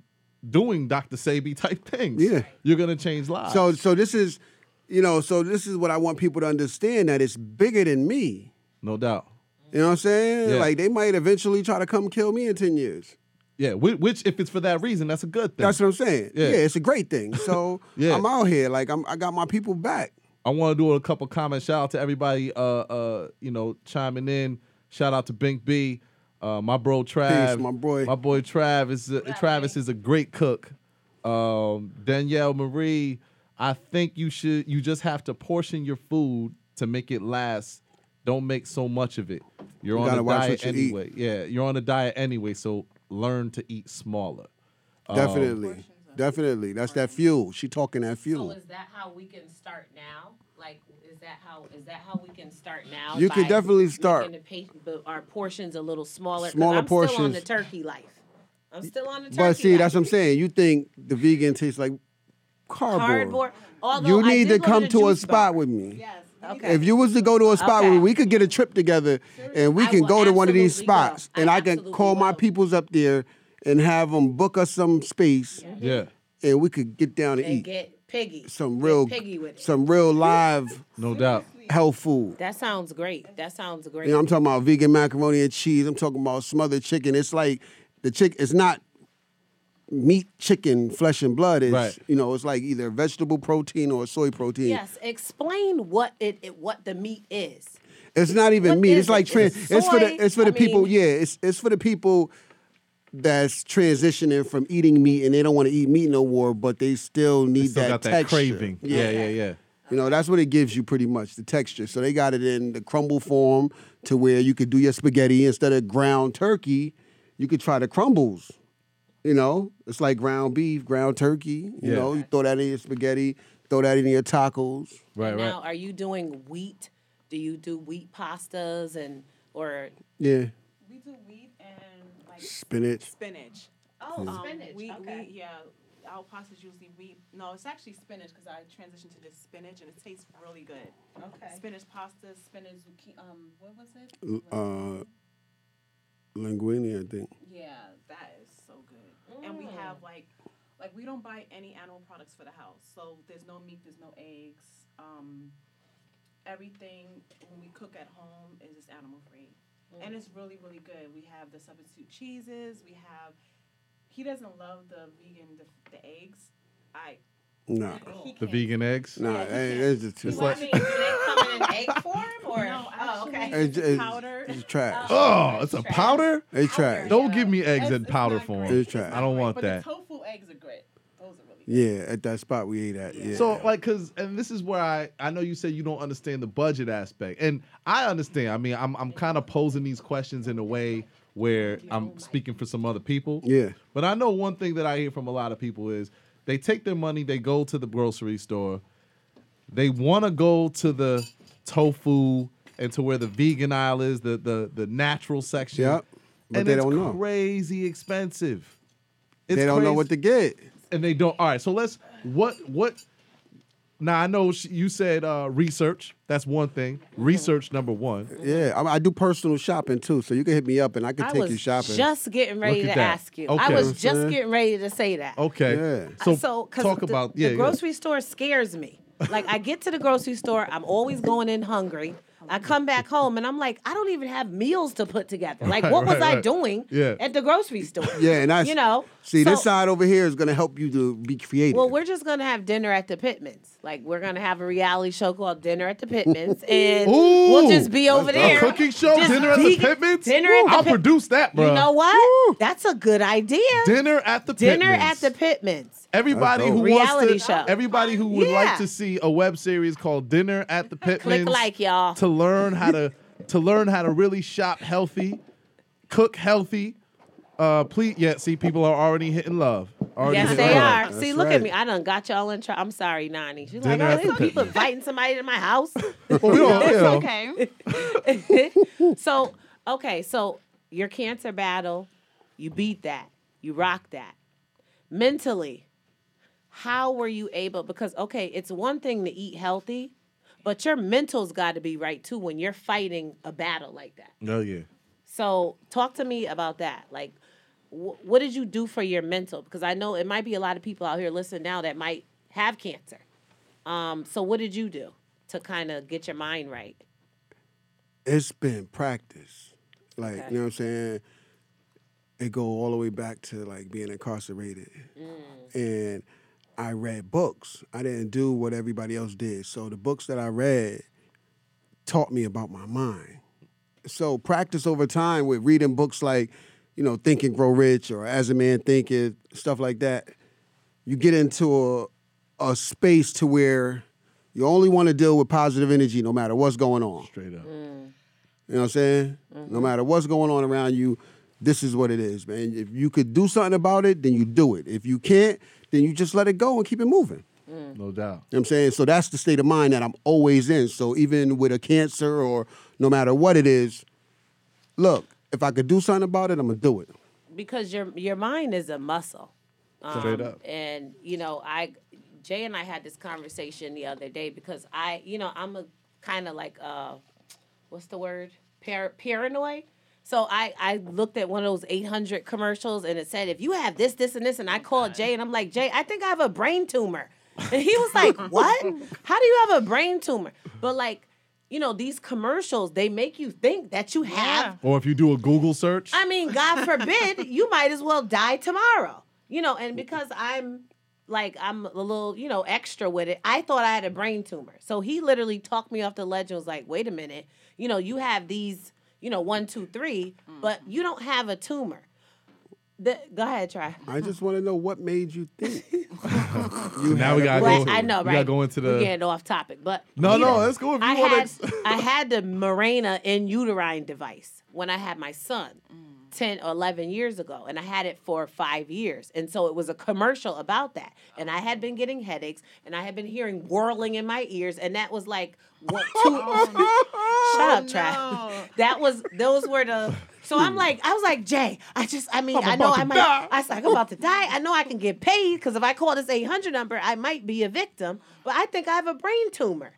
doing Dr. Sebi type things.
Yeah.
you're gonna change lives.
So so this is, you know, so this is what I want people to understand that it's bigger than me.
no doubt.
You know what I'm saying?
Yeah.
Like they might eventually try to come kill me in ten years.
Yeah, which, which if it's for that reason, that's a good thing.
That's what I'm saying.
Yeah.
Yeah, it's a great thing. So
Yeah.
I'm out here, like I'm, I got my people back.
I want to do a couple comments. Shout out to everybody, uh, uh, you know, chiming in. Shout out to Bink B, uh, my bro Trav,
Peace, my boy.
My boy Trav is uh, Travis is a great cook. Um, Danielle Marie, I think you should. You just have to portion your food to make it last. Don't make so much of it. You're
You
on a diet
what you eat.
anyway. Yeah, you're on a diet anyway. So learn to eat smaller. Um,
Definitely. Definitely. That's that fuel. She talking that fuel.
So
fuel.
is that how we can start now? Like, is that how is that how we can start now?
You can definitely start.
making the pa- but our portions a little smaller. 'Cause
Smaller
I'm Still on
portions.
the turkey life. I'm still on the turkey.
But see,
life.
that's what I'm saying. You think the vegan tastes like cardboard.
cardboard. Although
you need to come
the
to a spot
bar.
with me.
Yes. Okay.
If you was to go to a spot
Okay.
where we could get a trip together and we
I
can go to one of these
absolutely go.
spots and I, can call my peoples up there and have them book us some space.
Yeah.
And we could get down and,
and
eat
get piggy.
some
Get
real
piggy with it.
some real live
no doubt
health food.
That sounds great. That sounds great.
You know, I'm talking about vegan macaroni and cheese. I'm talking about smothered chicken. It's like the chick. It's not meat, chicken, flesh and blood. It's
Right.
you know, it's like either vegetable protein or soy protein.
Yes. Explain what it, it what the meat is.
It's not even
What
meat.
is
It's like
it?
trans.
Is
It's
it
for the. It's for the
I
people.
mean-
yeah. It's it's for the people that's transitioning from eating meat and they don't want to eat meat no more, but they still need
still
that
got that
texture.
craving. Yeah, yeah, yeah.
You know, that's what it gives you pretty much, the texture. So they got it in the crumble form to where you could do your spaghetti instead of ground turkey, you could try the crumbles. You know, it's like ground beef, ground turkey. You
Yeah.
know, you throw that in your spaghetti, throw that in your tacos.
Right, right,
Now, are you doing wheat? Do you do wheat pastas and or
Yeah.
We do wheat and like
Spinach.
Spinach.
Oh,
Um,
spinach,
We,
okay.
we, yeah, our pasta's usually wheat. No, it's actually spinach because I transitioned to this spinach and it tastes really good.
Okay.
Spinach pasta, spinach zucchini. Um, what was it?
L- Uh, linguine, I think.
Yeah, that is so good. And we have like, like we don't buy any animal products for the house. So there's no meat, there's no eggs. Um, everything when we cook at home is just animal free, Mm. and it's really really good. We have the substitute cheeses. We have. He doesn't love the vegan the, the eggs. I.
Nah.
He
The vegan eggs.
Nah, hey, it's just too
It's
much.
like-
I mean, do they come in egg form or
No,
oh, okay.
It's, it's,
powder.
it's trash.
Oh, oh it's a powder.
It's trash.
Don't give me eggs in powder form.
It's trash.
I don't want
But
that.
the tofu eggs are great. Those are really.
Yeah, at that spot we ate at. Yeah.
So like, cause and this is where I I know you said you don't understand the budget aspect, and I understand. I mean, I'm I'm kind of posing these questions in a way where I'm speaking for some other people.
Yeah.
But I know one thing that I hear from a lot of people is they take their money, they go to the grocery store, they want to go to the tofu and to where the vegan aisle is, the the the natural section.
Yep. But
and
they
it's
don't know.
crazy expensive.
they don't know what to get.
And they don't. All right, so let's what what. Now I know sh- you said uh, research. That's one thing. Research number one.
Yeah, I, I do personal shopping too, so you can hit me up and I can
I
take
was
you shopping.
just getting ready
Look
to
that.
ask you.
Okay.
I was
You know what I'm
just
saying?
getting ready to say that.
Okay.
Yeah.
So,
so 'cause
talk
the,
about
the
yeah. yeah.
grocery store scares me. Like I get to the grocery store, I'm always going in hungry. I come back home and I'm like, I don't even have meals to put together. Like,
Right,
what was
right,
I
right.
doing
Yeah.
at the grocery store?
Yeah, and I
you know.
See, this side over here is gonna help you to be creative.
Well, we're just gonna have dinner at the Pittmans. Like we're gonna have a reality show called Dinner at the Pittmans, and we'll just be over
A
there.
cooking show,
Just
dinner at the Pittmans.
Dinner at the
I'll
Pit-
produce that, bro.
You know what? That's a good idea.
Dinner at the
Dinner
Pittmans.
at the Pittmans.
Everybody who.
Reality
wants to,
show.
everybody who would
Yeah.
like to see a web series called Dinner at the Pittmans,
Click like y'all.
to learn how to to learn how to really shop healthy, cook healthy. Uh, please, yeah. See, people are already hitting love. Already
Yes,
hitting
they
love.
are.
That's
See, look
right.
at me. I done got y'all in trouble. I'm sorry, Nani. She's
Dinner
like,
at
oh,
the
these people
Pittmans.
inviting somebody to my house.
Well, we don't, you know.
Okay.
so, okay, so your cancer battle, you beat that. You rock that. Mentally, how were you able? Because, okay, it's one thing to eat healthy, but your mental's got to be right too when you're fighting a battle like that.
Oh yeah.
So, talk to me about that. Like, wh- what did you do for your mental? Because I know it might be a lot of people out here listening now that might have cancer. Um, so, what did you do to kind of get your mind right?
it's been practice. Like,
Okay.
you know what I'm saying? It go all the way back to like being incarcerated. And I read books. I didn't do what everybody else did. So the books that I read taught me about my mind. So practice over time with reading books like, you know, Think and Grow Rich or As a Man Thinketh, stuff like that. you get into a, a space to where you only want to deal with positive energy no matter what's going on.
Straight up.
You know what I'm saying? No mm-hmm. matter what's going on around you, this is what it is, man. If you could do something about it, then you do it. If you can't, then you just let it go and keep it moving.
No doubt.
You know what I'm saying? So that's the state of mind that I'm always in. So even with a cancer or no matter what it is, look, if I could do something about it, I'm gonna do it.
because your your mind is a muscle.
Straight
Um,
up.
And you know, I Jay and I had this conversation the other day because I, you know, I'm a kind of like uh what's the word? Par- paranoid. So I I looked at one of those 800 commercials and it said if you have this this and this and I called Jay and I'm like, "Jay, I think I have a brain tumor." And he was like, "What? How do you have a brain tumor?" But like, you know, these commercials, they make you think that you have
Or if you do a Google search,
I mean, God forbid, you might as well die tomorrow. You know, and because I'm like I'm a little, you know, extra with it, I thought I had a brain tumor. So he literally talked me off the ledge and was like, wait a minute, you know, you have these, you know, one, two, three, mm-hmm. but you don't have a tumor. The, go ahead, try.
I just want to know what made you think.
So now we gotta
Well,
go.
I know, right?
we gotta go into
We're
the.
getting off topic, but
No,
you
no,
know,
let's go if you
I
wanna
had I had the Mirena in uterine device when I had my son. Mm. 10 or 11 years ago and I had it for 5 years. And so it was a commercial about that. And I had been getting headaches and I had been hearing whirling in my ears and that was like what two oh, Shut up, Trav. Oh, that was those were the so I'm like I was like Jay I just I mean
I'm
know I might
die.
I was like I'm about to die. I know I can get paid because if I call this 800 number I might be a victim but I think I have a brain tumor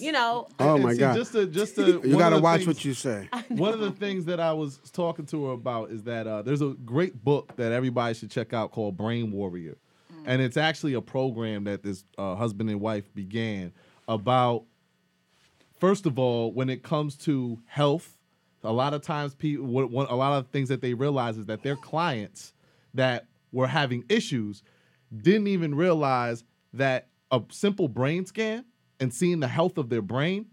you know
Oh my
see,
God.
Just to, just to,
You gotta watch
things-
what you say.
One of the things that I was talking to her about is that uh, there's a great book that everybody should check out called Brain Warrior, and it's actually a program that this uh, husband and wife began about. First of all, when it comes to health, a lot of times people, what, what, a lot of things that they realize is that their clients that were having issues didn't even realize that a simple brain scan and seeing the health of their brain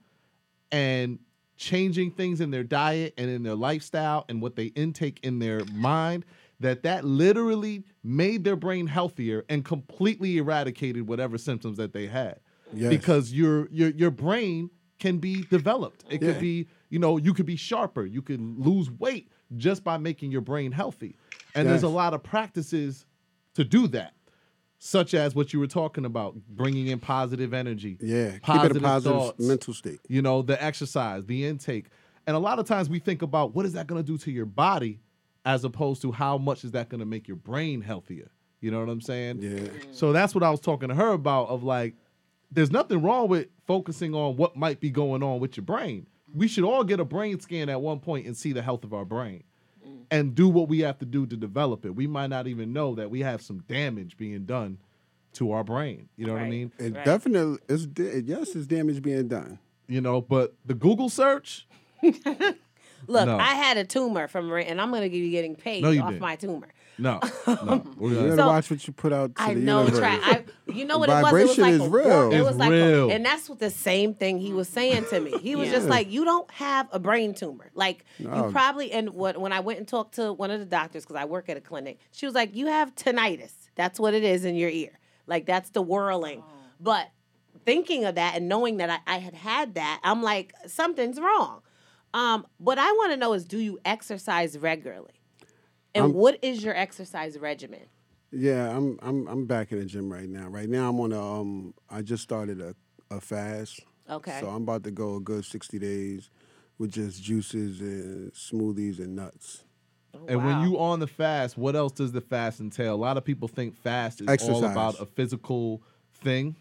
and changing things in their diet and in their lifestyle and what they intake in their mind that that literally made their brain healthier and completely eradicated whatever symptoms that they had.
Yes.
because your your your brain can be developed. It
Yeah.
could be you know you could be sharper. You could lose weight just by making your brain healthy. And there's a lot of practices to do that such as what you were talking about bringing in positive energy
Yeah, keep it a positive
thoughts,
mental state.
you know the exercise the intake. And a lot of times we think about what is that going to do to your body as opposed to how much is that going to make your brain healthier you know what i'm saying?
Yeah.
So that's what i was talking to her about of like there's nothing wrong with focusing on what might be going on with your brain. We should all get a brain scan at one point and see the health of our brain and do what we have to do to develop it we might not even know that we have some damage being done to our brain you know what i mean
It definitely is. Yes, it's damage being done.
you know but the google search
look
No.
I had a tumor from Mirena and I'm going to be getting paid
No, you
off
didn't.
my tumor
no no We're
You gotta
So-
watch what you put out to
I
the
know,
universe.
try. I, you know what
The
it was? It was
vibration
like
is
a
real.
war- It
It's
was like,
real.
A, and that's what the same thing he was saying to me. He was
Yeah.
just like, "You don't have a brain tumor. Like
No.
you probably." And what when I went and talked to one of the doctors because I work at a clinic, she was like, "You have tinnitus. That's what it is in your ear. Like that's the whirling." But thinking of that and knowing that I, I had had that, I'm like, something's wrong. Um, what I want to know is, do you exercise regularly? And
I'm-
what is your exercise regimen?
Yeah, I'm I'm I'm back in the gym right now. Right now I'm on a um I just started a, a fast.
Okay.
So I'm about to go a good sixty days with just juices and smoothies and nuts.
And when you on the fast, what else does the fast entail? A lot of people think fast is all about a physical thing,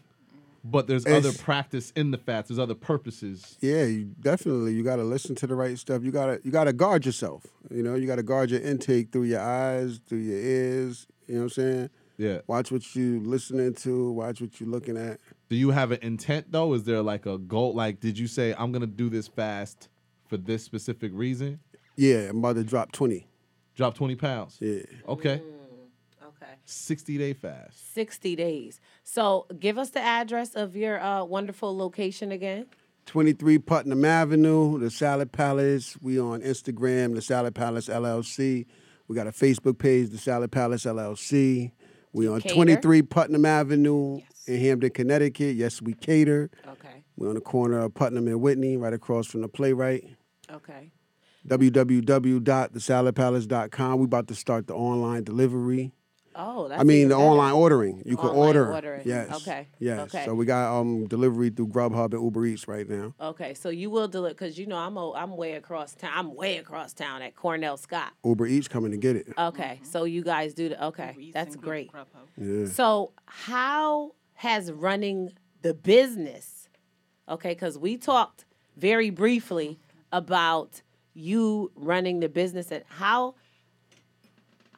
but there's
It's-
other practice in the fast. There's other purposes.
Yeah, you definitely you gotta listen to the right stuff. You gotta you gotta guard yourself. You know, you gotta guard your intake through your eyes, through your ears. You know what I'm saying?
Yeah.
Watch what you listening to, watch what you looking at.
Do you have an intent though? Is there like a goal? Like, did you say I'm gonna do this fast for this specific reason?
Yeah, I'm about to drop twenty.
Drop 20 pounds.
Yeah.
Okay. Mm.
Okay.
60 day fast.
60 days. So give us the address of your uh, wonderful location again.
23 Putnam Avenue, the Salad Palace. We on Instagram, the Salad Palace LLC. We got a Facebook page, the Salad Palace LLC. We on
cater?
23 Putnam Avenue in Hamden, Connecticut. Yes, we cater.
Okay.
We're on the corner of Putnam and Whitney, right across from the playwright.
Okay.
www.thesaladpalace.com. We about to start the online delivery.
Oh, that's
I mean the
better.
online ordering. You can
Online
order.
ordering.
Yes.
Okay.
Yes.
Okay.
So we got um delivery through Grubhub and Uber Eats right now.
Okay, so you will deliver because you know I'm o- I'm way across town. I'm way across town at Cornell Scott.
Uber Eats coming to get it.
Okay, so you guys do the okay. That's great.
Yeah.
So how has running the business? Okay, because we talked very briefly about you running the business and how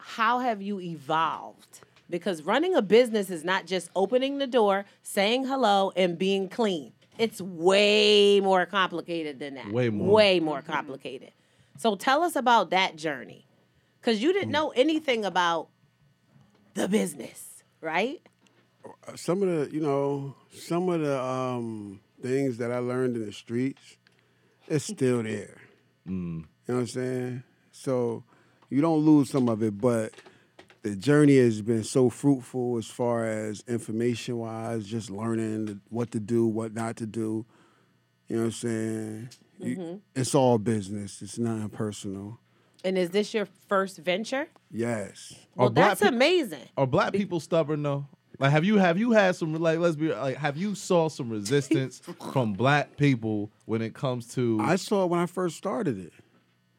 how have you evolved? Because running a business is not just opening the door, saying hello, and being clean. It's way more complicated than that.
Way more.
Way more complicated. So tell us about that journey. Because you didn't know anything about the business, right?
some of the you know some of the um things that I learned in the streets, it's still there. You know what I'm saying? So you don't lose some of it, but the journey has been so fruitful as far as information wise, just learning what to do, what not to do. You know what I'm saying? You-
Mhm.
it's all business. It's nothing personal.
And is this your first venture?
Yes.
Well,
black
that's
peop-
amazing.
Are black people stubborn though? Like, have you have you had some like let's be like have you saw some resistance from black people when it comes to?
I saw it when I first started it.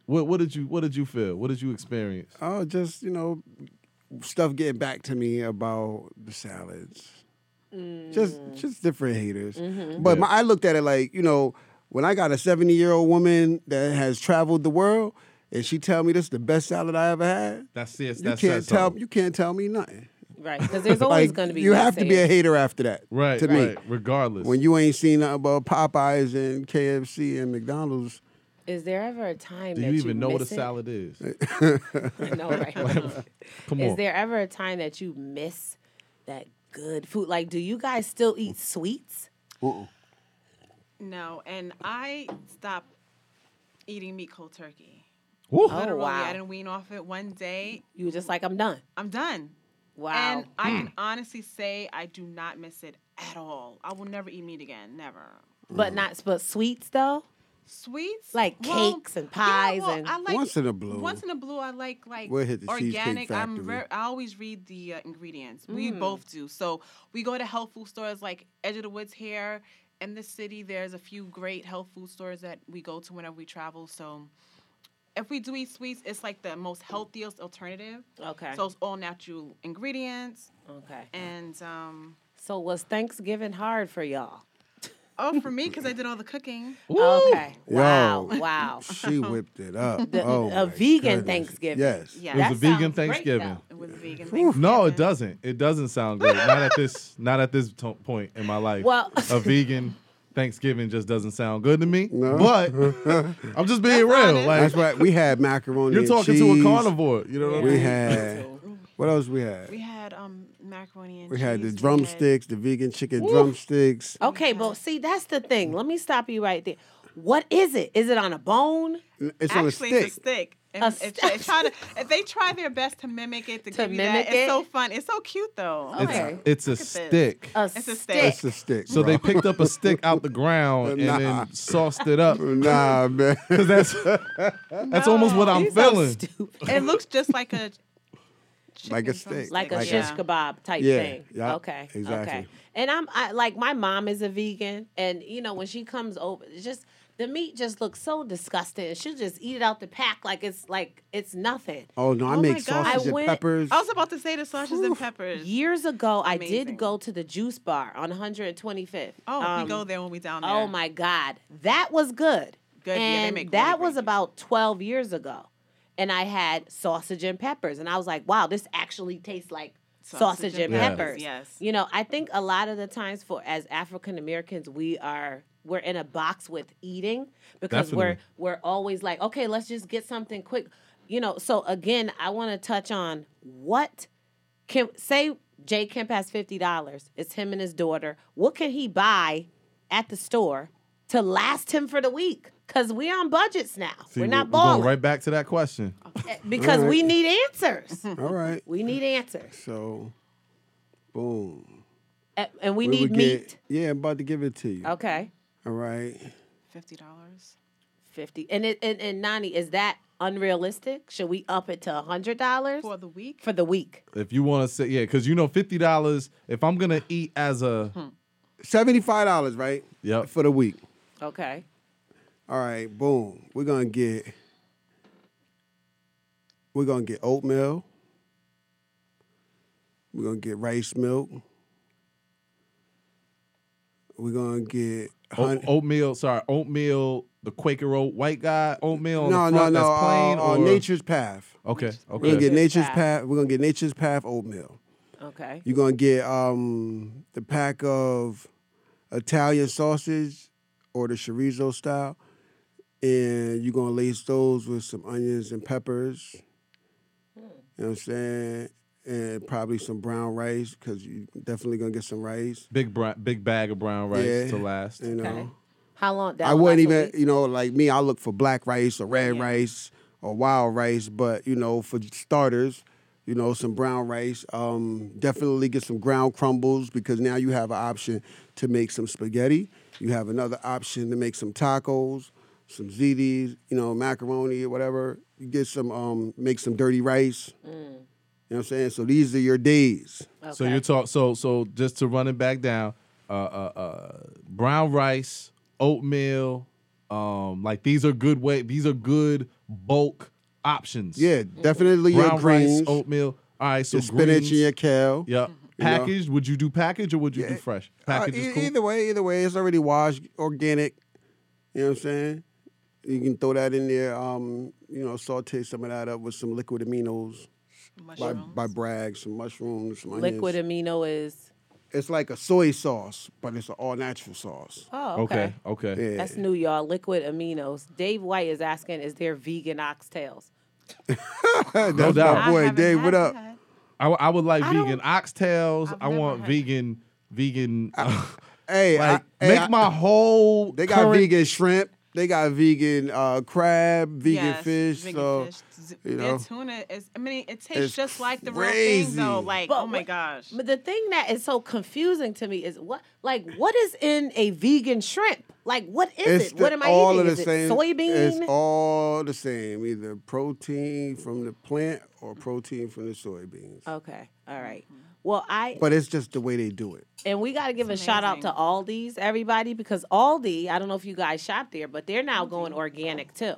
What what did you what did you feel? What did you experience?
Oh, just you know, stuff getting back to me about the salads. Just just different haters.
Mhm.
But
Yeah.
my, I looked at it like you know, when I got a seventy year old woman that has traveled the world, and she tell me this is the best salad I ever had.
That's it.
You
That
can't
says
tell
something.
you can't tell me nothing.
Right, because there's always
Like,
going to be.
you have to be a hater after that.
Right,
To me,
regardless.
when you ain't seen nothing about Popeyes and KFC and McDonald's.
Is there ever a time
Do
that
you even know what a salad is?
I know, right?
Come
Is there ever a time that you miss that good food? Like, do you guys still eat sweets?
No, and I stopped eating meat cold turkey.
Woo.
Literally,
Oh, wow.
I didn't wean off it one day.
You were just like, I'm done.
I'm done.
Wow.
And I
Hmm.
can honestly say I do not miss it at all. I will never eat meat again. Never.
But not, but sweets though.
Sweets,
like
Well,
cakes and
yeah,
pies
well,
and
I like,
Once in a blue.
Once in a blue, I like like
We'll hit the
organic. I'm
Factory.
very. I always read the uh, ingredients. We
Mm.
both do. So we go to health food stores like Edge of the Woods here in the city. There's a few great health food stores that we go to whenever we travel. So if we do eat sweets, it's like the most healthiest alternative.
Okay.
So it's all natural ingredients.
Okay.
And um.
So was Thanksgiving hard for y'all?
Oh, for me, because I did all the cooking.
Okay.
Yo,
Wow. Wow.
She whipped it up.
The-
oh,
a vegan
goodness.
Thanksgiving.
Yes.
Yeah.
It was
That
a vegan
sounds great,
Thanksgiving.
It was a vegan Thanksgiving.
No, it doesn't. It doesn't sound good. Not at this. Not at this to- point in my life.
Well-
a vegan Thanksgiving just doesn't sound good to me.
No.
But I'm just being real. Like
That's right. We had macaroni.
You're
and
talking to a carnivore. You know what I
We had. What else we had?
We had macaroni and
We had the drumsticks, the vegan chicken
Woo.
drumsticks.
Okay, but see, that's the thing. Let me stop you right there. What is it? Is it on a bone?
It's on a
Actually,
stick.
it's a stick. And
A
it it try to, if they try their best to mimic it, to,
To
give you
mimic
that,
it?
it's so fun. It's so cute though.
Okay.
It's, it's a
Look at this.
stick.
A
It's a
stick.
It's a stick.
So
bro.
they picked up a stick out the ground and then sauced it up.
Nah, man.
Because that's that's almost what I'm
He's so
feeling.
stupid.
It looks just like a
like a
chicken
stick.
like a
Like
shish
yeah.
kebab type
Yeah,
thing.
yeah,
okay.
exactly.
Okay. And I'm I, like my mom is a vegan, and you know when she comes over, it's just the meat just looks so disgusting. She'll just eat it out the pack like it's like it's nothing.
Oh no, I
Oh
make
my God.
sausage
I
and
went-
peppers.
I was about to say the sausages and peppers.
Years ago, I did go to the juice bar on 125th.
Oh,
Um,
we go there when we down there.
Oh my God, that was good.
Good, yeah, they
And
make
that was about 12 years ago. And I had sausage and peppers. And I was like, wow, this actually tastes like sausage, and
and
peppers.
peppers, yes.
You know, I think a lot of the times for as African Americans, we are we're in a box with eating because we're we're always like, okay, let's just get something quick. You know, so again, I want to touch on what can say Jay Kemp has fifty dollars. It's him and his daughter. What can he buy at the store to last him for the week? Cause we're on budgets now.
See,
we're not
we're going
balling
right back to that question.
Eh, because
All
we need answers.
All right.
We need answers.
So Boom.
A- and we,
would
need
get-
meat.
Yeah, I'm about to give it to you.
Okay.
All right.
Fifty dollars.
Fifty. And it and, and Nani, is that unrealistic? Should we up it to a hundred dollars
for the week?
For the week.
If you want to say, yeah, because you know, fifty dollars. If I'm gonna eat as a, hmm.
Seventy-five dollars, right?
Yep.
For the week.
Okay.
All right, boom. We're gonna get we're gonna get oatmeal. We're gonna get rice milk. We're gonna get
oat, oatmeal. Sorry, oatmeal. The Quaker oat white guy oatmeal. On
no,
the
no,
front
no.
That's plain
uh, uh,
or
Nature's Path.
Okay, okay.
We're
okay.
gonna get
Nature's
Nature's
Path.
Path. We're gonna get Nature's Path oatmeal.
Okay.
You're gonna get um the pack of Italian sausage or the chorizo style, and you're gonna lace those with some onions and peppers. You know what I'm saying? And probably some brown rice because you definitely gonna get some rice.
Big bra- big bag of brown rice
Yeah,
to last.
You know,
Okay. How long? That
I
will
wouldn't even,
week?
you know, like me, I look for black rice or red rice or wild rice. But you know, for starters, you know, some brown rice. Um, definitely get some ground crumbles because now you have an option to make some spaghetti. You have another option to make some tacos, some ziti, you know, macaroni or whatever. You get some, um, make some dirty rice.
Mm.
You know what I'm saying? So these are your days.
So you're talk. So so just to run it back down, uh, uh, uh, brown rice, oatmeal, um, like these are good way. These are good bulk options.
Yeah, definitely your
brown rice, oatmeal. All right, so
your spinach
greens.
and your kale.
Yep.
You know?
Packaged? Would you do package or would you do fresh?
Uh,
Package
e-
is cool.
Either way, either way, it's already washed, organic. You know what I'm saying? You can throw that in there. Um, you know, saute some of that up with some liquid aminos. By, by Bragg, some mushrooms, some onions.
Liquid amino is.
It's like a soy sauce, but it's an all natural sauce.
Oh, okay.
Okay. Okay.
Yeah.
That's new, y'all. Liquid aminos. Dave White is asking, is there vegan oxtails?
That's
no doubt.
boy, Dave. What up?
I would like
I
vegan oxtails. I want vegan vegan.
Hey,
like
I-
make
I-
my whole.
They got
current-
vegan shrimp. They got vegan uh, crab, vegan
Yes,
fish.
vegan
so
fish. Z-
you
Their
know,
tuna is. I mean, it tastes
It's
just like the real thing, though. Like,
But
oh my
what-
gosh.
But the thing that is so confusing to me is what, like, what is in a vegan shrimp? Like, what is
it's
it? What am I
all
eating?
of the
is
same.
it soybean?
It's all the same. Either protein from the plant or protein from the soybeans.
okay, all right. Well, I
But it's just the way they do it.
and we got to give a shout out to Aldi's, everybody, because Aldi. I don't know if you guys shop there, but they're now going organic too.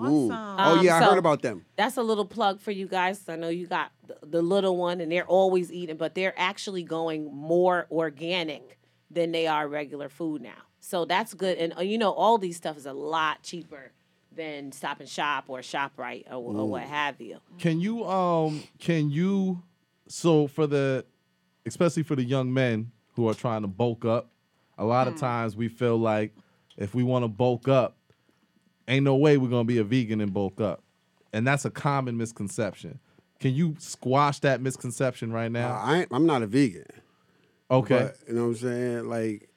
Ooh. Oh
Um,
yeah, I
so
heard about them.
That's a little plug for you guys. I know you got the, the little one, and they're always eating, but they're actually going more organic than they are regular food now. So that's good. And uh, you know, all these stuff is a lot cheaper than Stop and Shop or Shoprite or, or what have you.
Can you um can you so for the especially for the young men who are trying to bulk up, a lot of times we feel like if we want to bulk up, ain't no way we're gonna be a vegan and bulk up. And that's a common misconception. Can you squash that misconception right
Uh,
now?
I ain't, I'm not a vegan.
Okay.
But, you know what I'm saying? Like,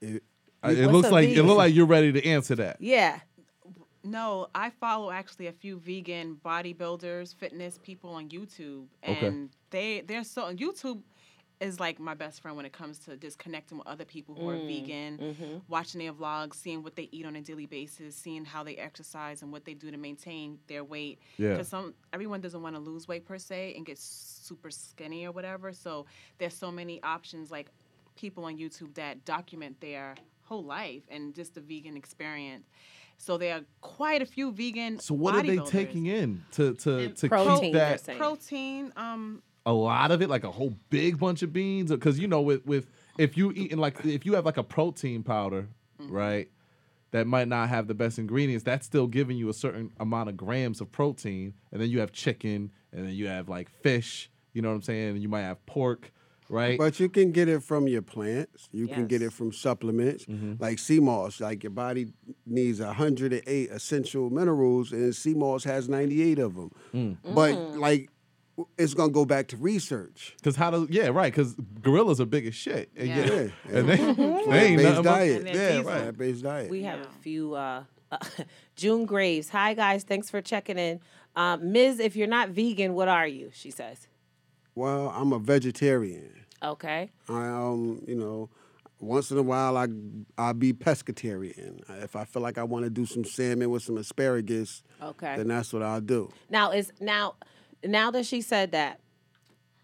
it,
Uh, it looks like it looks like you're ready to answer that.
Yeah.
No, I follow actually a few vegan bodybuilders, fitness people on YouTube,
Okay.
and they they're so YouTube is like my best friend when it comes to just connecting with other people who are
Mm,
vegan,
mhm.
watching their vlogs, seeing what they eat on a daily basis, seeing how they exercise and what they do to maintain their weight.
Yeah.
Because some everyone doesn't want to lose weight per se and get super skinny or whatever. So there's so many options like people on YouTube that document their whole life and just the vegan experience. So there are quite a few vegan.
So what are they taking in to to to
Protein,
keep that
protein. Um,
a lot of it, like a whole big bunch of beans, because you know, with with if you eating like if you have like a protein powder,
Mm-hmm.
right, that might not have the best ingredients, that's still giving you a certain amount of grams of protein, and then you have chicken, and then you have like fish, you know what I'm saying, and you might have pork, right?
But you can get it from your plants. You can get it from supplements
Mm-hmm.
like sea moss. Like your body needs 108 essential minerals, and sea moss has 98 of them.
Mm.
But
Mm.
like, it's gonna go back to research.
Because how do yeah right? Because gorillas are big as shit, and
Yeah.
yeah,
Yeah.
and they, they ain't
Plant-based
nothing but-
diet.
yeah, right.
Plant-based diet.
We have a few. Uh, June Graves. Hi guys, thanks for checking in. Um, Ms., if you're not vegan, what are you? She says.
Well, I'm a vegetarian.
Okay.
I um, you know, once in a while I I'll be pescatarian. If I feel like I want to do some salmon with some asparagus,
Okay.
then that's what I'll do.
Now is now now that she said that,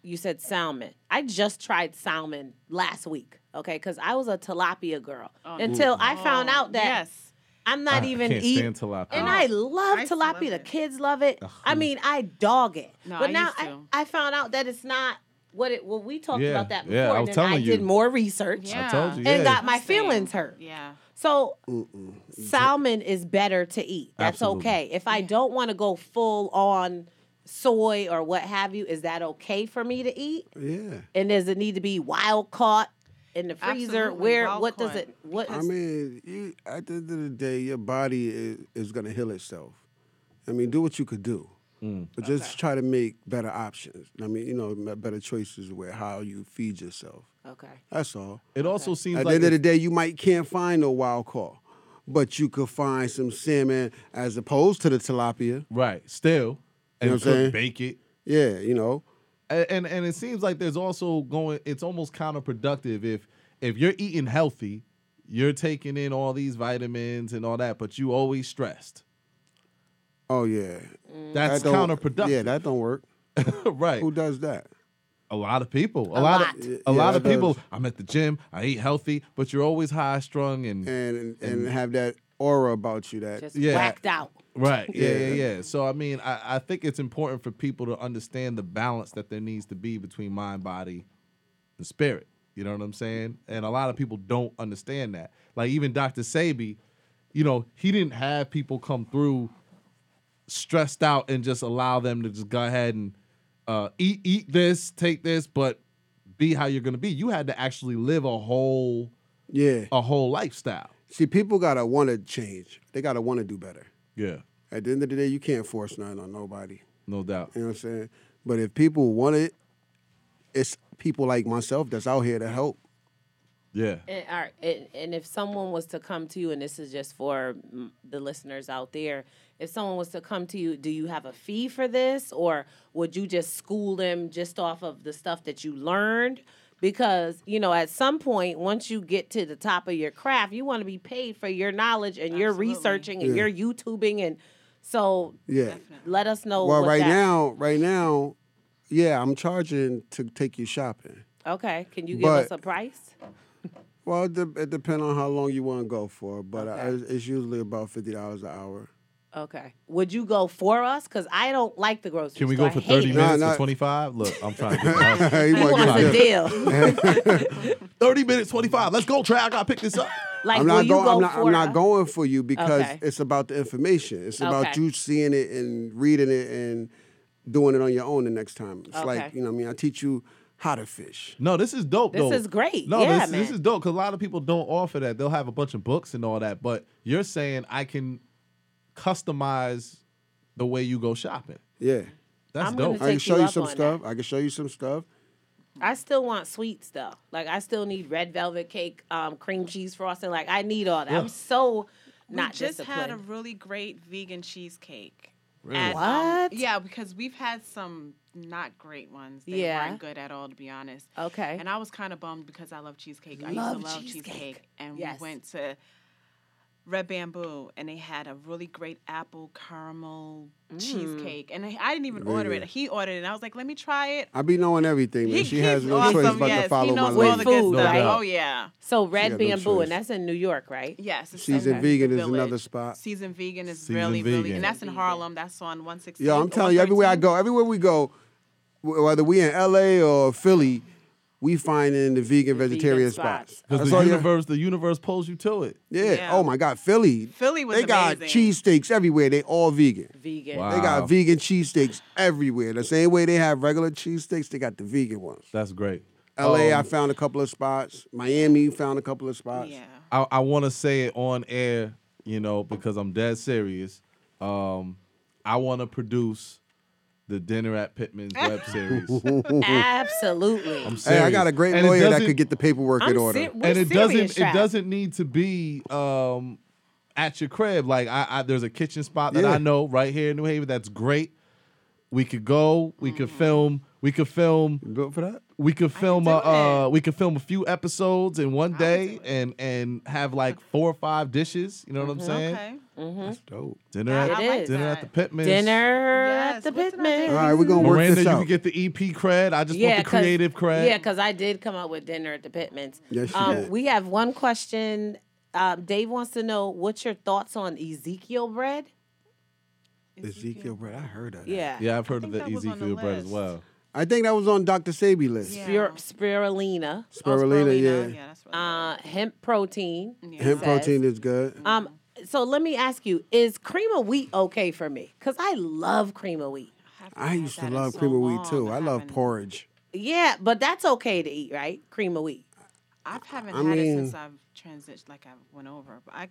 you said salmon. I just tried salmon last week. Okay, because I was a tilapia girl until I found out that
yes.
I'm not
I
even
can't
eating.
stand tilapia.
And I love
I
tilapia.
love
the kids love it. I mean, I dog it.
No,
but
I
now
used
I. I found out that it's not what it. Well, we talked
Yeah,
about that before,
yeah, I was
and then I
telling
did more research.
Yeah.
I told you.
And got my
Same.
feelings hurt.
Yeah.
So salmon is better to eat. That's
Absolutely.
okay. If I don't want to go full on soy or what have you, is that okay for me to eat?
Yeah.
And does it need to be wild caught in the freezer?
Absolutely,
Where
wild
what does it what
I mean, you, at the end of the day, your body is, is going to heal itself. I mean, do what you could do, Mm. but just try to make better options. I mean, you know, better choices where how you feed yourself.
Okay.
That's all.
It also seems like
At
like
the end of the day, you might can't find no wild caught, but you could find some salmon as opposed to the tilapia.
right still, and
know what I'm saying?
bake it.
Yeah, you know.
A- and and it seems like there's also going it's almost counterproductive if if you're eating healthy you're taking in all these vitamins and all that but you always stressed
Oh yeah, mm.
that's
That don't-
counterproductive
Yeah, that don't work.
right
Who does that?
a lot of people a,
A
lot,
lot.
of
Yeah,
a lot
that
of people
does.
i'm at the gym i eat healthy but you're always high strung and,
And and have that aura about you that
just
Yeah.
whacked out.
right yeah, yeah
Yeah.
yeah so i mean I, I think it's important for people to understand the balance that there needs to be between mind body and spirit you know what i'm saying and a lot of people don't understand that like even dr sebi you know he didn't have people come through stressed out and just allow them to just go ahead and uh, eat eat this take this but be how you're gonna be you had to actually live a whole
yeah.
a whole lifestyle
See, people gotta want to change. They gotta want to do better.
yeah
At the end of the day, you can't force nothing on nobody.
no doubt
You know what I'm saying? But if people want it, it's people like myself that's out here to help.
yeah
And, all right, and, and if someone was to come to you, and this is just for the listeners out there, if someone was to come to you, do you have a fee for this, or would you just school them just off of the stuff that you learned? Because you know, at some point, once you get to the top of your craft, you want to be paid for your knowledge and your
Absolutely.
researching and
Yeah.
your YouTubing, and so
Yeah.
let us know.
well,
what
right
that-
now, right now, yeah, I'm charging to take you shopping.
Okay, can you give us a price?
Well, it, de- it depends on how long you want to go for, but uh,
I,
it's usually about fifty dollars an hour.
Okay, would you go for us? Because I don't like the grocery
Can we
store.
go for
I hate
30
it.
minutes
Nah,
or
nah.
25? Look, I'm trying to get my
He
He wants a deal.
30 minutes, 25. Let's go, Trey. I gotta pick this up.
Like,
I'm
will
not
you
going.
go
I'm not,
for
I'm not
us?
going for you because
Okay.
it's about the information. It's about
Okay.
you seeing it and reading it and doing it on your own the next time. It's like
Okay.
you know, what I mean, I teach you how to fish.
No, this is dope,
This
though.
is great.
No,
Yeah,
this, this
man.
is dope because a lot of people don't offer that. They'll have a bunch of books and all that, but you're saying I can customize the way you go shopping.
Yeah,
That's
I'm
dope.
gonna
I can show
you
you some
on
stuff. I can show you some stuff.
I still want sweets though. Like I still need red velvet cake, um, cream cheese frosting. Like I need all that.
Yeah.
I'm so not
just
disciplined.
had a really great vegan cheesecake.
Really?
at, um,
What?
yeah, because we've had some not great ones. They
Yeah.
weren't good at all, to be honest.
okay.
And I was kind of bummed because I love cheesecake. I
Love
used to love
cheesecake.
cheesecake. And
Yes.
we went to Red Bamboo and they had a really great apple caramel
Mm.
cheesecake. And I, I didn't even order
Yeah.
it. He ordered it. And I was like, let me try it.
I be knowing everything, man.
He,
she has no
awesome,
choice but
yes.
to follow
he
my
knows all
lead.
the
Food,
good stuff.
right?
Oh, yeah.
so red
got no
bamboo, and that's in New York, right?
Yes. It's
Seasoned
in
vegan is another spot.
Season vegan is
Seasoned
really, really,
vegan.
and that's in Harlem. That's on 116.
Yo, I'm telling you, everywhere I go, everywhere we go, whether we in LA or Philly, we find in the vegan
vegan
vegetarian
spots.
spots.
Because the
all you-
universe, the universe pulls you to it.
Yeah.
Yeah.
Oh my God, Philly.
Philly was
They got
amazing.
cheesesteaks everywhere. They all vegan.
Vegan.
Wow.
They got vegan cheesesteaks everywhere. The same way they have regular cheesesteaks, they got the vegan ones.
That's great.
LA, I
Um,
found a couple of spots. Miami found a couple of spots.
Yeah.
I, I want to say it on air, you know, because I'm dead serious. Um, I want to produce the Dinner at Pittman's web series.
Absolutely.
I'm serious.
Hey, I got a great
And
lawyer that could get the paperwork
I'm
in order.
ser-
and it doesn't
Trav.
it doesn't need to be um at your crib. Like I, I there's a kitchen spot that
Yeah.
I know right here in New Haven that's great. We could go, we could film, we could film
You built for that?
We could film a uh, we could film a few episodes in one day and and have like four or five dishes. You know what I'm saying?
Okay.
Mm-hmm.
That's dope.
Dinner,
It
at,
is.
dinner at the Pittman.
Dinner at the Pittman.
All right, we're gonna work
Miranda,
this
you
out.
can get the EP cred. I just
yeah,
want the creative cred.
Yeah, because I did come up with dinner at the Pittmans.
Yes, you
um,
did.
We have one question. Um, Dave wants to know what's your thoughts on Ezekiel bread?
Ezekiel bread. I heard of that.
Yeah.
Yeah, I've heard of the
that was on the
Ezekiel bread as
list.
well.
I think that was on Dr. Sebi list.
Spir- spirulina.
Spirulina, yeah.
yeah Uh, hemp protein.
Hemp
says.
protein is good.
Um, so let me ask you: Is cream of wheat okay for me? Cause I love cream of wheat.
I used to love cream of wheat too. I love porridge.
Yeah, but that's okay to eat, right? Cream of wheat.
I haven't
I
had it since I've transitioned, like I went over. But I,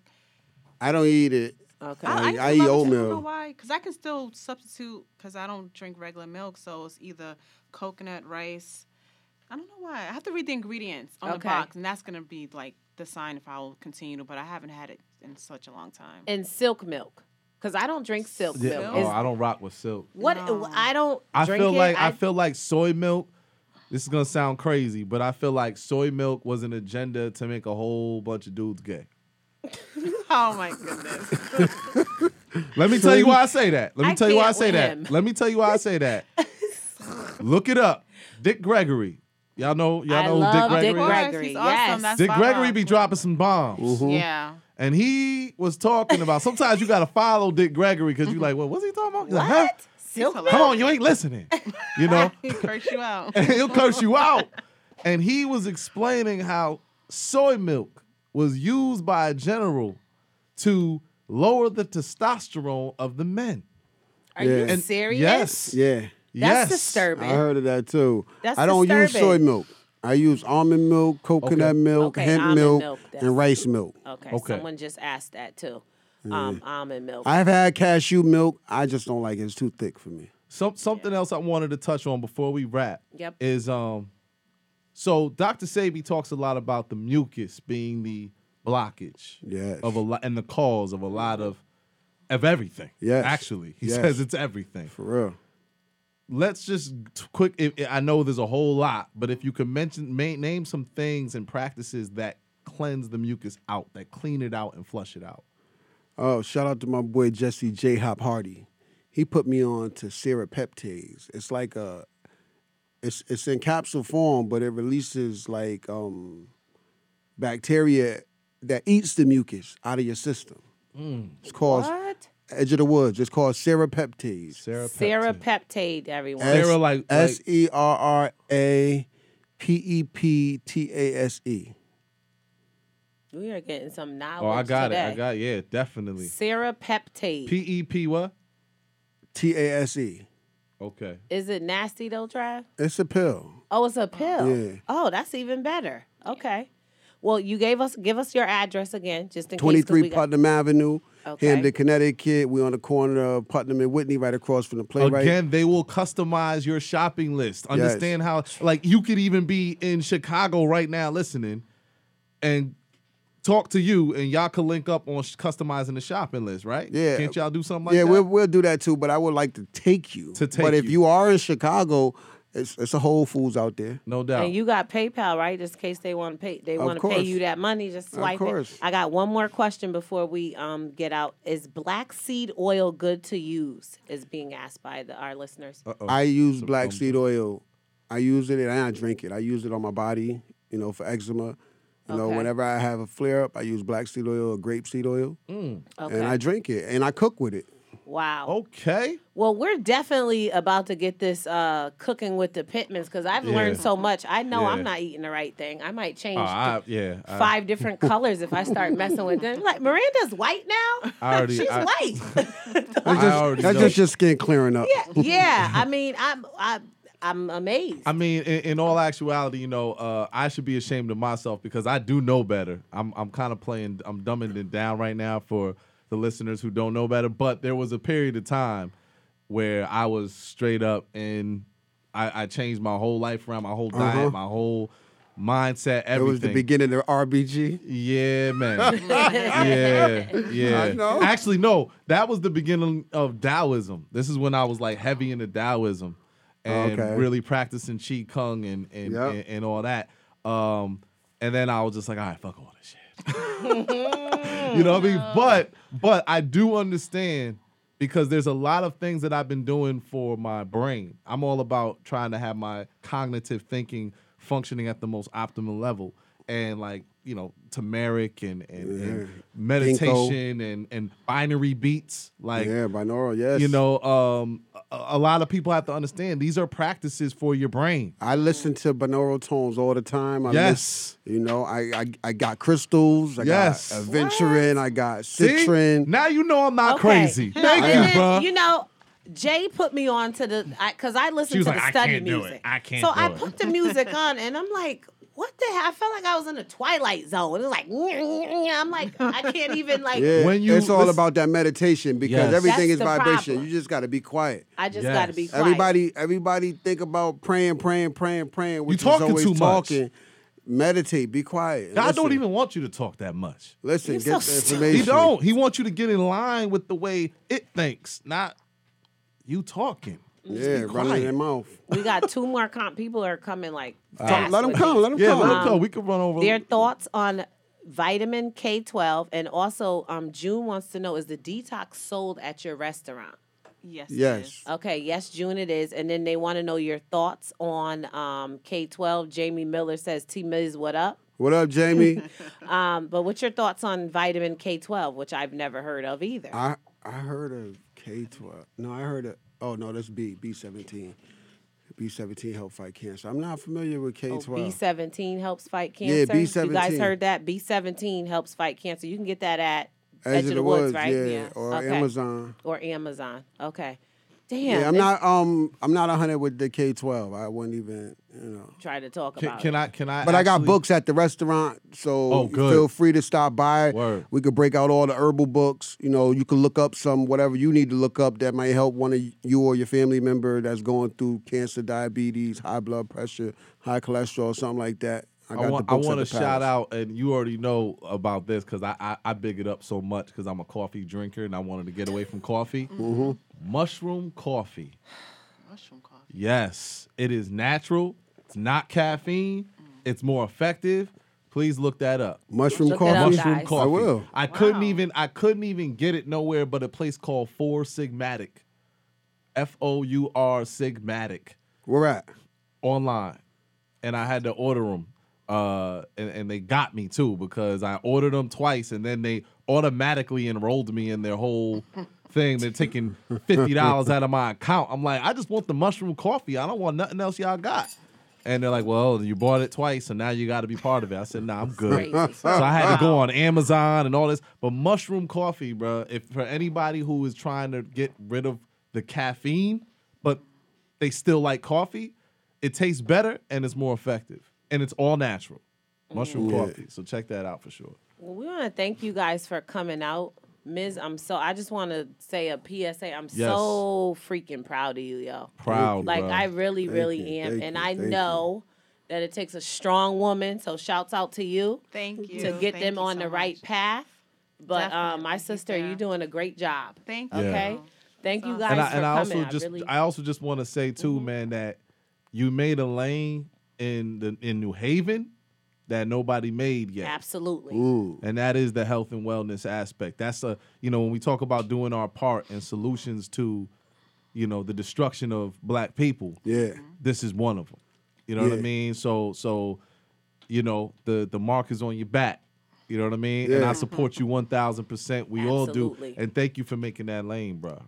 I don't eat it.
Okay.
I, I,
I, I eat
oatmeal. it too. I don't know why? Because I can still substitute. Because I don't drink regular milk, so it's either coconut, rice. I don't know why. I have to read the ingredients on the box, and that's gonna be like the sign if I will continue. But I haven't had it in such a long time.
And silk milk, cause I don't drink silk
Yeah.
milk.
Oh,
Is-
I don't rock with silk.
what I don't.
I
drink
feel
it.
like I,
I
feel like soy milk. This is gonna sound crazy, but I feel like soy milk was an agenda to make a whole bunch of dudes gay.
oh my goodness.
Let me tell you why I say that. Let me
I
tell you why I say that.
him.
Let me tell you why I say that. Look it up. Dick Gregory. Y'all know y'all
I
know
love
Dick
Dick
Gregory. is?
Gregory.
He's awesome.
Yes.
That's
Dick Gregory be dropping some bombs. Mm-hmm.
Yeah.
And he was talking about sometimes you gotta follow Dick Gregory because you're mm-hmm. like, well, what's he talking about? He's like, huh?
Silk
Come on, you ain't listening. You know?
He'll curse you out.
he'll curse you out. And he was explaining how soy milk was used by a general to lower the testosterone of the men.
Are you
And-
serious?
Yes.
Yeah.
That's
yes.
disturbing.
I heard of that too.
That's
I don't use soy milk. I use almond milk, coconut milk,
Okay,
hemp milk,
milk,
and rice milk.
Okay,
Okay.
someone just asked that too. Um, almond milk.
I've had cashew milk. I just don't like it. It's too thick for me.
Some something else I wanted to touch on before we wrap.
Yep.
Is um so Dr. Sebi talks a lot about the mucus being the blockage
Yes.
of a lot and the cause of a lot of of everything.
Yes.
Actually, he
Yes.
says it's everything.
For real.
let's just quick. If, I know there's a whole lot, but if you could mention, name some things and practices that cleanse the mucus out, that clean it out and flush it out.
Oh, shout out to my boy Jesse J. Hop Hardy. He put me on to serapeptase. It's like a, it's it's in capsule form, but it releases like um, bacteria that eats the mucus out of your system. Mm. It's called
What?
Edge of the Woods. It's called serapeptase.
Serapeptade, everyone.
Sarah, like-
S E R R A P E P T A S E.
We are getting some oh, knowledge
Oh, I got
today.
it. I got it. yeah, definitely.
Serapeptade.
P E P what?
T A S E.
Okay.
Is it nasty though, Trav?
It's a pill.
Oh, it's a pill.
Yeah.
Oh, that's even better. Okay. Well, you gave us give us your address again, just in case. 'cause
23
we got-
Putnam Avenue,
Okay.
Hamden, Connecticut. We're on the corner of Putnam and Whitney, right across from the playwright.
Again, they will customize your shopping list. Understand how, like, you could even be in Chicago right now listening and talk to you, and y'all could link up on customizing the shopping list, right?
Yeah.
Can't y'all do something like
yeah,
that?
we'll we'll do that too. But I would like to take you.
To take
but if
you.
you are in Chicago, it's it's a Whole Foods out there.
No doubt.
And you got PayPal, right? Just in case they want to pay, they want to pay you that money. Just
Of
swipe
course.
it. I got one more question before we um get out. Is black seed oil good to use? Is being asked by the, our listeners. Uh-oh.
I use black seed oil. I use it and I drink it. I use it on my body, you know, for eczema. You know,
Okay.
whenever I have a flare up, I use black seed oil or grape seed oil,
Okay.
and I drink it and I cook with it.
Wow.
Okay.
Well, we're definitely about to get this uh, cooking with the Pittmans because I've learned so much. I know
Yeah.
I'm not eating the right thing. I might change
Oh, I, yeah. I-
five different colors if I start messing with them. Like Miranda's white now.
I already.
She's
I,
white.
That's just,
already
that's just your skin clearing up.
yeah. I mean, I'm I, I'm amazed.
I mean, in, in all actuality, you know, uh, I should be ashamed of myself because I do know better. I'm I'm kind of playing, I'm dumbing it down right now for the listeners who don't know better. But there was a period of time where I was straight up and I, I changed my whole life around, my whole
Uh-huh.
my whole mindset,
It was the beginning of RBG.
Yeah, man. yeah, yeah.
I know.
Actually, no, that was the beginning of Taoism. This is when I was like heavy into Taoism. and
Okay.
really practicing Chi Kung and and,
Yep.
and and all that. Um, and then I was just like, all right, fuck all this shit. Mm-hmm. you know what I mean? But but I do understand because there's a lot of things that I've been doing for my brain. I'm all about trying to have my cognitive thinking functioning at the most optimal level. And like, you know, turmeric and, and, and meditation and, and binary beats. Like
yeah, binaural, yes.
you know, um, a, a lot of people have to understand these are practices for your brain.
I listen to binaural tones all the time. I
Yes.
lis- you know, I, I I got crystals. I
Yes.
got aventurine. I got
See? Now you know I'm not
Okay.
crazy. Thank
and
you, bro.
You know, Jay put me on to the because I, listen
She
to
like,
the
"I
study
can't do it.
music.
I can't
So
do
I
it."
put the music on, and I'm like, "What the hell?" I felt like I was in a twilight zone. It was like, I'm like, I can't even like.
Yeah, When you, it's all about that meditation because
Yes.
everything
That's
is
the
vibration.
problem.
You just got to be quiet.
I just got to be quiet.
Everybody, everybody think about praying, praying, praying, praying. Which is
talking
always
too much.
talking. Meditate. Be quiet.
God don't even want you to talk that much.
Listen.
You're
get
so
the
stupid.
information.
He don't. He wants you to get in line with the way it thinks, not you talking.
Yeah, running their mouth.
we got two more com- people are coming like.
Talk-
fast
let 'em
with
come,
these.
let 'em
Yeah,
come.
let him
Um.
We can run over.
Their thoughts on vitamin K12 and also um, June wants to know is the detox sold at your restaurant?
Yes.
Yes.
Okay, yes, June it is. And then they want to know your thoughts on um, K12. Jamie Miller says, T Miz, what up?
What up, Jamie?
Um, but what's your thoughts on vitamin K12, which I've never heard of either?
I I heard of K twelve. No, I heard of. Oh no, that's B B seventeen. B seventeen help fight cancer. I'm not familiar with K
Oh,
twelve.
B17 helps fight cancer.
Yeah,
cancer. You guys heard that? B17 helps fight cancer. You can get that at
Edge of the
Woods,
Woods,
right?
yeah, or Amazon.
Or Amazon. Okay. Damn.
Yeah, I'm not um I'm not hundred with the K twelve. I wouldn't even you know.
Try to talk
Can,
about
can
it.
I? Can I?
But I got
actually-
books at the restaurant, so
Oh, good.
feel free to stop by.
Word.
We could break out all the herbal books. You know, you can look up some whatever you need to look up that might help one of you or your family member that's going through cancer, diabetes, high blood pressure, high cholesterol, something like that. I got
I want,
the
I
books
want
at
to
the
shout
Palace.
out, and you already know about this because I, I I big it up so much because I'm a coffee drinker and I wanted to get away from coffee.
Mm-hmm.
Mushroom coffee.
Mushroom coffee.
Yes, it is natural. It's not caffeine. It's more effective. Please look that up.
Mushroom
Look it up,
coffee.
Mushroom
guys.
coffee.
I will.
I couldn't
Wow.
even I couldn't even get it nowhere but a place called Four Sigmatic. F O U R Sigmatic
Where at?
online, and I had to order them. Uh, and, and they got me too because I ordered them twice, and then they automatically enrolled me in their whole thing. They're taking fifty dollars out of my account. I'm like, I just want the mushroom coffee. I don't want nothing else y'all got. And they're like, well, you bought it twice, so now you got to be part of it. I said, nah, I'm good.
Crazy.
So I had to go on Amazon and all this. But mushroom coffee, bro, if for anybody who is trying to get rid of the caffeine, but they still like coffee, it tastes better and it's more effective. And it's all natural. Mushroom
Yeah.
coffee. So check that out for sure.
Well, we want to thank you guys for coming out. Ms. I'm so I just want to say a PSA. I'm
Yes.
so freaking proud of you, yo.
Proud,
Like
bro.
I really,
Thank
really
you,
am.
thank
and
you,
I
thank you.
know that it takes a strong woman. So shouts out to you
Thank you.
to get
Thank
them on
so
the right
much.
path. But um, my sister,
Yeah.
you're doing a great job.
Thank you.
Okay. Thank you guys
and I,
for
and I
coming.
also just
I really,
I also just want to say too, man, that you made a lane in the in New Haven that nobody made yet.
absolutely.
Ooh.
and that is the health and wellness aspect. That's a you know when we talk about doing our part and solutions to, you know, the destruction of black people.
Yeah.
This is one of them. You know what I
Yeah.
mean? So so, you know the the mark is on your back. You know what I mean? Yeah. And I support you one thousand percent. We all do.
Absolutely.
And thank you for making that lane, bro.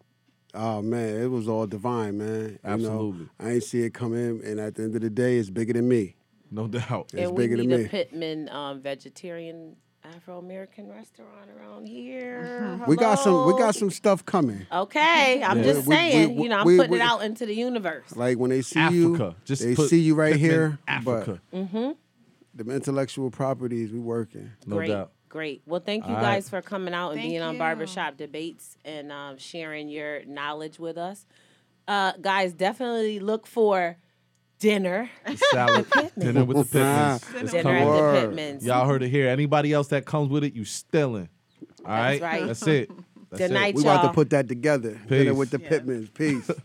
Oh man, it was all divine, man. You know,
Absolutely.
I ain't see it come in, and at the end of the day, it's bigger than me.
No doubt.
It's
and we
bigger than
need a
me.
Pittman um, vegetarian Afro American restaurant around here.
We got some. We got some stuff coming.
Okay, I'm
Yeah.
just
We- we-
saying.
we-
you know, I'm
we-
putting
we-
it out into the universe.
Like when they see
Africa.
you,
Just
they see you right
Pittman,
here.
Africa.
Mm-hmm.
The intellectual properties, we working.
No
great,
doubt.
great. Well, thank you
All
guys
right.
for coming out and
Thank
being on
you.
barbershop debates and um, sharing your knowledge with us. Uh, guys, definitely look for dinner.
The salad dinner with the Pittmans. It's
Dinner
coming.
at the
Word.
Pittmans.
Y'all heard it here. Anybody else that comes with it, you stealing. All right,
right.
That's it. That's
Good
it.
night,
We about to
y'all.
put that together.
Peace.
Dinner with the Pittmans. Peace.